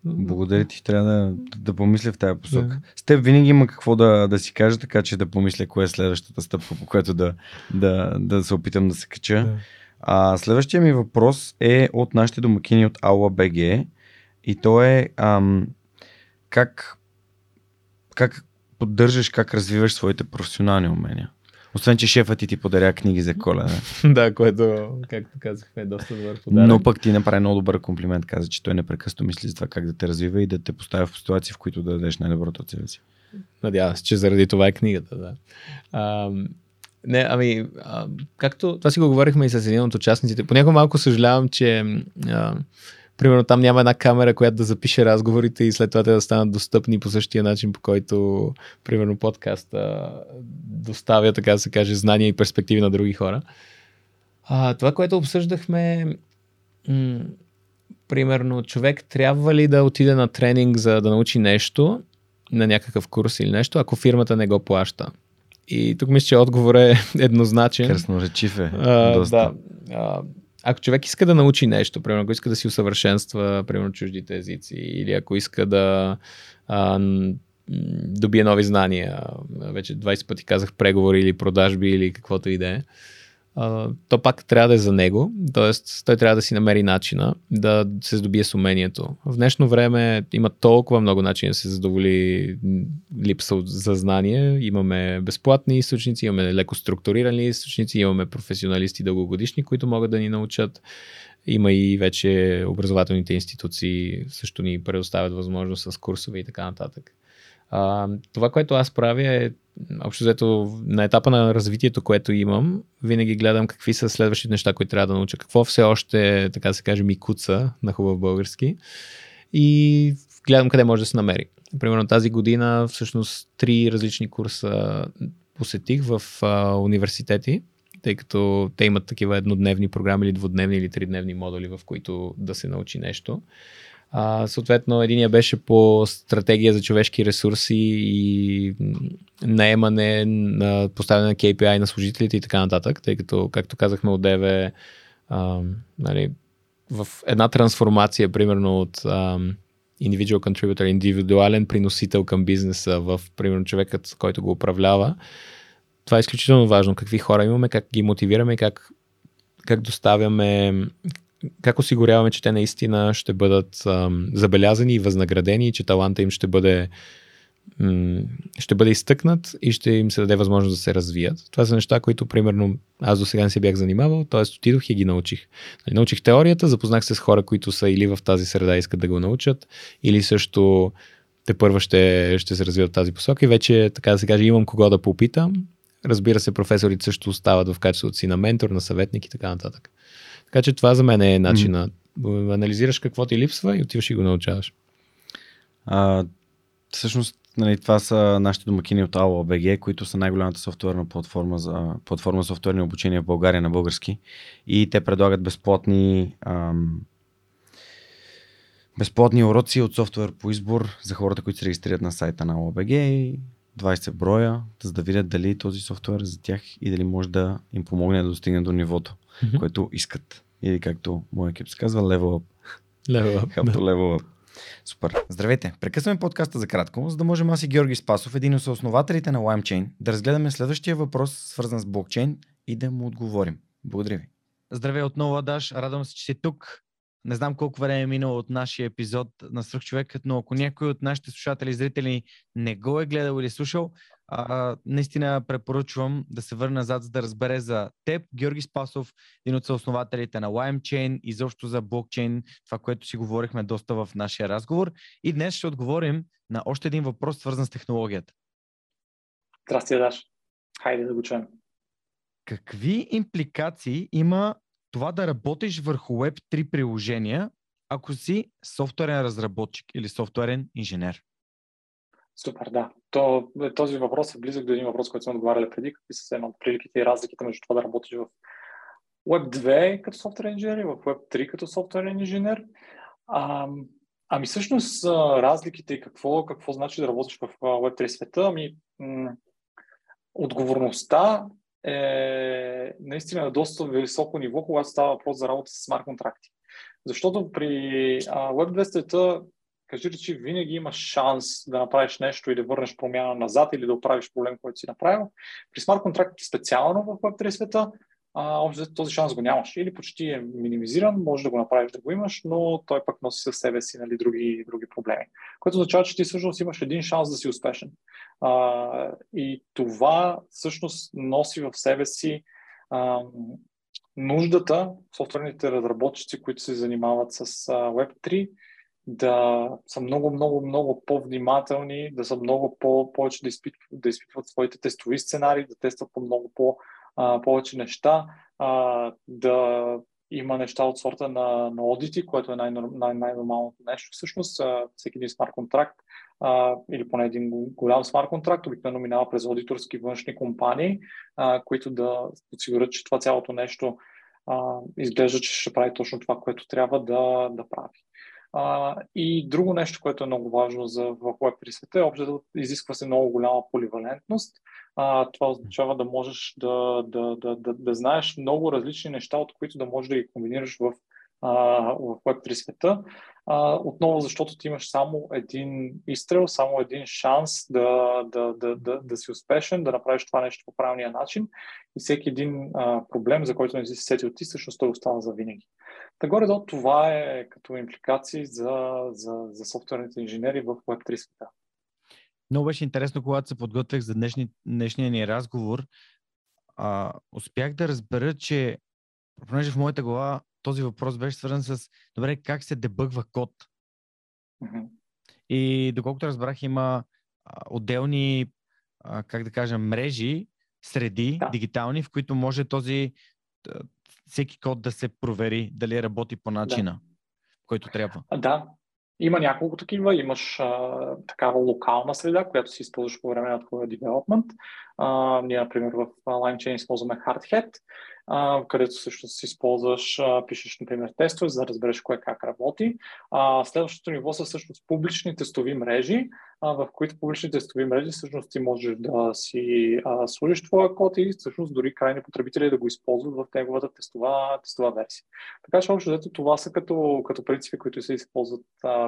Благодаря ти, трябва да, да помисля в тази посока. Да. С теб винаги има какво да, да си кажа, така че да помисля кое е следващата стъпка, по която да, да, да се опитам да се кача. Да. А, следващия ми въпрос е от нашите домакини от Аула БГ и то е ам, как, как поддържаш, как развиваш своите професионални умения. Освен, че шефът ти ти подаря книги за коледа. да, което, както казахме, е доста добър подарък. Но пък ти направи много добър комплимент. Каза, че той непрекъснато мисли за това как да те развива и да те поставя в ситуации, в които да дадеш най-доброто от себе си. Надявам се, че заради това е книгата, да. А, не, ами, а, както това си го говорихме и с един от участниците, понякога малко съжалявам, че а, примерно там няма една камера, която да запише разговорите и след това те да станат достъпни по същия начин, по който, примерно, подкаста доставя, така да се каже, знания и перспективи на други хора. А, това, което обсъждахме, м- примерно, човек трябва ли да отиде на тренинг, за да научи нещо, на някакъв курс или нещо, ако фирмата не го плаща. И тук мисля, че отговор е еднозначен. Красноречив е. А, доста. Да. А, ако човек иска да научи нещо, примерно ако иска да си усъвършенства, примерно чуждите езици, или ако иска да а, добие нови знания, вече 20 пъти казах преговори или продажби или каквото и да е, то пак трябва да е за него, т.е. той трябва да си намери начина да се здобие с умението. В днешно време има толкова много начини да се задоволи липса за знание. Имаме безплатни източници, имаме леко структурирани източници, имаме професионалисти дългогодишни, които могат да ни научат. Има и вече образователните институции също ни предоставят възможност с курсове и така нататък. А, това, което аз правя е общо взето на етапа на развитието, което имам, винаги гледам какви са следващите неща, които трябва да науча. Какво все още, така се каже, ми куца на хубав български. И гледам къде може да се намери. Примерно тази година всъщност три различни курса посетих в а, университети, тъй като те имат такива еднодневни програми или двудневни или тридневни модули, в които да се научи нещо. А, съответно, единия беше по стратегия за човешки ресурси и наемане, на поставяне на KPI на служителите и така нататък, тъй като, както казахме от ДВ, нали, в една трансформация, примерно от а, individual contributor, индивидуален приносител към бизнеса в, примерно, човекът, който го управлява, това е изключително важно. Какви хора имаме, как ги мотивираме, как, как доставяме как осигуряваме, че те наистина ще бъдат ам, забелязани и възнаградени че таланта им ще бъде м- ще бъде изтъкнат и ще им се даде възможност да се развият. Това са неща, които примерно аз до сега не се бях занимавал, т.е. отидох и ги научих. Нали, научих теорията, запознах се с хора, които са или в тази среда искат да го научат, или също те първо ще, ще се развиват в тази посока и вече, така да се каже, имам кого да попитам. Разбира се, професорите също остават в качеството си на ментор, на съветник и така нататък. Така че това за мен е начина. Mm. Анализираш какво ти липсва и отиваш и го научаваш. А, всъщност, нали, това са нашите домакини от AOBG, които са най-голямата софтуерна платформа за платформа софтуерни обучения в България на български. И те предлагат безплатни ам, безплатни уроци от софтуер по избор за хората, които се регистрират на сайта на OBG 20 броя, за да видят дали този софтуер е за тях и дали може да им помогне да достигне до нивото, mm-hmm. което искат. Или както моят екип се казва, level up. Level up. Както level up. Супер. Здравейте! Прекъсваме подкаста за кратко, за да можем аз и Георги Спасов, един от основателите на LimeChain, да разгледаме следващия въпрос, свързан с блокчейн и да му отговорим. Благодаря ви. Здравей отново, Адаш. Радвам се, че си тук. Не знам колко време е минало от нашия епизод на Свърхчовекът, но ако някой от нашите слушатели и зрители не го е гледал или слушал, а, наистина препоръчвам да се върне назад, за да разбере за теб, Георги Спасов, един от съоснователите на LimeChain, изобщо за блокчейн, това, което си говорихме доста в нашия разговор. И днес ще отговорим на още един въпрос, свързан с технологията. Здрасти, Даш. Хайде да го чуем. Какви импликации има това да работиш върху Web3 приложения, ако си софтуерен разработчик или софтуерен инженер? Супер, да. То, този въпрос е близък до един въпрос, който сме отговаряли преди. Какви са едно приликите и разликите между това да работиш в Web 2 като софтуер инженер и в Web 3 като софтуер инженер. А, ами всъщност разликите и какво, какво значи да работиш в Web3 света, ами м- отговорността е наистина на доста високо ниво, когато става въпрос за работа с смарт контракти. Защото при Web2 света, кажи че винаги имаш шанс да направиш нещо и да върнеш промяна назад или да оправиш проблем, който си направил. При смарт контрактите специално в Web3 света, общо този шанс го нямаш. Или почти е минимизиран, може да го направиш да го имаш, но той пък носи със себе си нали, други, други проблеми. Което означава, че ти всъщност имаш един шанс да си успешен. А, и това всъщност носи в себе си а, нуждата софтуерните разработчици, които се занимават с а, Web3, да са много, много, много по-внимателни, да са много по- повече да изпитват, да изпитват своите тестови сценарии, да тестват по много по- повече неща, а, да има неща от сорта на, на аудити, което е най- най- най-нормалното нещо. Всъщност, всеки един смарт контракт а, или поне един голям смарт контракт обикновено минава през аудиторски външни компании, а, които да осигурят, че това цялото нещо а, изглежда, че ще прави точно това, което трябва да, да прави. А, и друго нещо, което е много важно за в Web3 света, е общо изисква се много голяма поливалентност. А, това означава да можеш да, да, да, да, да знаеш много различни неща, от които да можеш да ги комбинираш в, в Web3 света. А, отново, защото ти имаш само един изстрел, само един шанс да, да, да, да, да си успешен, да направиш това нещо по правилния начин и всеки един а, проблем, за който не си сетил ти, всъщност той остава за винаги. Та горе-долу това е като импликации за, за, за софтуерните инженери в Web3 света. Много беше интересно, когато се подготвях за днешни, днешния ни разговор. А, успях да разбера, че понеже в моята глава този въпрос беше свързан с добре, как се дебъгва код. Mm-hmm. И доколкото разбрах, има отделни, как да кажа, мрежи, среди, да. дигитални, в които може този всеки код да се провери дали работи по начина, да. който трябва. Да, има няколко такива. Имаш а, такава локална среда, която си използваш по време на твоя development. А, ние, например, в LimeChain използваме Hardhead, където също си използваш, пишеш, например, тестове, за да разбереш кое как работи. Следващото ниво са всъщност публични тестови мрежи, в които публични тестови мрежи всъщност ти можеш да си служиш твоя код и всъщност дори крайни потребители да го използват в неговата тестова, тестова версия. Така че общо това са като, като принципи, които се използват.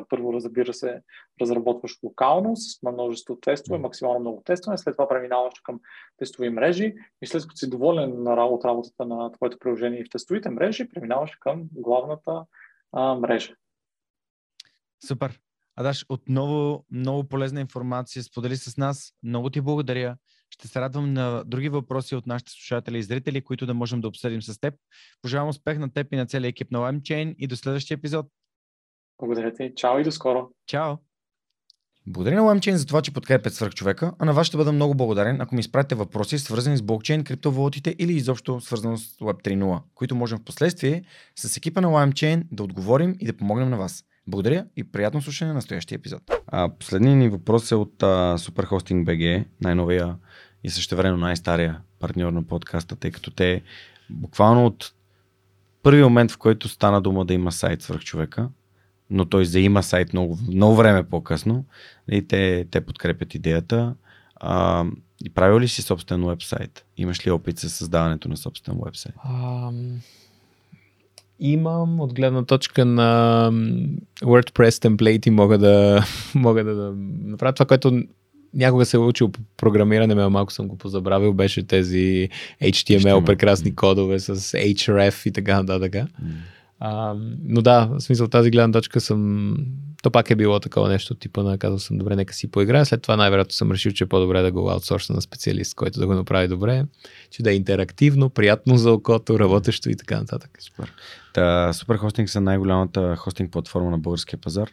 Първо, разбира се, разработваш локално с множество тестове, максимално много тестове, след това преминаваш към тестови мрежи и след като си доволен на работа, работата на твоето приложение и в тестовите мрежи, преминаваш към главната а, мрежа. Супер. Адаш, отново много полезна информация сподели с нас. Много ти благодаря. Ще се радвам на други въпроси от нашите слушатели и зрители, които да можем да обсъдим с теб. Пожелавам успех на теб и на целия екип на LimeChain и до следващия епизод. Благодаря ти. Чао и до скоро. Чао. Благодаря на LimeChain за това, че подкрепят свърх човека, а на вас ще бъда много благодарен, ако ми изпратите въпроси, свързани с блокчейн, криптовалутите или изобщо свързано с Web 3.0, които можем в последствие с екипа на LimeChain да отговорим и да помогнем на вас. Благодаря и приятно слушане на настоящия епизод. А, последният ни въпрос е от а, Superhosting BG, най-новия и също време най-стария партньор на подкаста, тъй като те буквално от първи момент, в който стана дума да има сайт свърх човека, но той заима сайт много, много време по-късно и те, те подкрепят идеята. А, и правил ли си собствен вебсайт? Имаш ли опит с създаването на собствен вебсайт? Um, имам от гледна точка на WordPress темплейти мога да, мога да, да направя това, което някога се е учил по програмиране, но малко съм го позабравил, беше тези HTML, HTML. прекрасни кодове с href и така нататък. Mm. А, но да, в смисъл тази гледна точка съм... То пак е било такова нещо, типа на казал съм, добре, нека си поиграя. След това най-вероятно съм решил, че е по-добре да го аутсорса на специалист, който да го направи добре, че да е интерактивно, приятно за окото, работещо и така нататък. Супер. Та, Супер Хостинг са най-голямата хостинг платформа на българския пазар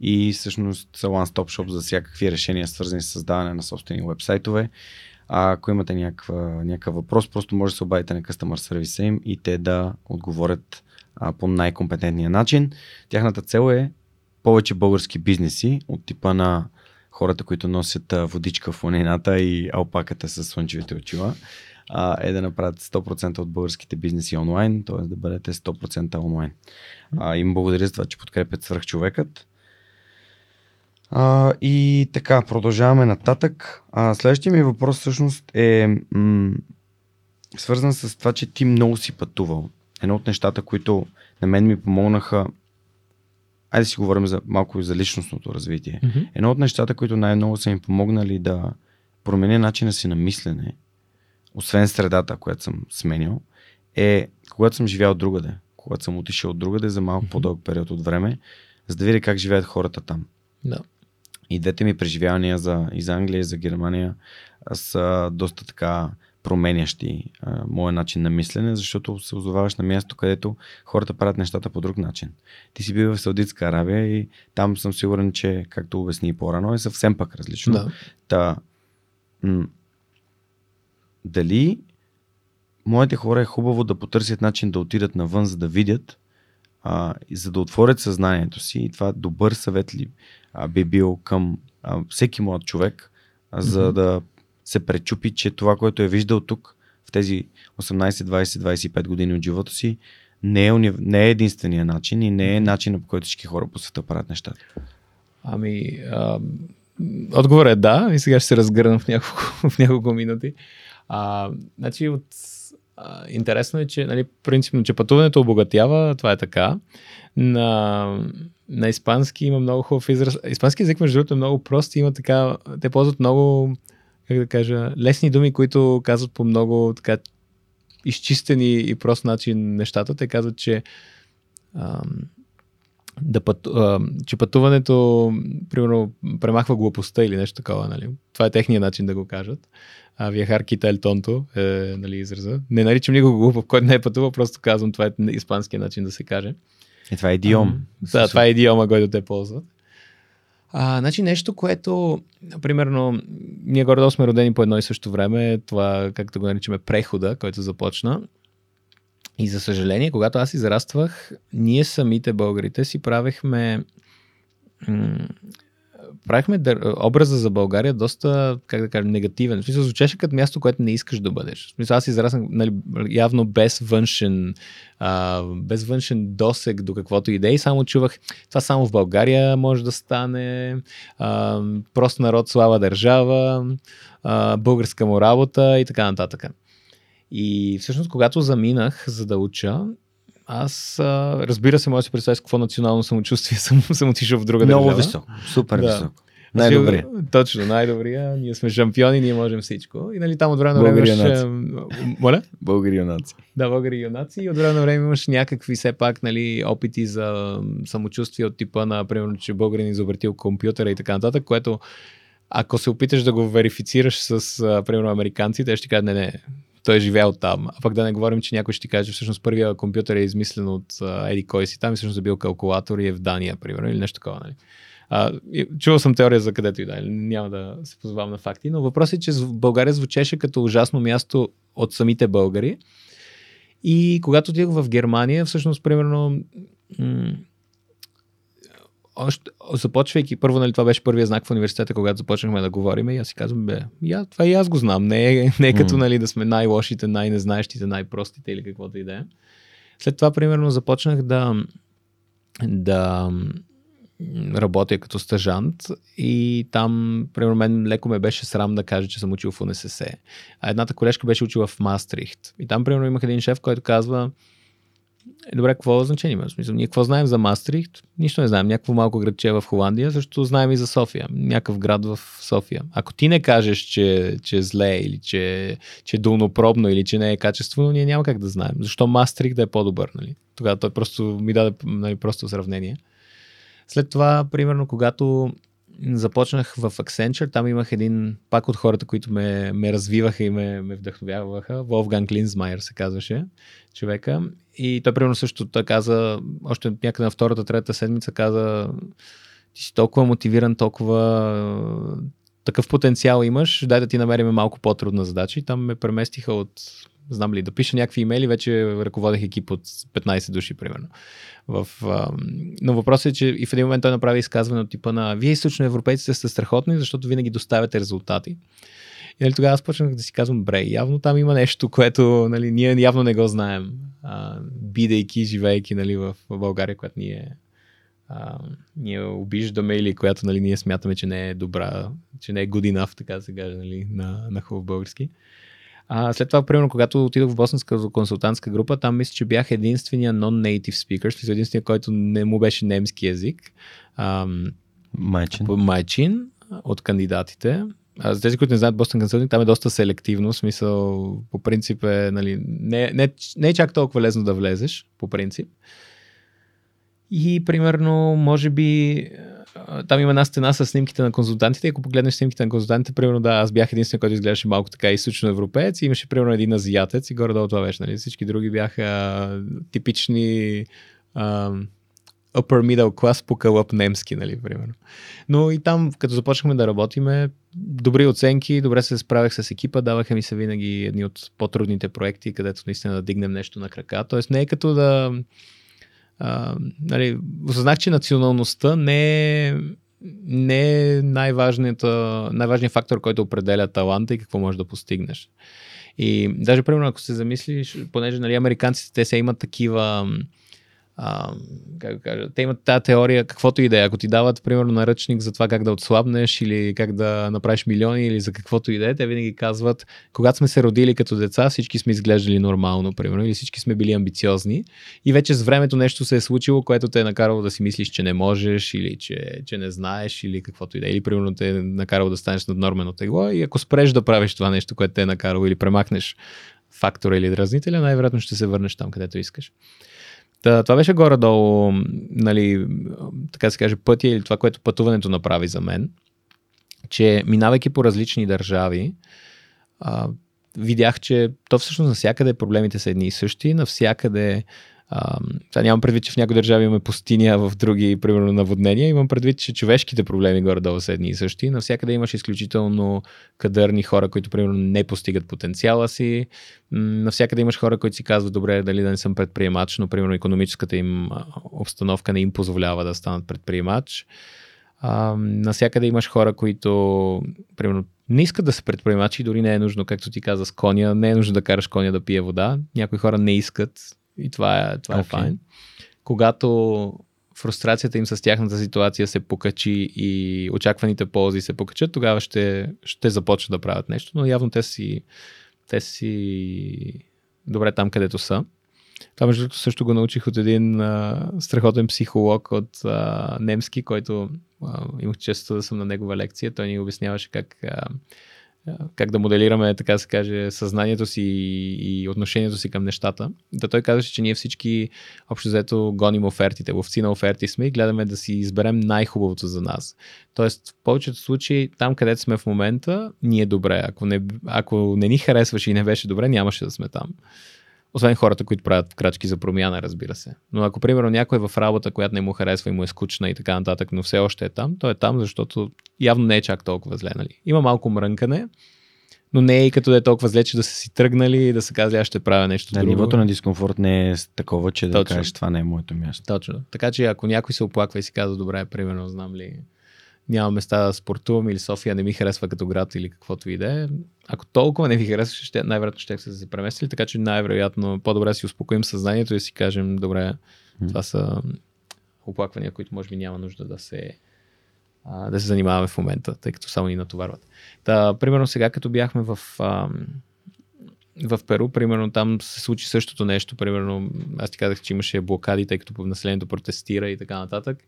и всъщност са one-stop shop за всякакви решения, свързани с създаване на собствени вебсайтове. А ако имате някакъв въпрос, просто може да се обадите на customer сервиса им и те да отговорят а, по най-компетентния начин. Тяхната цел е повече български бизнеси от типа на хората, които носят водичка в ланината и алпаката с слънчевите очила, а, е да направят 100% от българските бизнеси онлайн, т.е. да бъдете 100% онлайн. А, им благодаря за това, че подкрепят свръхчовекът. А, и така, продължаваме нататък. А, следващия ми въпрос всъщност е м- свързан с това, че ти много си пътувал. Едно от нещата, които на мен ми помогнаха Айде да си говорим за, малко и за личностното развитие. Mm-hmm. Едно от нещата, които най-много са ми помогнали да променя начина си на мислене, освен средата, която съм сменял, е когато съм живял другаде. Когато съм отишъл другаде за малко mm-hmm. по-дълъг период от време, за да видя как живеят хората там. Да. И двете ми преживявания за, и за Англия, и за Германия са доста така променящи а, моя начин на мислене, защото се озоваваш на място, където хората правят нещата по друг начин. Ти си бил в Саудитска Аравия и там съм сигурен, че, както обясни по-рано, е съвсем пък различно. Да. Та, м- дали моите хора е хубаво да потърсят начин да отидат навън, за да видят, а, и за да отворят съзнанието си. И това добър съвет ли а, би бил към а, всеки млад човек, а, за Мгм. да се пречупи, че това, което е виждал тук в тези 18, 20, 25 години от живота си, не е, не е единствения начин и не е начинът по който всички хора по света правят нещата. Ами, а, отговорът е да, и сега ще се разгърна в няколко, в няколко минути. А, значи, от, а, интересно е, че нали, принципно, че пътуването обогатява, това е така. На, на испански има много хубав израз. Испански език, между другото, е много прост и има така, те ползват много, как да кажа, лесни думи, които казват по много така изчистени и прост начин нещата. Те казват, че ам, да път, а, че пътуването, примерно, премахва глупостта или нещо такова, нали? Това е техният начин да го кажат. А Виахар Кита Тонто е нали, израза. Не наричам никого глупав, който не е пътувал, просто казвам, това е испанския начин да се каже. И това е идиом. Да, това е идиома, който те ползват. А, значи нещо, което, примерно, ние горе сме родени по едно и също време, това, както го наричаме, прехода, който започна. И за съжаление, когато аз израствах, ние самите българите си правехме правихме образа за България доста, как да кажем, негативен. В смисъл, звучеше като място, което не искаш да бъдеш. В смисъл, аз израснах нали, явно без външен, а, без външен досег до каквото и да е само чувах, това само в България може да стане, а, прост народ, слава държава, а, българска му работа и така нататък. И всъщност, когато заминах за да уча, аз, а, разбира се, може да си представя с какво национално самочувствие съм, съм отишъл в друга Много държава. високо. Супер Да. високо. Най-добре. Точно, най-добрия. Ние сме шампиони, ние можем всичко. И нали там от време на време имаш... Моля? Българи юнаци. Да, българи юнаци. И от време на време имаш някакви все пак нали, опити за самочувствие от типа на, примерно, че българин изобретил компютъра и така нататък, което ако се опиташ да го верифицираш с, примерно, американците, те ще кажат, не, не, той е живял там. А пък да не говорим, че някой ще ти каже, че всъщност първия компютър е измислен от а, Еди кой си там всъщност е бил калкулатор и е в Дания, примерно, или нещо такова. Нали? А, чувал съм теория за където и да е, няма да се позовавам на факти, но въпросът е, че България звучеше като ужасно място от самите българи. И когато отидох в Германия, всъщност, примерно, м- още, започвайки, първо, нали, това беше първия знак в университета, когато започнахме да говорим и аз си казвам, бе, я, това и аз го знам, не е, не е като, нали, да сме най-лошите, най-незнаещите, най-простите или каквото и да е. След това, примерно, започнах да, да работя като стажант и там, примерно, мен леко ме беше срам да кажа, че съм учил в УНСС. А едната колежка беше учила в Мастрихт. И там, примерно, имах един шеф, който казва, е, добре, какво значение има? Смисъл, ние какво знаем за Мастрихт? Нищо не знаем. Някакво малко градче в Холандия, също знаем и за София. Някакъв град в София. Ако ти не кажеш, че, че е зле или че, че е долнопробно или че не е качествено, ние няма как да знаем. Защо Мастрихт да е по-добър? Нали? Тогава той просто ми даде нали, просто сравнение. След това, примерно, когато започнах в Accenture, там имах един пак от хората, които ме, ме развиваха и ме, ме вдъхновяваха. Волфган Клинсмайер се казваше човека. И той примерно също той каза, още някъде на втората, трета седмица каза, ти си толкова мотивиран, толкова такъв потенциал имаш, дай да ти намерим малко по-трудна задача. И там ме преместиха от, знам ли, да пиша някакви имейли, вече ръководех екип от 15 души, примерно. В, но въпросът е, че и в един момент той направи изказване от типа на Вие източноевропейците сте страхотни, защото винаги доставяте резултати. И нали, тогава аз почнах да си казвам, бре, явно там има нещо, което нали, ние явно не го знаем, а, бидейки, живейки нали, в, България, която ние, а, ние обиждаме или която нали, ние смятаме, че не е добра, че не е good enough, така да се каже, нали, на, на хубав български. А, след това, примерно, когато отидох в Бостонска консултантска група, там мисля, че бях единствения non-native speaker, единствения, който не му беше немски язик. Ам, майчин. Майчин от кандидатите. За тези, които не знаят Boston Consulting, там е доста селективно, в смисъл, по принцип е, нали, не, не, не е чак толкова лесно да влезеш, по принцип. И примерно, може би, там има една стена с снимките на консултантите. Ако погледнеш снимките на консултантите, примерно да, аз бях единствен, който изглеждаше малко така източно европеец и имаше примерно един азиатец и горе-долу това беше. Нали? Всички други бяха типични а, upper middle class по кълъп немски, нали, примерно. Но и там, като започнахме да работиме, добри оценки, добре се справях с екипа, даваха ми се винаги едни от по-трудните проекти, където наистина да дигнем нещо на крака. Тоест не е като да а, нали, осъзнах, че националността не е, не е най-важният фактор, който определя таланта и какво можеш да постигнеш. И даже, примерно, ако се замислиш, понеже нали, американците те се имат такива а, как кажа, те имат тази теория, каквото и да е. Ако ти дават, примерно, наръчник за това как да отслабнеш или как да направиш милиони или за каквото и да е, те винаги казват, когато сме се родили като деца, всички сме изглеждали нормално, примерно, или всички сме били амбициозни и вече с времето нещо се е случило, което те е накарало да си мислиш, че не можеш или че, че не знаеш или каквото и да е. Или, примерно, те е накарало да станеш над нормено тегло и ако спреш да правиш това нещо, което те е накарало или премахнеш фактора или дразнителя, най-вероятно ще се върнеш там, където искаш. Та, това беше горе-долу, нали, така се каже, пътя или това, което пътуването направи за мен, че минавайки по различни държави, а, видях, че то всъщност навсякъде проблемите са едни и същи, навсякъде сега нямам предвид, че в някои държави имаме пустиня, в други, примерно, наводнения. Имам предвид, че човешките проблеми горе-долу са едни и същи. Навсякъде имаш изключително кадърни хора, които, примерно, не постигат потенциала си. Навсякъде имаш хора, които си казват, добре, дали да не съм предприемач, но, примерно, економическата им обстановка не им позволява да станат предприемач. А, навсякъде имаш хора, които, примерно, не искат да са предприемачи, дори не е нужно, както ти каза, с коня, не е нужно да караш коня да пие вода. Някои хора не искат, и това е, това okay. е файн. Когато фрустрацията им с тяхната ситуация се покачи и очакваните ползи се покачат, тогава ще, ще започнат да правят нещо, но явно те си, те си добре там, където са. Това между другото също го научих от един а, страхотен психолог от а, немски, който а, имах често да съм на негова лекция. Той ни обясняваше как а, как да моделираме, така се каже, съзнанието си и, отношението си към нещата. Да той казваше, че ние всички общо взето гоним офертите, ловци на оферти сме и гледаме да си изберем най-хубавото за нас. Тоест, в повечето случаи, там където сме в момента, ни е добре. Ако не, ако не ни харесваше и не беше добре, нямаше да сме там. Освен хората, които правят крачки за промяна, разбира се. Но ако, примерно, някой е в работа, която не му харесва и му е скучна и така нататък, но все още е там, той е там, защото явно не е чак толкова зле. Нали? Има малко мрънкане, но не е и като да е толкова зле, че да са си тръгнали и да се казали, аз ще правя нещо да, друго. Нивото на дискомфорт не е такова, че Точно. да кажеш, това не е моето място. Точно. Така че ако някой се оплаква и си казва, добре, примерно, знам ли, няма места да спортувам или София не ми харесва като град или каквото и да е. Ако толкова не ви харесва, ще, най-вероятно ще се се преместили, така че най-вероятно по-добре си успокоим съзнанието и си кажем, добре, това са оплаквания, които може би няма нужда да се, а, да се занимаваме в момента, тъй като само ни натоварват. Та, примерно сега, като бяхме в, а, в Перу, примерно там се случи същото нещо. Примерно, аз ти казах, че имаше блокади, тъй като населението протестира и така нататък.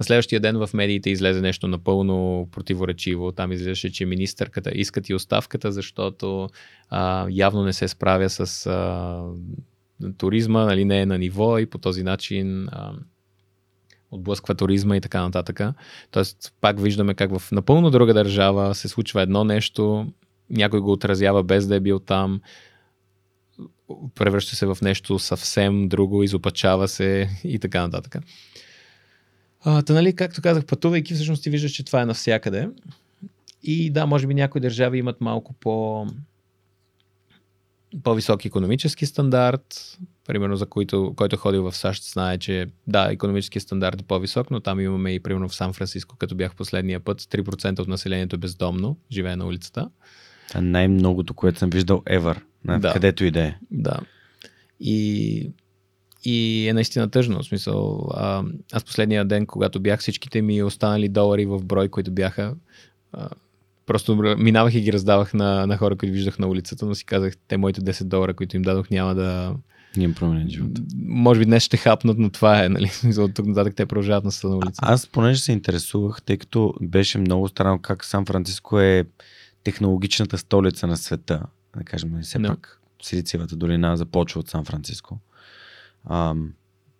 На следващия ден в медиите излезе нещо напълно противоречиво. Там излезеше, че министърката искат и оставката, защото а, явно не се справя с а, туризма, нали, не е на ниво и по този начин а, отблъсква туризма и така нататък. Тоест, пак виждаме как в напълно друга държава се случва едно нещо, някой го отразява без да е бил там, превръща се в нещо съвсем друго, изопачава се и така нататък. А, та, нали, както казах, пътувайки, всъщност ти виждаш, че това е навсякъде. И да, може би някои държави имат малко по по-висок економически стандарт, примерно за който, който ходил в САЩ знае, че да, економически стандарт е по-висок, но там имаме и примерно в Сан Франциско, като бях последния път, 3% от населението е бездомно, живее на улицата. А най-многото, което съм виждал ever, на Да. където и да е. Да. И, и е наистина тъжно. В смисъл, а, аз последния ден, когато бях всичките ми останали долари в брой, които бяха, а, просто минавах и ги раздавах на, на хора, които виждах на улицата, но си казах, те моите 10 долара, които им дадох, няма да... Не им променя живота. Може би днес ще хапнат, но това е, нали? От тук нататък те продължават на на улицата. Аз понеже се интересувах, тъй като беше много странно как Сан Франциско е технологичната столица на света. Да кажем, нали, все Да. пак Силициевата долина започва от Сан Франциско. Ам,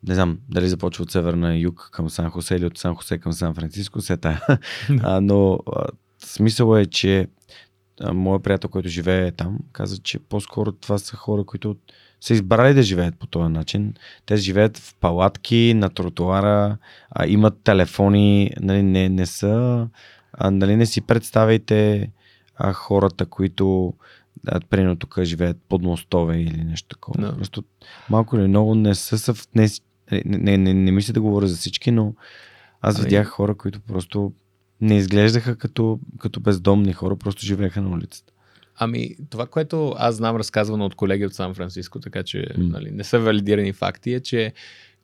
не знам дали започва от северна юг към Сан Хосе или от Сан Хосе към Сан Франциско, все тая. а, но а, смисъл е, че а, моят приятел, който живее там, каза, че по-скоро това са хора, които са избрали да живеят по този начин. Те живеят в палатки, на тротуара, а, имат телефони, нали, не, не са, а, нали, не си представяйте а, хората, които а, примерно тук живеят под мостове или нещо такова. Да. Просто малко или много не са съв... Не, не, не, не, мисля да говоря за всички, но аз Ами- видях хора, които просто не изглеждаха като, като бездомни хора, просто живееха на улицата. Ами, това, което аз знам разказвано от колеги от Сан Франциско, така че М. нали, не са валидирани факти, е, че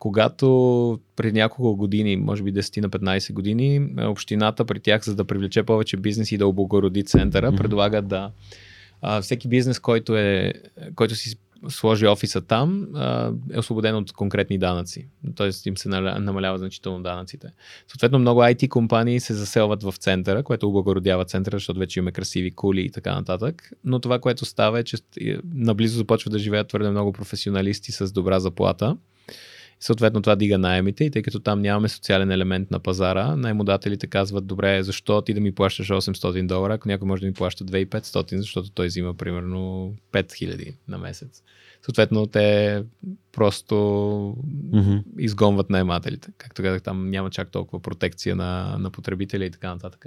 когато преди няколко години, може би 10 на 15 години, е, общината при тях, за да привлече повече бизнес и да облагороди центъра, Мгм. предлага да а, всеки бизнес, който, е, който си сложи офиса там, а, е освободен от конкретни данъци. Тоест им се намалява значително данъците. Съответно, много IT компании се заселват в центъра, което облагородява центъра, защото вече имаме красиви кули и така нататък. Но това, което става е, че е, наблизо започват да живеят твърде много професионалисти с добра заплата. Съответно това дига найемите и тъй като там нямаме социален елемент на пазара, наймодателите казват, добре, защо ти да ми плащаш 800 долара, ако някой може да ми плаща 2500, защото той взима примерно 5000 на месец. Съответно те просто Мгм. изгонват наемателите. Както казах, там няма чак толкова протекция на, на потребителя и така нататък.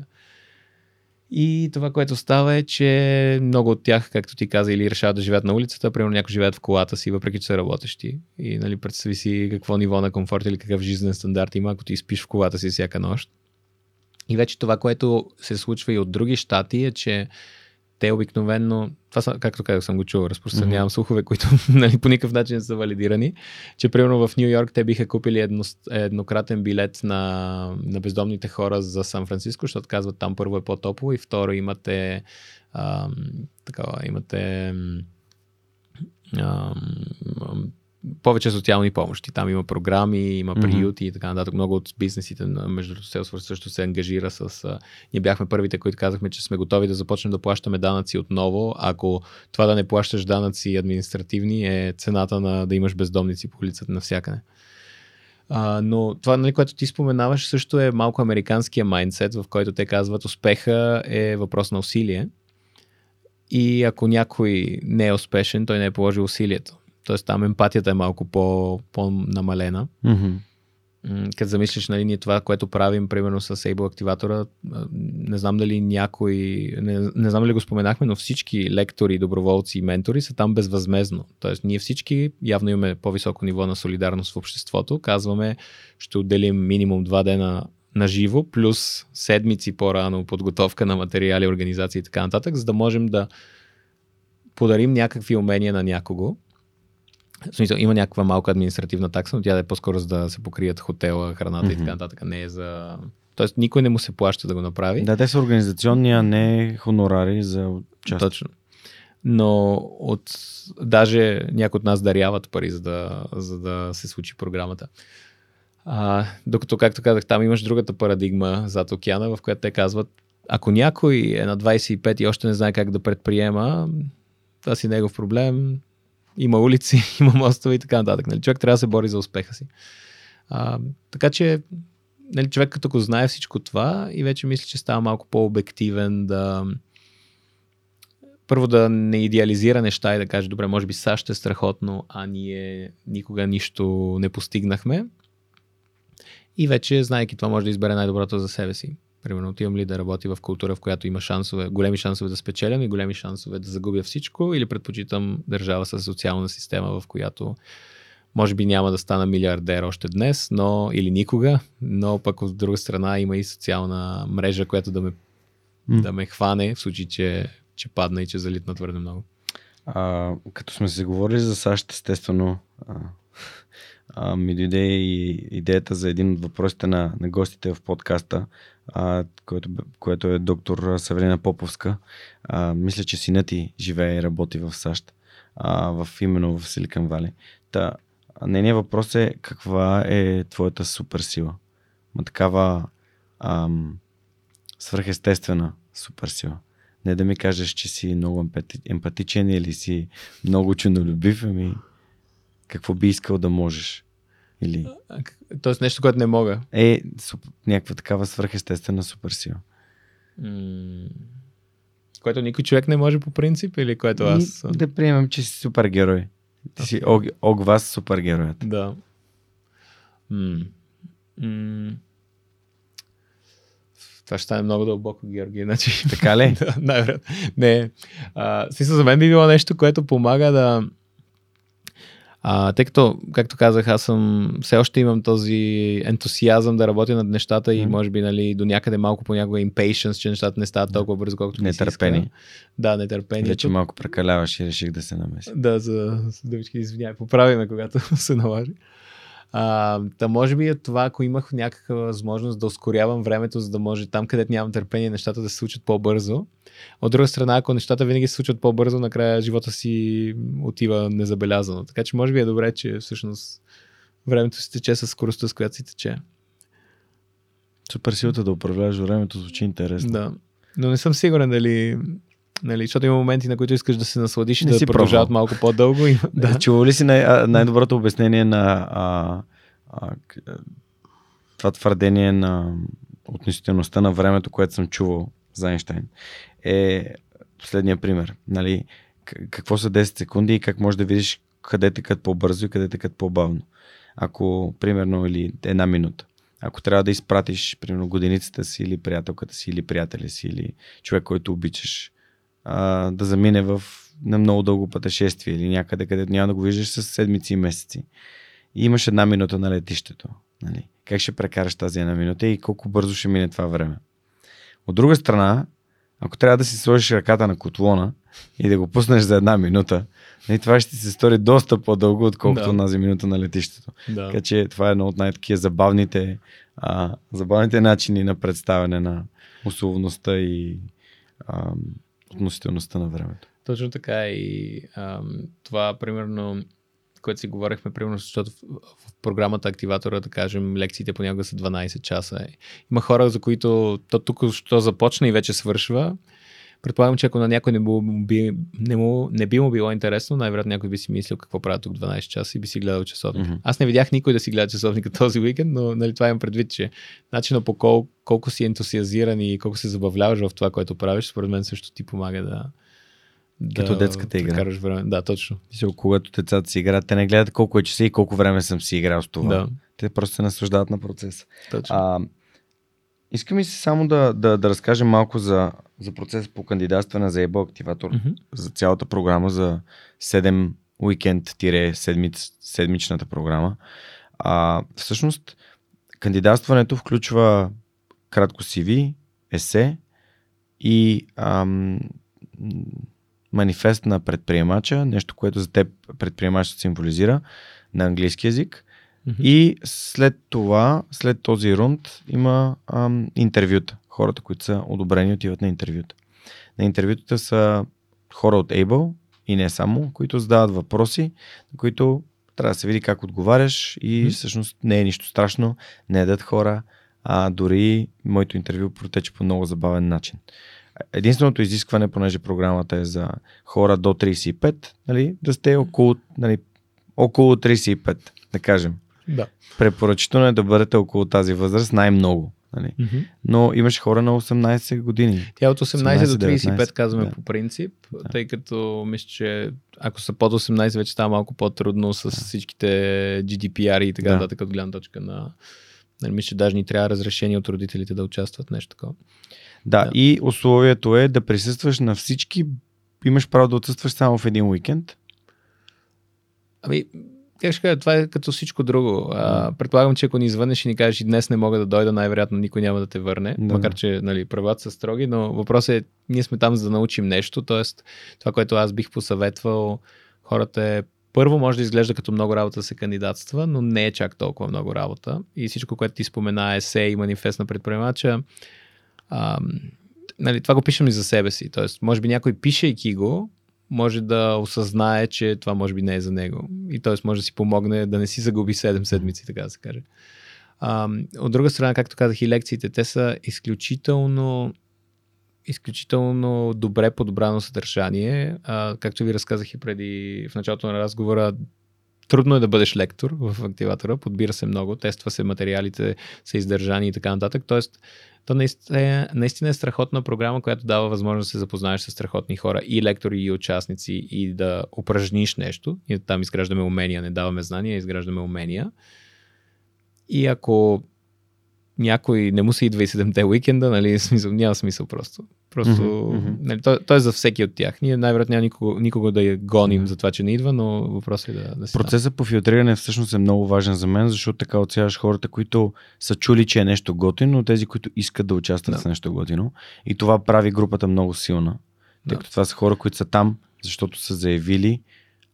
И това, което става е, че много от тях, както ти каза, или решават да живеят на улицата, примерно някои живеят в колата си, въпреки че са работещи. И нали, представи си какво ниво на комфорт или какъв жизнен стандарт има, ако ти спиш в колата си всяка нощ. И вече това, което се случва и от други щати е, че те обикновенно, това са, както казах, съм го чувал, разпространявам mm-hmm. слухове, които нали, по никакъв начин не са валидирани, че примерно в Нью Йорк те биха купили едно, еднократен билет на, на бездомните хора за Сан Франциско, защото казват там първо е по-топло и второ имате ам, такава, имате ам, повече социални помощи. Там има програми, има приюти mm-hmm. и така нататък. Много от бизнесите на между Salesforce също се ангажира с... А, ние бяхме първите, които казахме, че сме готови да започнем да плащаме данъци отново, ако това да не плащаш данъци административни е цената на да имаш бездомници по улицата навсякъде. А, но това, нали, което ти споменаваш, също е малко американския майндсет, в който те казват успеха е въпрос на усилие. И ако някой не е успешен, той не е положил усилието. Тоест там емпатията е малко по, по-намалена. Mm-hmm. Като замислиш, нали, ние това, което правим, примерно с Able активатора, не знам дали някой, не, не знам дали го споменахме, но всички лектори, доброволци и ментори са там безвъзмезно. Тоест ние всички явно имаме по-високо ниво на солидарност в обществото. Казваме, ще отделим минимум два дена на живо, плюс седмици по-рано подготовка на материали, организации и така нататък, за да можем да подарим някакви умения на някого. В смисъл, има някаква малка административна такса, но тя е по-скоро за да се покрият хотела, храната mm-hmm. и така нататък. Не е за... Тоест, никой не му се плаща да го направи. Да, те са организационни, а не хонорари за част. Точно. Но от... даже някои от нас даряват пари, за да, за да се случи програмата. А, докато, както казах, там имаш другата парадигма зад океана, в която те казват, ако някой е на 25 и още не знае как да предприема, това си негов проблем, има улици, има мостове и така нататък. Нали? Човек трябва да се бори за успеха си. А, така че нали, човек като го знае всичко това и вече мисля, че става малко по-обективен да първо да не идеализира неща и да каже, добре, може би САЩ е страхотно, а ние никога нищо не постигнахме. И вече, знайки това, може да избере най-доброто за себе си. Примерно, отивам ли да работи в култура, в която има шансове, големи шансове да спечелям и големи шансове да загубя всичко, или предпочитам държава с социална система, в която може би няма да стана милиардер още днес, но или никога, но пък от друга страна има и социална мрежа, която да ме, mm. да ме хване, в случай, че че падна и че залитна твърде много. А, като сме се говорили за САЩ, естествено, а, а, ми дойде и идеята за един от въпросите на, на гостите в подкаста, а, което, което е доктор Савелина Поповска. А, мисля, че синът ти живее и работи в САЩ, а, в, именно в Силикан Вали. Та, нейният въпрос е каква е твоята суперсила? Ма такава ам, свръхестествена суперсила. Не да ми кажеш, че си много емпатичен или си много чунолюбив, ами какво би искал да можеш? Или... Тоест нещо, което не мога. Е, суп... някаква такава свръхестествена суперсила. М- което никой човек не може по принцип или което аз... Да приемам, че си супергерой. Ти okay. си Ог, Огвас супергероят. Да. М- м- това ще стане много дълбоко, Георги. Значи... Така ли? да, най-вероятно. Не. А, смисъл, за мен би било нещо, което помага да а, тъй като, както казах, аз съм, все още имам този ентусиазъм да работя над нещата mm. и може би нали, до някъде малко понякога impatience, че нещата не стават толкова бързо, колкото Нетърпение. Да, нетърпение. Вече малко прекаляваш и реших да се намеся. Да, за, за дъвички, извинявай, поправиме, когато се наложи. А, да може би е това, ако имах някаква възможност да ускорявам времето, за да може там, където нямам търпение, нещата да се случат по-бързо. От друга страна, ако нещата винаги се случват по-бързо, накрая живота си отива незабелязано. Така че може би е добре, че всъщност времето си тече с скоростта, с която си тече. Супер силата да управляваш времето звучи интересно. Да. Но не съм сигурен дали Нали, защото има моменти, на които искаш да се насладиш и да продължават малко по-дълго. Да. Чува ли си най- най-доброто обяснение на а, а, това твърдение на относителността на времето, което съм чувал за Айнштайн? Е следния пример. Нали, какво са 10 секунди и как можеш да видиш къде текат по-бързо и къде текат по-бавно. Ако, примерно, или една минута. Ако трябва да изпратиш, примерно, годиницата си или приятелката си или приятеля си или човек, който обичаш а, да замине в на много дълго пътешествие или някъде, където няма да го виждаш с седмици и месеци. И имаш една минута на летището. Нали? Как ще прекараш тази една минута и колко бързо ще мине това време. От друга страна, ако трябва да си сложиш ръката на котлона и да го пуснеш за една минута, нали, това ще се стори доста по-дълго, отколкото да. на минута на летището. Да. Така че това е едно от най-такива забавните, а, забавните начини на представяне на условността и а, относителността на времето. Точно така и ам, това примерно което си говорихме, примерно, защото в, в програмата Активатора, да кажем, лекциите понякога са 12 часа. Има хора, за които то тук що започна и вече свършва Предполагам, че ако на някой не, би, не, му, не би му било интересно, най-вероятно някой би си мислил какво правят тук 12 часа и би си гледал часовник. Mm-hmm. Аз не видях никой да си гледа часовника този уикенд, но нали, това имам предвид, че начинът по кол, колко си ентусиазиран и колко се забавляваш в това, което правиш, според мен също ти помага да, да Като детската игра. Време. Да, точно. Мисля, когато децата си играят, те не гледат колко е часа и колко време съм си играл с това. Да. Те просто се наслаждават на процеса. Точно. А, искам и си само да, да, да разкажем малко за за процес по кандидатстване за ЕБО активатор mm-hmm. за цялата програма за 7 уикенд-седмичната програма. А, всъщност, кандидатстването включва кратко CV, есе и ам, манифест на предприемача, нещо, което за теб предприемачът символизира на английски язик. Mm-hmm. И след това, след този рунд, има ам, интервюта хората, които са одобрени, отиват на интервюта. На интервютата са хора от Able и не само, които задават въпроси, на които трябва да се види как отговаряш и mm-hmm. всъщност не е нищо страшно, не едат хора, а дори моето интервю протече по много забавен начин. Единственото изискване, понеже програмата е за хора до 35, нали, да сте около, нали, около 35, да кажем. Да. Препоръчително е да бъдете около тази възраст най-много. Нали? Mm-hmm. Но имаше хора на 18 години. Тя от 18, 18 до 35 19, казваме да. по принцип, да. тъй като мисля, че ако са под 18 вече става малко по-трудно с да. всичките GDPR и така да. нататък от гледна точка на... Нали, мисля, че даже ни трябва разрешение от родителите да участват нещо такова. Да, да, и условието е да присъстваш на всички, имаш право да отсъстваш само в един уикенд. Ами, как ще кажа, това е като всичко друго. А, предполагам, че ако ни извънеш и ни кажеш днес не мога да дойда, най-вероятно никой няма да те върне, Да. макар че нали, правилата са строги, но въпросът е, ние сме там за да научим нещо, т.е. това, което аз бих посъветвал хората е първо може да изглежда като много работа да се кандидатства, но не е чак толкова много работа. И всичко, което ти спомена, есе и манифест на предприемача, ам, нали, това го пишем и за себе си. Тоест, може би някой пишейки го, може да осъзнае, че това може би не е за него. И т.е. може да си помогне да не си загуби 7 седмици, така да се каже. Ам, от друга страна, както казах, и лекциите, те са изключително изключително добре подобрано съдържание. А, както ви разказах и преди в началото на разговора, трудно е да бъдеш лектор в активатора, подбира се много, тества се материалите, са издържани и така нататък. Тоест, то наистина е, е страхотна програма, която дава възможност да се запознаеш с страхотни хора и лектори, и участници, и да упражниш нещо. И там изграждаме умения, не даваме знания, изграждаме умения. И ако някой не му се идва и седемте уикенда, нали, няма смисъл просто. Просто, мгм. нали, то, то, е за всеки от тях. Ние най-вероятно няма никого, никого да я гоним за това, че не идва, но въпросът е да, да си. Процесът по филтриране всъщност е много важен за мен, защото така отсяваш хората, които са чули, че е нещо готино, но тези, които искат да участват Да. в нещо готино. И това прави групата много силна. Тъй Да. като това са хора, които са там, защото са заявили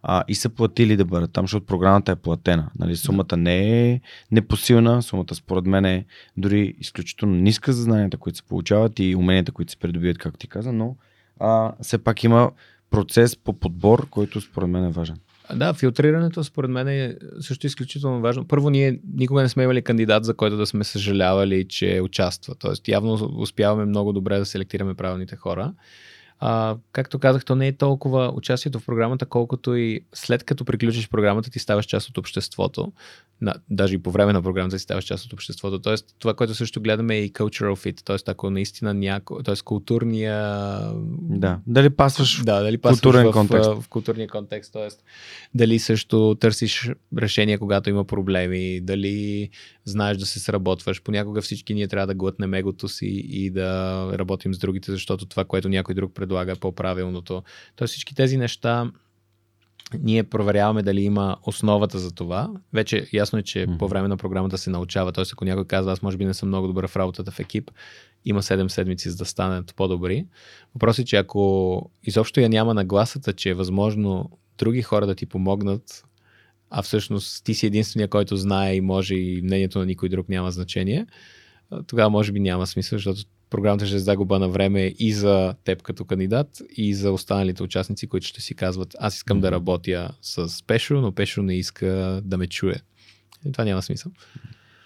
а, и са платили да бъдат там, защото програмата е платена. Нали, сумата не е непосилна, сумата според мен е дори изключително ниска за знанията, които се получават и уменията, които се придобиват, както ти каза, но а, все пак има процес по подбор, който според мен е важен. Да, филтрирането според мен е също изключително важно. Първо, ние никога не сме имали кандидат, за който да сме съжалявали, че участва. Тоест, явно успяваме много добре да селектираме правилните хора. А, както казах, то не е толкова участието в програмата, колкото и след като приключиш програмата, ти ставаш част от обществото. На, даже и по време на програмата ти ставаш част от обществото. Тоест, това, което също гледаме е и cultural fit. Тоест, ако наистина някой, тоест културния Да. Дали пасваш да, дали пасваш културен в, контекст. в, в културния контекст, т.е. дали също търсиш решение, когато има проблеми, дали знаеш да се сработваш. Понякога всички ние трябва да глътнем егото си и да работим с другите, защото това, което някой друг предлага е по-правилното. Тоест всички тези неща ние проверяваме дали има основата за това. Вече ясно е, че Мгм. по време на програмата се научава. Т.е. ако някой казва, аз може би не съм много добър в работата в екип, има 7 седмици за да станат по-добри. Въпросът е, че ако изобщо я няма нагласата, че е възможно други хора да ти помогнат, а всъщност ти си единствения, който знае и може и мнението на никой друг няма значение, тогава може би няма смисъл, защото програмата ще е загуба на време и за теб като кандидат, и за останалите участници, които ще си казват, аз искам да Мгм. работя с Пешо, но Пешо не иска да ме чуе. И това няма смисъл.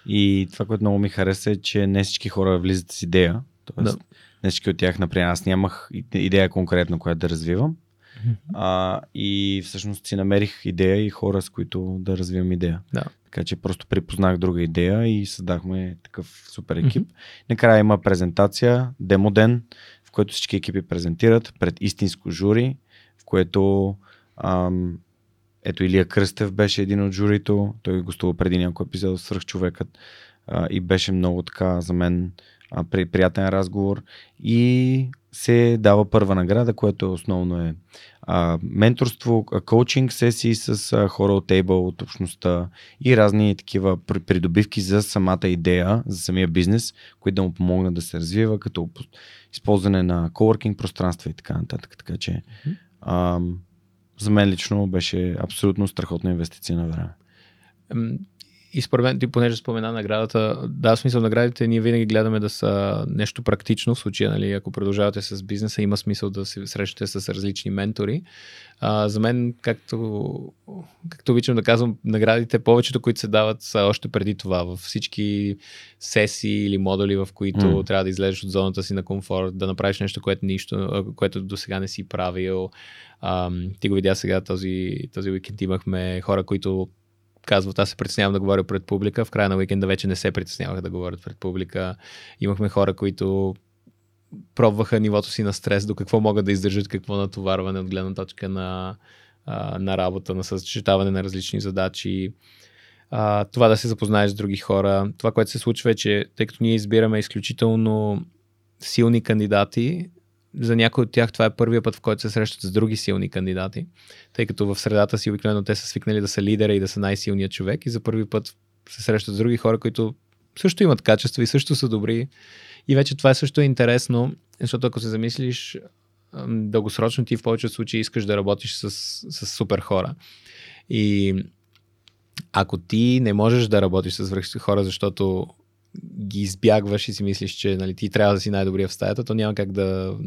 И това, което много ми хареса е, че не всички хора влизат с идея. Тоест, Да. не всички от тях, например, аз нямах идея конкретно, която да развивам. А, и всъщност си намерих идея и хора, с които да развивам идея. Да. Така че просто припознах друга идея и създахме такъв супер екип. Накрая има презентация, демо ден, в който всички екипи презентират пред истинско жури, в което ам, ето Илия Кръстев беше един от журито, той гостува преди някой епизод свръх човекът а, и беше много така за мен при, приятен разговор и се дава първа награда, което е основно е а, менторство, а, коучинг сесии с а, хора от Able, от общността и разни такива при- придобивки за самата идея, за самия бизнес, които да му помогнат да се развива, като по- използване на коworking пространства и така нататък. Така че ам, за мен лично беше абсолютно страхотна инвестиция на време. И според мен, ти понеже спомена наградата, да, смисъл наградите ние винаги гледаме да са нещо практично, в случая, нали, ако продължавате с бизнеса, има смисъл да се срещате с различни ментори. А, за мен, както, както обичам да казвам, наградите, повечето, които се дават, са още преди това. Във всички сесии или модули, в които mm. трябва да излезеш от зоната си на комфорт, да направиш нещо, което, нищо, а, което до сега не си правил. Ам, ти го видя сега този, този уикенд имахме хора, които казват, аз се притеснявам да говоря пред публика. В края на уикенда вече не се притеснявах да говорят пред публика. Имахме хора, които пробваха нивото си на стрес, до какво могат да издържат, какво натоварване от гледна точка на, на работа, на съчетаване на различни задачи. Това да се запознаеш с други хора. Това, което се случва е, че тъй като ние избираме изключително силни кандидати, за някои от тях това е първия път, в който се срещат с други силни кандидати, тъй като в средата си обикновено те са свикнали да са лидера и да са най-силният човек и за първи път се срещат с други хора, които също имат качества и също са добри. И вече това също е интересно, защото ако се замислиш дългосрочно, ти в повечето случаи искаш да работиш с, с супер хора. И ако ти не можеш да работиш с хора, защото ги избягваш и си мислиш, че нали, ти трябва да си най-добрия в стаята, то няма как да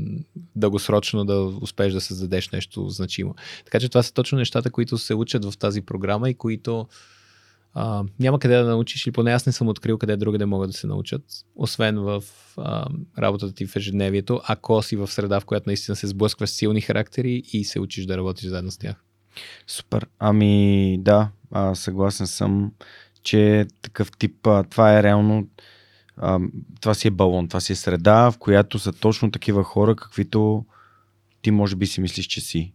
дългосрочно да успееш да създадеш нещо значимо. Така че това са точно нещата, които се учат в тази програма и които а, няма къде да научиш, или поне аз не съм открил къде друга да могат да се научат, освен в а, работата ти в ежедневието, ако си в среда, в която наистина се сблъскваш с силни характери и се учиш да работиш заедно с тях. Супер. Ами да, а, съгласен съм, че такъв тип, а, това е реално, а, това си е балон, това си е среда, в която са точно такива хора, каквито ти може би си мислиш, че си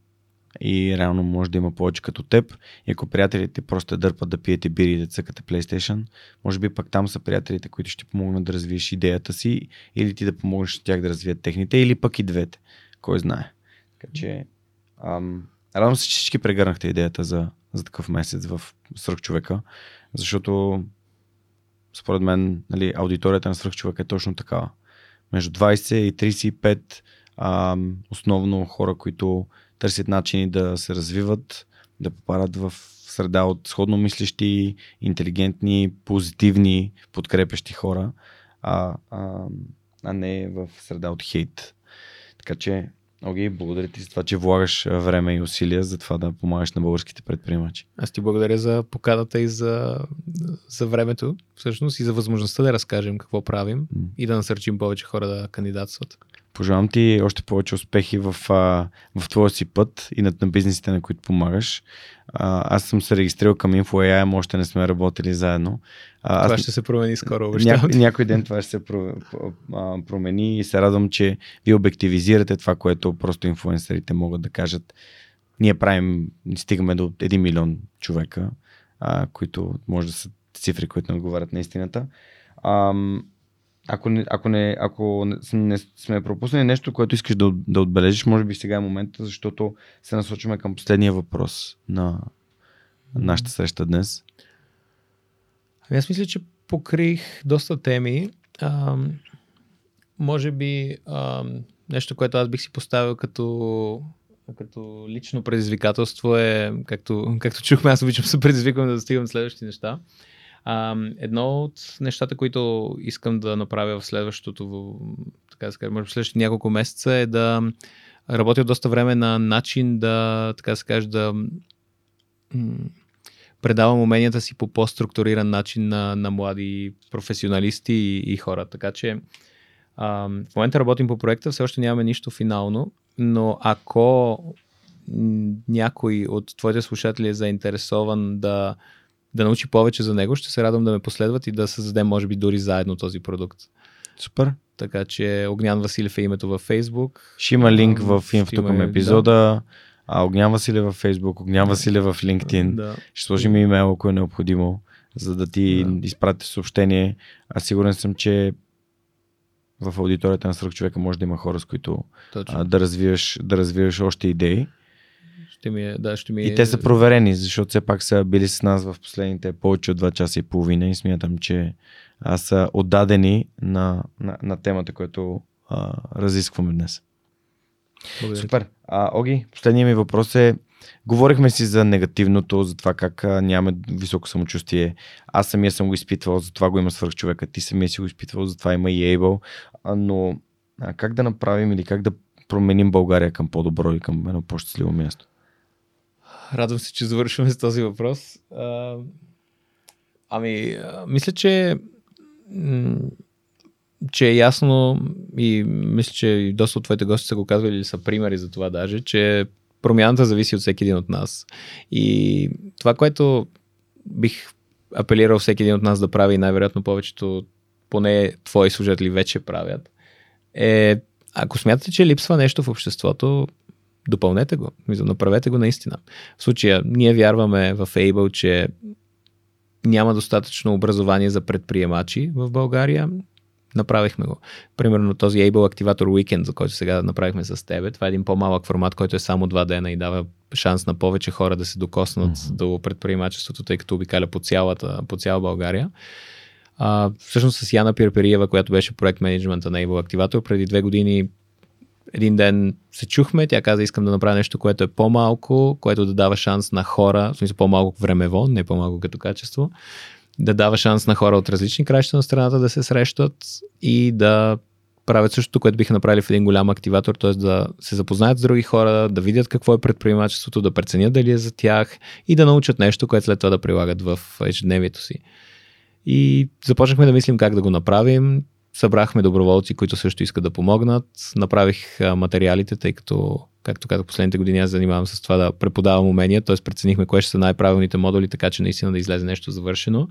и реално може да има повече като теб. И ако приятелите просто дърпат да пиете бири и да цъкате PlayStation, може би пък там са приятелите, които ще помогнат да развиеш идеята си или ти да помогнеш тях да развият техните, или пък и двете. Кой знае. Така че, ам, радвам се, че всички прегърнахте идеята за, за такъв месец в човека, защото според мен нали, аудиторията на човека е точно такава. Между 20 и 35 ам, основно хора, които търсят начини да се развиват, да попадат в среда от сходно мислещи, интелигентни, позитивни, подкрепящи хора, а, а, а не в среда от хейт. Така че, Оги, благодаря ти за това, че влагаш време и усилия за това да помагаш на българските предприемачи. Аз ти благодаря за поканата и за, за времето, всъщност, и за възможността да разкажем какво правим mm. и да насърчим повече хора да кандидатстват. Пожелавам ти още повече успехи в, в твоя си път и над на бизнесите, на които помагаш. А, аз съм се регистрирал към InfoAI, но още не сме работили заедно. А, това аз... ще се промени скоро. Ня, някой ден това ще се промени и се радвам, че ви обективизирате това, което просто инфуенсерите могат да кажат. Ние правим, стигаме до 1 милион човека, а, които може да са цифри, които не отговарят на истината. Ам, ако не, ако не, ако не, сме пропуснали нещо, което искаш да, да отбележиш, може би сега е момента, защото се насочваме към последния въпрос на нашата среща днес. Ами аз мисля, че покрих доста теми. А, може би а, нещо, което аз бих си поставил като, като лично предизвикателство е, както, както чухме, аз обичам се предизвиквам да достигам следващи неща. А, едно от нещата, които искам да направя в следващото, така да може би следващите няколко месеца е да работя доста време на начин да, така да се каже, да предавам уменията си по по-структуриран начин на, на млади професионалисти и, и хора. Така че а, в момента работим по проекта, все още нямаме нищо финално, но ако някой от твоите слушатели е заинтересован да да научи повече за него, ще се радвам да ме последват и да създадем, може би, дори заедно този продукт. Супер. Така че Огнян Василев е името във Facebook. Ще има линк в инфото към епизода. Да. А Огнян Василев във Facebook, Огнян Василев в LinkedIn. Да. Ще сложим имейл, ако е необходимо, за да ти да. изпратите съобщение. Аз сигурен съм, че в аудиторията на Сръх човека може да има хора, с които а, да, развиеш, да развиеш още идеи. Ще ми е, да, ще ми е... И те са проверени, защото все пак са били с нас в последните повече от 2 часа и половина и смятам, че аз са отдадени на, на, на темата, която а, разискваме днес. Благодаря. Супер. А, Оги, последният ми въпрос е, говорихме си за негативното, за това как а, нямаме високо самочувствие. Аз самия съм го изпитвал, за това го има свърх човека. Ти самия си го изпитвал, за това има и Able. А, но а, как да направим или как да променим България към по-добро и към едно по-щастливо място? Радвам се, че завършваме с този въпрос. А, ами, мисля, че че е ясно и мисля, че и доста от твоите гости са го казвали или са примери за това даже, че промяната зависи от всеки един от нас. И това, което бих апелирал всеки един от нас да прави най-вероятно повечето, поне твои служители вече правят, е ако смятате, че липсва нещо в обществото, допълнете го, направете го наистина. В случая, ние вярваме в Able, че няма достатъчно образование за предприемачи в България. направихме го. Примерно този Able Activator Weekend, за който сега направихме с тебе, това е един по-малък формат, който е само два дена и дава шанс на повече хора да се докоснат mm-hmm. до предприемачеството, тъй като обикаля по, цялата, по цяла България. А, всъщност с Яна Пирпериева, която беше проект менеджмента на Able Activator, преди две години един ден се чухме, тя каза, искам да направя нещо, което е по-малко, което да дава шанс на хора, в смисъл по-малко времево, не по-малко като качество, да дава шанс на хора от различни краища на страната да се срещат и да правят същото, което биха направили в един голям активатор, т.е. да се запознаят с други хора, да видят какво е предприемачеството, да преценят дали е за тях и да научат нещо, което след това да прилагат в ежедневието си. И започнахме да мислим как да го направим. Събрахме доброволци, които също искат да помогнат. Направих материалите, тъй като, както казах, последните години аз занимавам с това да преподавам умения, т.е. преценихме кое ще са най-правилните модули, така че наистина да излезе нещо завършено.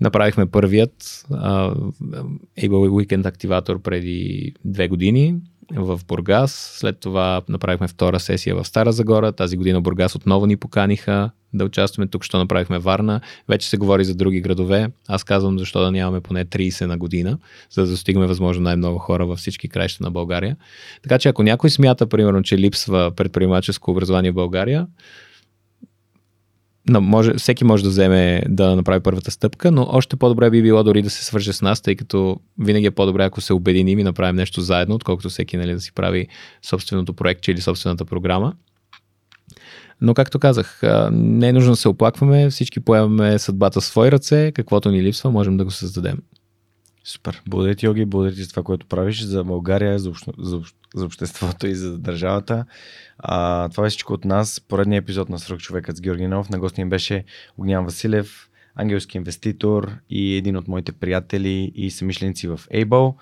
Направихме първият uh, Able Weekend активатор преди две години в Бургас. След това направихме втора сесия в Стара Загора. Тази година Бургас отново ни поканиха да участваме. Тук що направихме Варна. Вече се говори за други градове. Аз казвам защо да нямаме поне 30 на година, за да достигаме възможно най-много хора във всички краища на България. Така че ако някой смята, примерно, че липсва предприемаческо образование в България, но може, всеки може да вземе да направи първата стъпка, но още по-добре би било дори да се свърже с нас, тъй като винаги е по-добре, ако се обединим и направим нещо заедно, отколкото всеки нали, да си прави собственото проектче или собствената програма. Но, както казах, не е нужно да се оплакваме, всички поемаме съдбата в свои ръце, каквото ни липсва, можем да го създадем. Супер. Благодаря ти, Йоги, благодаря ти за това, което правиш за България, за, общ... за, за обществото и за държавата. А, това е всичко от нас. Поредният епизод на Срок човекът с Георги Нов. На гости им беше Огнян Василев, ангелски инвеститор и един от моите приятели и самишленици в Able.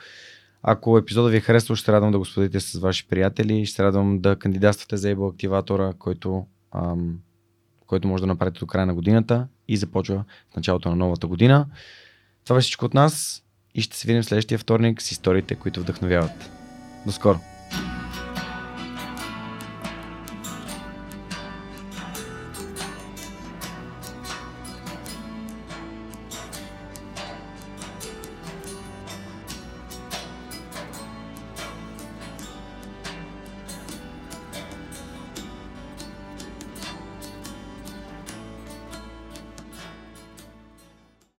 Ако епизода ви е харесал, ще радвам да го споделите с ваши приятели. Ще радвам да кандидатствате за Able активатора, който, ам, който може да направите до края на годината и започва в началото на новата година. Това е всичко от нас и ще се видим следващия вторник с историите, които вдъхновяват. До скоро!